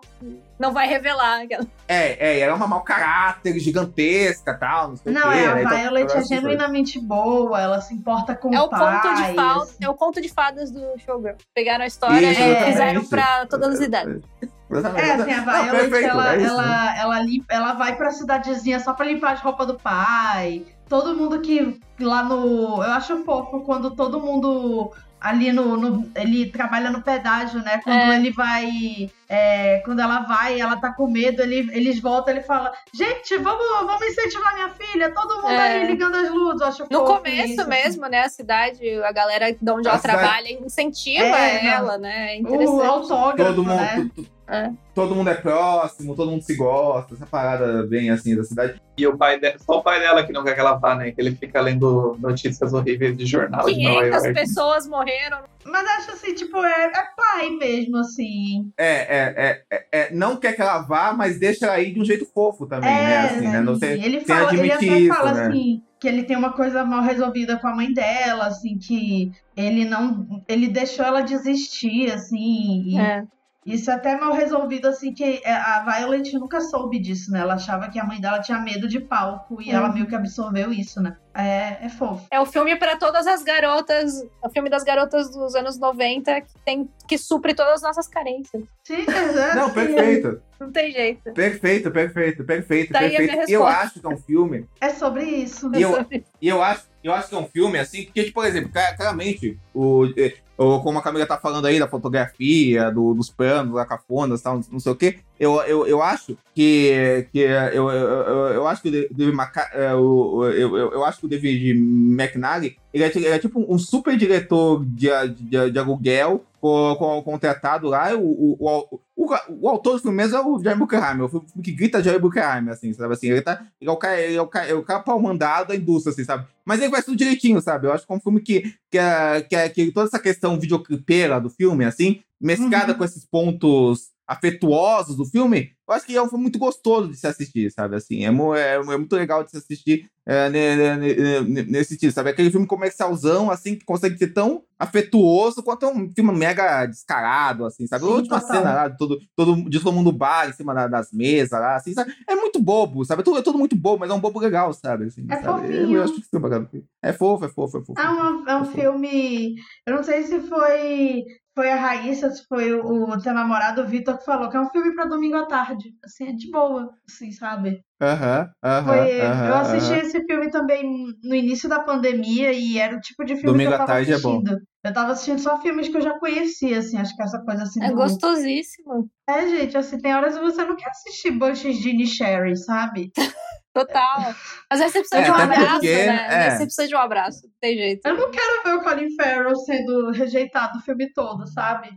S4: não vai revelar. aquela-
S1: É, é, ela é uma mau caráter gigantesca e tal, não sei
S3: Não,
S1: o quê.
S3: é, a
S1: né? Então,
S3: Violet
S1: ela
S3: é genuinamente boa, ela se importa com
S4: É o
S3: o pai.
S4: conto de fadas,
S3: assim.
S4: é o conto de fadas do Showgirl. Pegaram a história
S1: Isso,
S4: e fizeram pra todas as idades.
S1: Exatamente.
S3: É, assim, a
S1: Não,
S3: Violet,
S1: perfeito,
S3: ela,
S1: é isso,
S3: ela, ela, limpa- ela vai pra cidadezinha só pra limpar as roupas do pai. Todo mundo que lá no. Eu acho fofo quando todo mundo ali no. no- ele trabalha no pedágio, né? Quando
S4: É.
S3: ele vai. é, quando ela vai, ela tá com medo, ele, eles voltam, ele fala: Gente, vamos, vamos incentivar minha filha, todo mundo
S4: É.
S3: aí ligando as luzes. Eu acho
S4: No começo
S3: isso, assim.
S4: mesmo, né? A cidade, a galera de onde
S1: A
S4: ela
S1: cidade-
S4: trabalha incentiva
S3: É, não.
S4: ela, né? É
S3: O
S4: interessante.
S3: autógrafo,
S1: Todo mundo,
S3: né?
S4: É.
S1: todo mundo é próximo, todo mundo se gosta, essa parada bem assim da cidade.
S2: E o pai dela, só o pai dela que não quer que ela vá, né? Que ele fica lendo notícias horríveis de jornal de Nova
S4: 500
S2: York.
S4: pessoas morreram.
S3: Mas acho assim, tipo, é, é pai mesmo, assim.
S1: É, é, é, é, é, não quer que ela vá, mas deixa ela ir de um jeito fofo também, né?
S3: É,
S1: Assim, né? Não
S3: assim,
S1: sem,
S3: ele
S1: sem
S3: fala, ele até
S1: isso,
S3: fala
S1: né?
S3: assim que ele tem uma coisa mal resolvida com a mãe dela, assim que ele não, ele deixou ela desistir, assim. E
S4: É.
S3: Isso é até mal resolvido, assim que é, a Violet nunca soube disso, né? Ela achava que a mãe dela tinha medo de palco e ela
S4: Uhum.
S3: meio que absorveu isso, né? É, é fofo.
S4: É o filme para todas as garotas, é o filme das garotas dos anos 90 que tem que supre todas as nossas carências.
S3: Sim, é,
S1: Não,
S3: assim,
S1: perfeito.
S4: Não tem jeito.
S1: Perfeito, perfeito, perfeito,
S4: Tá aí a minha
S1: perfeito. E eu acho que é um filme.
S3: É sobre isso.
S1: E eu, e eu acho, eu acho que é um filme assim, porque, tipo, por exemplo, cla- claramente, o, eh, o, como a Camila tá falando aí da fotografia, do- dos planos, da cafonas, tal, não sei o quê, eu, eu, eu acho que, que eu, eu, eu, acho que o David Maca- o- eu, eu, eu acho que o David McNally, ele é, ele é tipo um super diretor de, de, de aluguel co- co- contratado lá, o, o, o, o, autor do filme mesmo é o Jerry Bruckheimer, o filme que grita Jerry Bruckheimer, assim, sabe assim, ele, tá, ele é o cara, ele é o cara, é o pau mandado da indústria, assim, sabe, mas ele faz tudo direitinho, sabe, eu acho que é um filme que, que, é, que, é, que toda essa questão videoclipeira do filme, assim, mesclada
S3: Uhum.
S1: com esses pontos afetuosos do filme, eu acho que é um filme muito gostoso de se assistir, sabe, assim, é, é, é muito legal de se assistir é, ne- ne- ne- ne- nesse sentido, sabe, aquele filme comercialzão, assim, que consegue ser tão afetuoso quanto é um filme mega descarado, assim, sabe, a última
S3: total.
S1: cena lá, todo, todo, de todo mundo bar, em cima da- das mesas lá, assim, sabe, é muito bobo, sabe, é tudo, é tudo muito bobo, mas é um bobo legal, sabe, assim,
S3: É
S1: sabe?
S3: fofinho.
S1: Eu acho que é bacana. É fofo, é fofo, é fofo.
S3: É, uma- é um filme. Eu não sei se foi, foi a Raíssa, foi o, o teu namorado, o Vitor, que falou que é um filme pra domingo à tarde. Assim, é de boa, assim, sabe?
S1: Aham, aham,
S3: eu assisti esse filme também no início da pandemia e era o tipo de filme
S1: Domingo
S3: que eu
S1: à
S3: tava
S1: tarde é bom.
S3: assistindo. Eu tava assistindo só filmes que eu já conhecia, assim, acho que essa coisa assim
S4: É
S3: do...
S4: gostosíssimo.
S3: É, gente, assim, tem horas que você não quer assistir Bush's Gene Sherry, sabe?
S4: Total. Mas aí você precisa
S1: É,
S4: de um abraço,
S1: porque,
S4: né?
S1: é.
S4: Você precisa de um abraço, não tem jeito.
S3: Eu não quero ver o Colin Farrell sendo rejeitado o filme todo, sabe?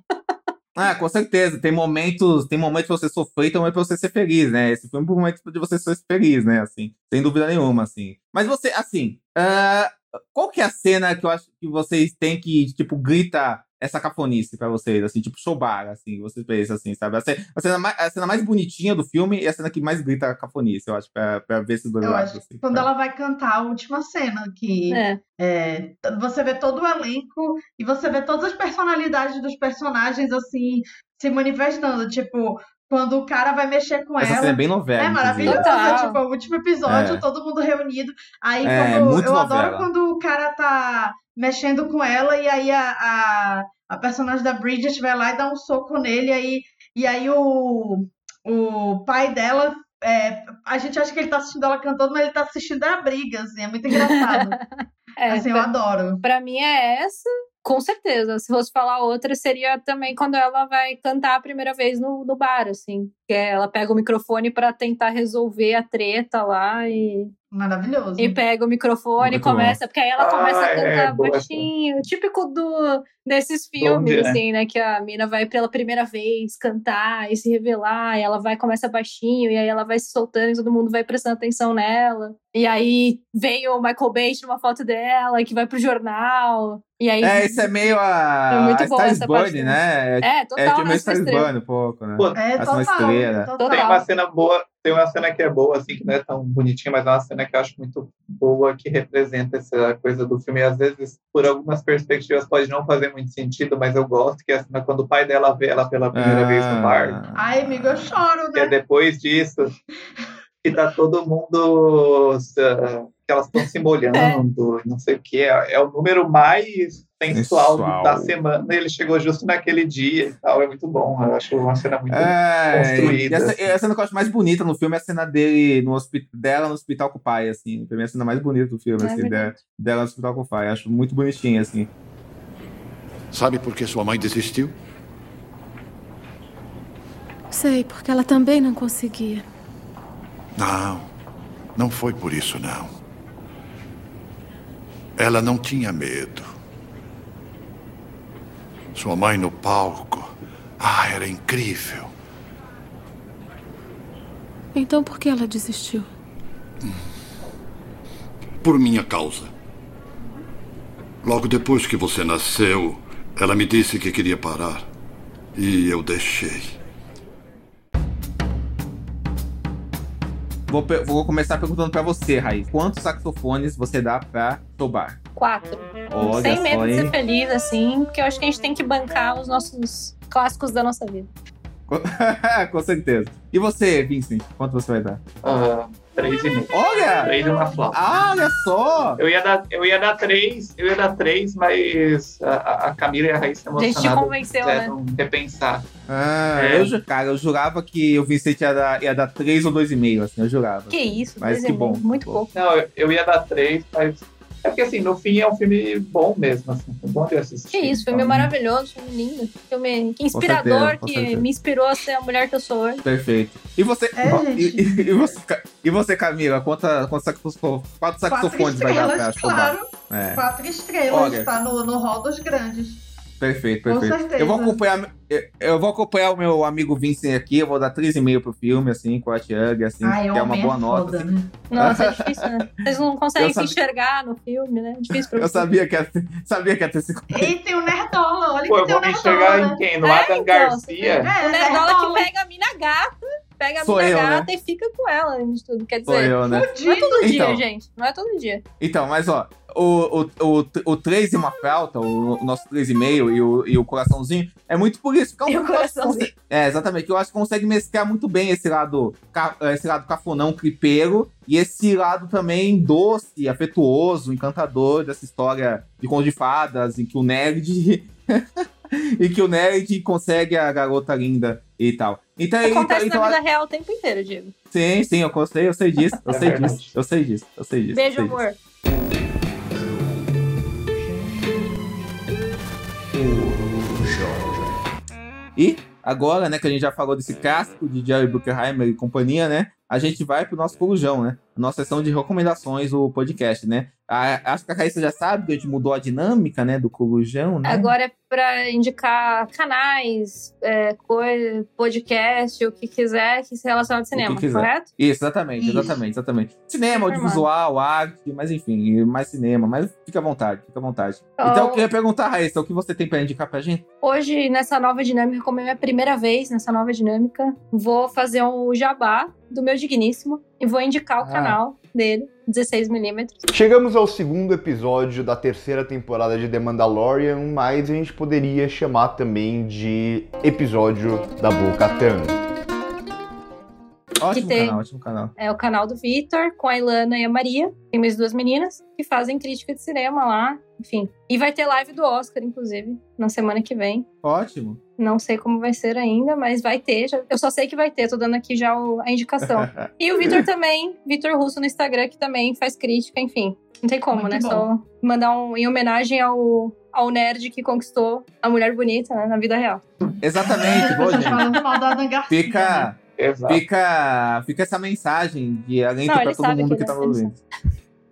S1: Ah, com certeza. Tem momentos, tem momentos pra você sofrer e tem momentos pra você ser feliz, né? Esse filme é um momento de você ser feliz, né? Assim, sem dúvida nenhuma, assim. Mas você, assim, ah, qual que é a cena que eu acho que vocês têm que, tipo, grita essa cafonice pra vocês, assim, tipo showbar, assim, vocês pensam assim, sabe? A cena, a cena, mais, a cena mais bonitinha do filme e a cena que mais grita a cafonice, eu acho, pra, pra ver esses dois
S3: Eu
S1: lados. assim,
S3: quando
S1: sabe?
S3: ela vai cantar a última cena, que
S4: É.
S3: é, você vê todo o elenco e você vê todas as personalidades dos personagens assim se manifestando. Tipo, quando o cara vai mexer com
S1: Essa
S3: ela.
S1: cena é bem novela.
S3: É maravilhoso,
S4: Total.
S3: tipo, o último episódio,
S1: É.
S3: todo mundo reunido. Aí
S1: É,
S3: quando, eu
S1: novela.
S3: adoro quando o cara tá mexendo com ela e aí a, a, a personagem da Bridget vai lá e dá um soco nele, e aí, e aí o, o pai dela. é, a gente acha que ele tá assistindo ela cantando, mas ele tá assistindo a briga, assim, é muito engraçado.
S4: É,
S3: assim, eu
S4: pra,
S3: adoro.
S4: pra mim é essa, com certeza. Se fosse falar outra, seria também quando ela vai cantar a primeira vez no, no bar, assim. Que ela pega o microfone pra tentar resolver a treta lá e,
S3: Maravilhoso.
S4: e pega o microfone e
S1: Muito
S4: começa. Porque aí ela começa
S2: Ah,
S4: a
S2: é,
S4: cantar
S2: boa essa.
S4: baixinho. Típico do, desses
S2: Bom
S4: filmes,
S2: dia, né?
S4: assim, né? Que a mina vai pela primeira vez cantar e se revelar. E ela vai, começa baixinho, e aí ela vai se soltando e todo mundo vai prestando atenção nela. E aí vem o Michael Bay numa foto dela, que vai pro jornal. E aí.
S1: É, isso é meio a,
S4: É muito
S1: a
S4: boa
S1: Stars
S4: essa parte
S1: Burn,
S4: do-
S1: né?
S4: É, total,
S1: É meio Stars. Burn um pouco, né?
S2: Pô,
S3: É, total. total.
S2: Tem uma cena boa, tem uma cena que é boa, assim, que não é tão bonitinha, mas é uma cena que eu acho muito boa, que representa essa coisa do filme. E às vezes, por algumas perspectivas, pode não fazer muito sentido, mas eu gosto, que é a cena quando o pai dela vê ela pela primeira vez no bar.
S1: Ah,
S3: Ai, amigo, eu choro,
S2: Que é
S3: né?
S2: depois disso, que tá todo mundo... que elas estão se molhando, não sei o que. É, é o número mais sensual
S1: Sensual.
S2: da semana. Ele chegou justo naquele dia e tal. É muito bom. Eu acho uma cena muito
S1: É,
S2: construída.
S1: e essa,
S2: assim.
S1: e a cena que eu acho mais bonita no filme é a cena dele no dela no hospital com o pai, assim. Pra mim é a cena mais bonita do filme,
S4: É
S1: assim, dela, dela no hospital com o pai. Acho muito bonitinha, assim.
S15: Sabe por que sua mãe desistiu?
S16: Sei, porque ela também não conseguia.
S15: Não, não foi por isso, não. Ela não tinha medo. Sua mãe no palco. Ah, era incrível.
S16: Então por que ela desistiu?
S15: Por minha causa. Logo depois que você nasceu, ela me disse que queria parar. E eu deixei.
S1: Vou, vou começar perguntando para você, Raí. Quantos saxofones você dá pra Tobar?
S4: Quatro.
S1: Olha
S4: Sem
S1: só,
S4: medo
S1: hein?
S4: de ser feliz, assim, porque eu acho que a gente tem que bancar os nossos clássicos da nossa vida.
S1: Com certeza. E você, Vincent, quanto você vai dar?
S2: Uh, 3,5.
S1: Olha!
S2: 3 na flauta.
S1: Olha só!
S2: Eu ia dar, eu ia dar 3, eu ia dar 3, mas a, a Camila e a Raíssa emocionadas.
S4: A gente te convenceu, né?
S2: repensar.
S1: Ah,
S2: é.
S1: eu, cara, eu jurava que o Vicente ia dar, ia dar 3 ou 2,5, assim, eu jurava.
S4: Que isso,
S1: mas que bom.
S4: Muito pouco.
S2: Não, eu ia dar 3, mas é porque assim, no fim é um filme bom mesmo, assim, foi bom de assistir.
S4: Que isso, filme
S2: então,
S4: maravilhoso, filme lindo. Filme que inspirador,
S1: certeza,
S4: que
S1: certeza.
S4: me inspirou a ser a mulher que eu sou hoje.
S1: Perfeito. E você,
S3: É,
S1: e, e- e você, e você Camila, quanta, quantos saxofo- quatro saxofones vai dar pra
S3: claro.
S1: É.
S3: Quatro estrelas,
S1: Olha.
S3: tá no, no hall dos grandes.
S1: Perfeito,
S3: Com
S1: perfeito.
S3: certeza.
S1: Eu vou acompanhar, eu, eu vou acompanhar o meu amigo Vincent aqui, eu vou dar 3,5 pro filme, assim, com a Tiang, assim,
S3: Ai,
S1: que é uma boa
S3: é
S1: nota.
S3: foda,
S1: assim.
S3: né?
S4: Nossa, é difícil, né? Vocês não conseguem
S1: Eu
S4: se
S1: sabia-
S4: enxergar no filme, né? É difícil pra
S1: Eu
S4: vocês.
S1: sabia que ia, sabia que ia ter esse
S3: E tem o Nerdola, olha
S2: Pô,
S3: que
S2: eu
S3: tem o
S2: vou me
S3: Nerdola.
S2: enxergar
S3: né?
S2: em quem? No
S4: É,
S2: Adam
S4: então,
S2: Garcia?
S3: É,
S4: O Nerdola que
S3: Nerdola.
S4: pega a mina gata, pega a
S1: Sou
S4: mina
S1: eu, né?
S4: gata e fica com ela, além de tudo. Quer dizer,
S1: eu, né?
S4: não é todo dia,
S1: Então.
S4: gente. Não é todo dia.
S1: Então, mas ó, o, o, o, o 3 e uma flauta, o, o nosso 3,5 e o, e o coraçãozinho, é muito por isso. que é um
S4: E coraçãozinho.
S1: É, exatamente, que eu acho que consegue mesclar muito bem esse lado, esse lado cafonão, clipeiro, e esse lado também doce, afetuoso, encantador dessa história de conto de fadas, em que o nerd. e que o nerd consegue a garota linda e tal. Então,
S4: Acontece
S1: então,
S4: na
S1: então
S4: vida real o tempo inteiro, Diego.
S1: sim, sim, eu gostei, eu sei disso, eu
S2: É
S1: sei disso, eu sei disso, eu sei disso.
S4: Beijo,
S1: sei disso.
S4: Amor.
S1: E agora, né, que a gente já falou desse clássico de Jerry Bruckheimer e companhia, né? A gente vai pro nosso corujão, né? Nossa sessão de recomendações do podcast, né? A, acho que a Raíssa já sabe que a gente mudou a dinâmica, né, do Corujão, né?
S4: Agora é pra indicar canais, é, coisa, podcast, o que quiser que se relaciona ao cinema, correto?
S1: Isso, exatamente,
S3: Isso.
S1: exatamente, exatamente. Cinema, audiovisual, arte, mas enfim, mais cinema, mas fica à vontade, fica à vontade. Então,
S4: Então-
S1: eu queria perguntar, Raíssa, o que você tem pra indicar pra gente?
S4: Hoje, nessa nova dinâmica, como é minha primeira vez nessa nova dinâmica, vou fazer um jabá do meu digníssimo e vou indicar o
S17: Ah.
S4: canal dele, 16mm.
S17: Chegamos ao segundo episódio da terceira temporada de The Mandalorian, mas a gente poderia chamar também de episódio da Bo-Katan.
S1: Ótimo
S4: tem-
S1: canal, ótimo canal.
S4: É o canal do Vitor, com a Ilana e a Maria. Tem mais duas meninas que fazem crítica de cinema lá, enfim. E vai ter live do Oscar, inclusive, na semana que vem.
S1: Ótimo.
S4: Não sei como vai ser ainda, mas vai ter. já- Eu só sei que vai ter, tô dando aqui já o- a indicação. E o Vitor também, Vitor Russo no Instagram, que também faz crítica, enfim. Não tem como,
S3: Muito
S4: né?
S3: bom.
S4: Só mandar um em homenagem ao, ao nerd que conquistou a mulher bonita né, na vida real.
S1: Exatamente, boa,
S3: Vocês
S1: gente.
S3: falando mal da Ana Garcia. né?
S1: Fica,
S2: Exato.
S1: fica, fica essa mensagem de alento
S4: ele
S1: todo mundo
S4: que
S1: que tá ouvindo.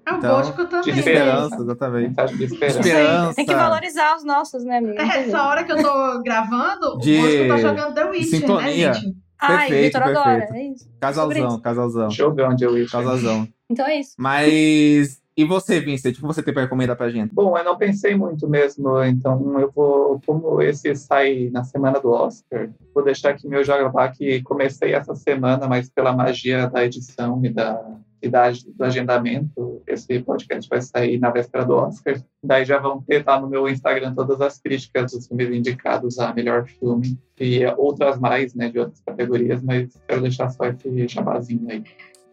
S3: É o
S1: Então,
S3: Bosco também.
S1: De
S2: de
S1: esperança, exatamente.
S2: Mensagem de esperança.
S1: Esperança.
S4: Tem que valorizar os nossos, né, amigo?
S3: É, Essa hora que eu tô gravando,
S1: De-
S3: o Bosco tá jogando The Witcher,
S1: sintonia.
S3: né, gente?
S4: Ai,
S1: Perfeito,
S4: Vitor adora,
S1: perfeito.
S4: é isso.
S1: Casalzão, casalzão.
S2: Jogão de Witcher.
S1: Casalzão.
S4: Então é isso.
S1: Mas. E você, Vincent? O que você tem pra recomendar pra gente?
S2: Bom, eu não pensei muito mesmo, então eu vou, como esse sai na semana do Oscar, vou deixar aqui meu jabá que comecei essa semana, mas pela magia da edição e da e da, do agendamento, esse podcast vai sair na véspera do Oscar. Daí já vão ter lá no meu Instagram todas as críticas dos filmes indicados a melhor filme e outras mais, né, de outras categorias, mas quero deixar só esse jabazinho aí.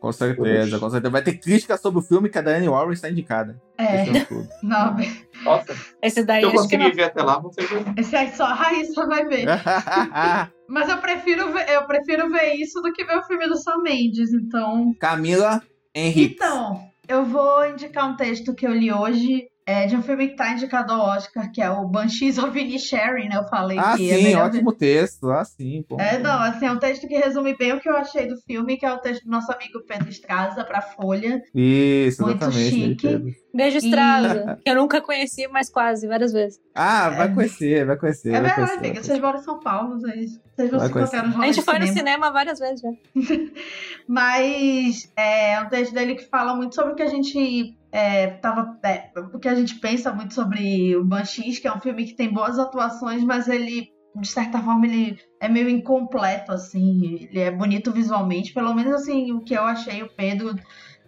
S1: Com certeza, com certeza. Vai ter crítica sobre o filme que a Dani Warren está indicada.
S3: É.
S1: É.
S3: Não,
S2: Nossa,
S4: Esse daí
S2: se eu
S4: acho que não.
S2: conseguir ver até lá, você vê.
S3: esse aí só a Raíssa vai ver. Mas eu prefiro ver, eu prefiro ver isso do que ver o filme do Sam Mendes, então.
S1: Camila Henrique.
S3: Então, eu vou indicar um texto que eu li hoje. É de um filme que tá indicado ao Oscar, que é o Banshees of Inisherin, né? Eu falei
S1: Ah,
S3: que é
S1: sim,
S3: melhor
S1: ótimo texto. Ah, sim, pô.
S3: É, não, assim, é um texto que resume bem o que eu achei do filme, que é o texto do nosso amigo Pedro Estraza pra Folha.
S1: Isso,
S3: Muito
S1: exatamente.
S3: chique.
S1: Pedro.
S4: Beijo,
S3: E-
S4: Estrada. Que eu nunca conheci, mas quase, várias vezes.
S1: Ah, vai conhecer, vai conhecer.
S3: É verdade,
S1: conhecer,
S3: amiga. Vocês moram em São Paulo, vocês, vocês vão
S1: Vai
S3: se
S1: conhecer.
S4: A gente foi
S3: de
S4: no
S3: cinema.
S4: cinema várias vezes já.
S3: Mas é um texto dele que fala muito sobre o que a gente é, tava, é, o que a gente pensa muito sobre o Banshees, que é um filme que tem boas atuações, mas ele, de certa forma, ele é meio incompleto, assim. Ele é bonito visualmente, pelo menos assim, o que eu achei, o Pedro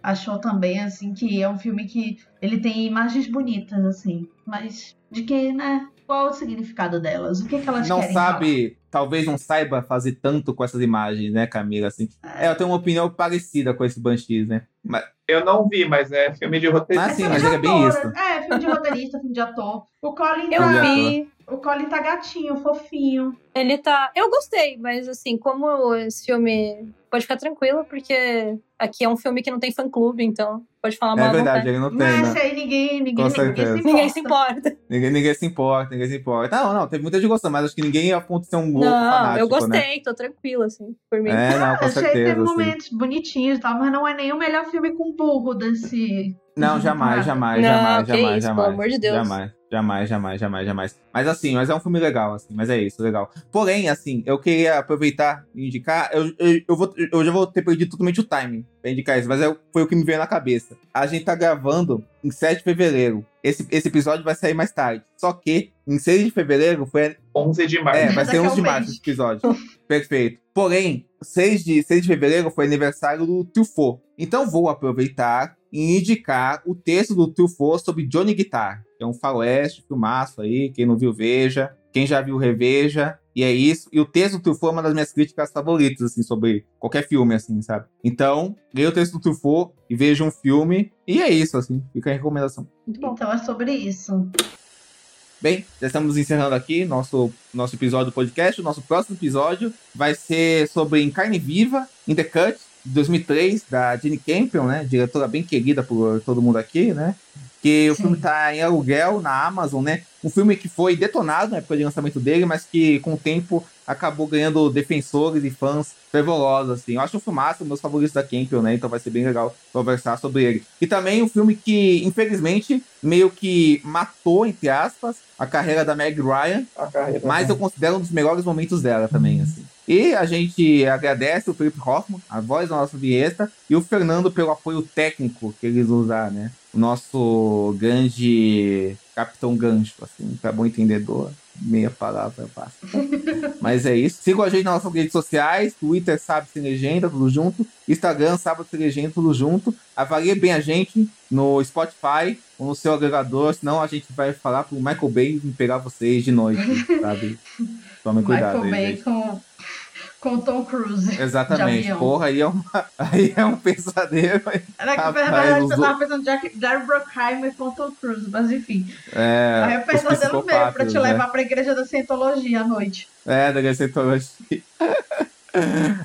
S3: achou também, assim, que é um filme que ele tem imagens bonitas, assim, mas de que, né? Qual é o significado delas? O que, que elas
S1: Não
S3: querem
S1: sabe, talvez não saiba fazer tanto com essas imagens, né, Camila? Assim. É, eu tenho uma opinião parecida com esse Banshees, né? Mas,
S2: Eu não vi, mas é filme de roteiro.
S1: Ah, sim,
S3: Filme
S1: mas é bem isso.
S3: É, filme de roteirista, filme de ator. O Colin
S4: Eu
S3: tá,
S4: vi.
S3: o Colin tá gatinho, fofinho.
S4: Ele tá. Eu gostei, mas assim, como esse filme. Pode ficar tranquilo, porque aqui é um filme que não tem fã-clube, então pode falar mal
S1: é verdade, ele não tem,
S3: Mas
S1: né?
S3: aí ninguém, ninguém, ninguém,
S1: certeza.
S3: se
S4: Ninguém se
S3: importa.
S1: Ninguém, ninguém se importa, ninguém se importa. Não, não, teve muita gente gostando, mas acho que ninguém a ponto de ser um louco
S4: não,
S1: fanático,
S4: eu gostei,
S1: né?
S4: tô tranquila, assim, por mim.
S1: É, não, com
S3: Achei que teve
S1: certeza, assim.
S3: momentos bonitinhos e tal, mas não é nem o melhor filme com burro desse.
S1: Não, jamais, jamais,
S4: Não,
S1: jamais,
S4: que
S1: jamais,
S4: isso,
S1: jamais.
S4: pelo amor de Deus.
S1: Jamais, jamais, jamais, jamais, jamais. Mas assim, mas é um filme legal, assim, mas é isso, legal. Porém, assim, eu queria aproveitar e indicar, eu, eu, eu, vou, eu já vou ter perdido totalmente o timing pra indicar isso, mas é, foi o que me veio na cabeça. A gente tá gravando em 7 de fevereiro. Esse, esse episódio vai sair mais tarde. Só que, em 6 de fevereiro, foi
S2: 11 de março.
S1: é, vai ser
S3: a
S1: 11 de
S3: um
S1: março esse episódio. Perfeito. Porém, 6 de, 6 de fevereiro foi aniversário do Truffaut. Então vou aproveitar e indicar o texto do Truffaut sobre Johnny Guitar. É um faroeste, filmaço aí. Quem não viu, veja. Quem já viu, reveja. E é isso. E o texto do Truffaut é uma das minhas críticas favoritas, assim, sobre qualquer filme, assim, sabe? Então, leia o texto do Truffaut e veja um filme. E é isso, assim. Fica a recomendação.
S4: Muito bom.
S3: Então é sobre isso.
S1: Bem, já estamos encerrando aqui nosso, nosso episódio do podcast. O nosso próximo episódio vai ser sobre Em Carne Viva, In The Cut, de 2003, da Jenny Campion, né? Diretora bem querida por todo mundo aqui, né? Que o
S3: Sim.
S1: filme tá em aluguel na Amazon, né? Um filme que foi detonado na época de lançamento dele, mas que com o tempo acabou ganhando defensores e fãs fervorosos, assim. Eu acho o filmaço, meus favoritos da Campbell, né? Então vai ser bem legal conversar sobre ele. E também um filme que, infelizmente, meio que matou, entre aspas, a carreira da Meg Ryan.
S2: Carreira,
S1: mas
S2: né?
S1: eu considero um dos melhores momentos dela também, assim. E a gente agradece o Felipe Hoffman, a voz da nossa vinheta, e o Fernando pelo apoio técnico que eles usaram, né? O nosso grande Capitão Gancho, assim, para bom entendedor. Meia palavra basta. Mas é isso. Sigam a gente nas nossas redes sociais: Twitter, Sabe Sem Legenda, tudo junto. Instagram, Sábado Sem Legenda, tudo junto. Avalie bem a gente no Spotify ou no seu agregador, senão a gente vai falar pro Michael Bay pegar vocês de noite, sabe? Tomem cuidado
S3: Michael
S1: aí,
S3: Bay
S1: gente.
S3: com, com Tom Cruise.
S1: Exatamente. Porra, aí é, uma, aí é um pesadelo.
S3: Era que, na verdade, eu tava pensando Jack, Jerry Bruckheimer com Tom Cruise, mas enfim.
S1: É,
S3: aí é
S1: os
S3: pesadelo mesmo pra te
S1: né?
S3: levar pra igreja da Scientologia à noite.
S1: É, da Gacetologia.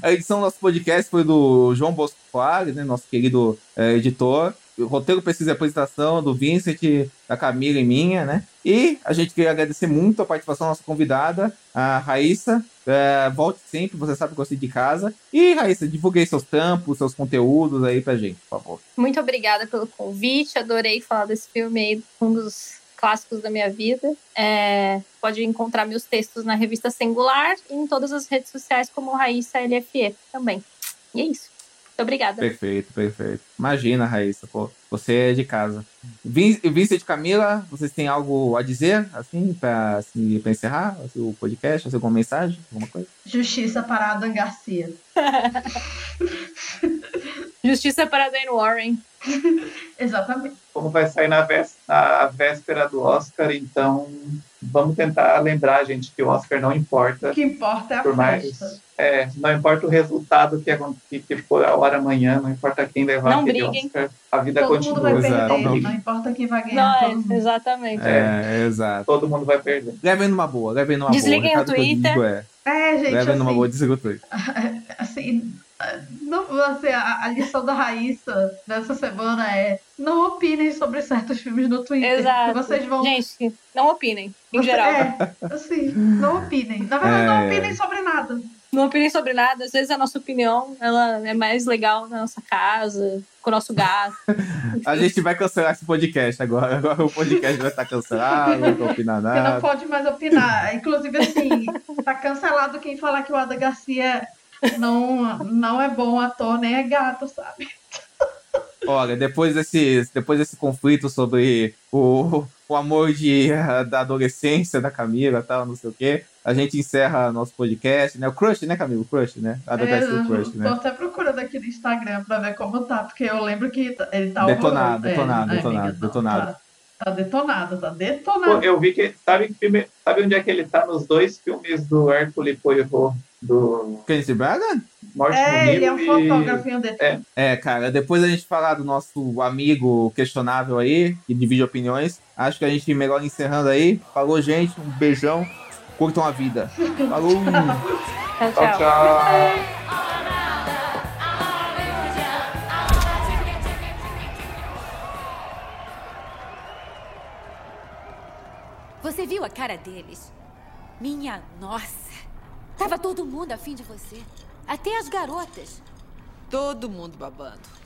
S1: A edição do nosso podcast foi do João Bosco Soares, né, nosso querido é, editor. Roteiro, pesquisa e apresentação do Vincent, da Camila e minha, né? E a gente queria agradecer muito a participação da nossa convidada, a Raíssa. É, volte sempre, você sabe que eu gosto de casa. E, Raíssa, divulgue aí seus tampos, seus conteúdos aí pra gente, por favor.
S4: Muito obrigada pelo convite, adorei falar desse filme aí, um dos clássicos da minha vida. É, pode encontrar meus textos na revista Singular e em todas as redes sociais como Raíssa LFE também. E é isso. Muito obrigada.
S1: Perfeito, perfeito. Imagina, Raíssa, pô, você é de casa. Vin- Vincent e Camila, vocês têm algo a dizer, assim, pra, assim, pra encerrar assim, o podcast? Assim, alguma mensagem? Alguma coisa?
S3: Justiça para Adam Garcia.
S4: Justiça para Dan Warren.
S3: Exatamente.
S2: Como vai sair na, vés- na véspera do Oscar, então vamos tentar lembrar, gente, que o Oscar não importa.
S3: O que importa é a
S2: Por mais,
S3: festa.
S2: é, não importa o resultado que, acon- que, que for a hora amanhã, não importa quem levar
S4: Não
S2: aquele
S4: briguem.
S2: Oscar, a vida
S3: Todo
S2: continua.
S3: mundo vai
S1: Exato.
S3: perder,
S1: Não.
S3: não importa quem vai ganhar.
S4: Não,
S3: todo
S4: é, exatamente.
S1: É, exato.
S2: Todo mundo vai perder.
S1: Levem numa boa, levem numa
S4: Desliguem
S1: boa.
S4: o
S1: recado que eu
S4: Twitter.
S1: digo é,
S3: É, gente,
S1: levem numa
S3: assim,
S1: boa, desliga o Twitter.
S3: assim, não, assim a, a lição da Raíssa dessa semana é não opinem sobre certos filmes no Twitter.
S4: Exato.
S3: que Vocês vão.
S4: Gente, não opinem, em
S3: Você-
S4: geral.
S3: É, assim, não opinem. Na verdade, não
S1: É.
S3: opinem sobre nada.
S4: Não opinem sobre nada. Às vezes a nossa opinião ela é mais legal na nossa casa, com o nosso gato.
S1: A gente vai cancelar esse podcast agora. Agora o podcast vai estar cancelado, não vou opinar
S3: Você não
S1: nada.
S3: pode mais opinar. Inclusive, assim, tá cancelado quem falar que o Ada Garcia não, não é bom ator, nem é gato, sabe?
S1: Olha, depois desse, depois desse conflito sobre o, o amor de, da adolescência da Camila e tal, não sei o quê, a gente encerra nosso podcast, né? O Crush, né, Camila? O Crush, né? A
S3: É,
S1: Crush,
S3: tô
S1: né?
S3: até procurando aqui no Instagram pra ver como tá, porque eu lembro que ele tá
S1: Detonado.
S3: É,
S1: detonado,
S3: ai,
S1: detonado,
S3: amiga, não,
S1: detonado.
S3: Tá, tá detonado, tá
S2: Pô,
S3: detonado.
S2: eu vi que. Sabe, que filme, sabe onde é que ele tá nos dois filmes do Hércules Poirot? Do
S1: Kenneth Braga?
S2: Morte
S3: É, ele é um fotógrafo de-
S2: É,
S1: É, cara, depois da gente falar do nosso amigo questionável aí, que divide opiniões, acho que a gente melhor encerrando aí. Falou, gente, um beijão, curtam a vida. Falou!
S4: Tchau,
S2: tchau, tchau.
S10: Você viu a cara deles? Minha nossa! Tava todo mundo afim de você. Até as garotas.
S18: Todo mundo babando.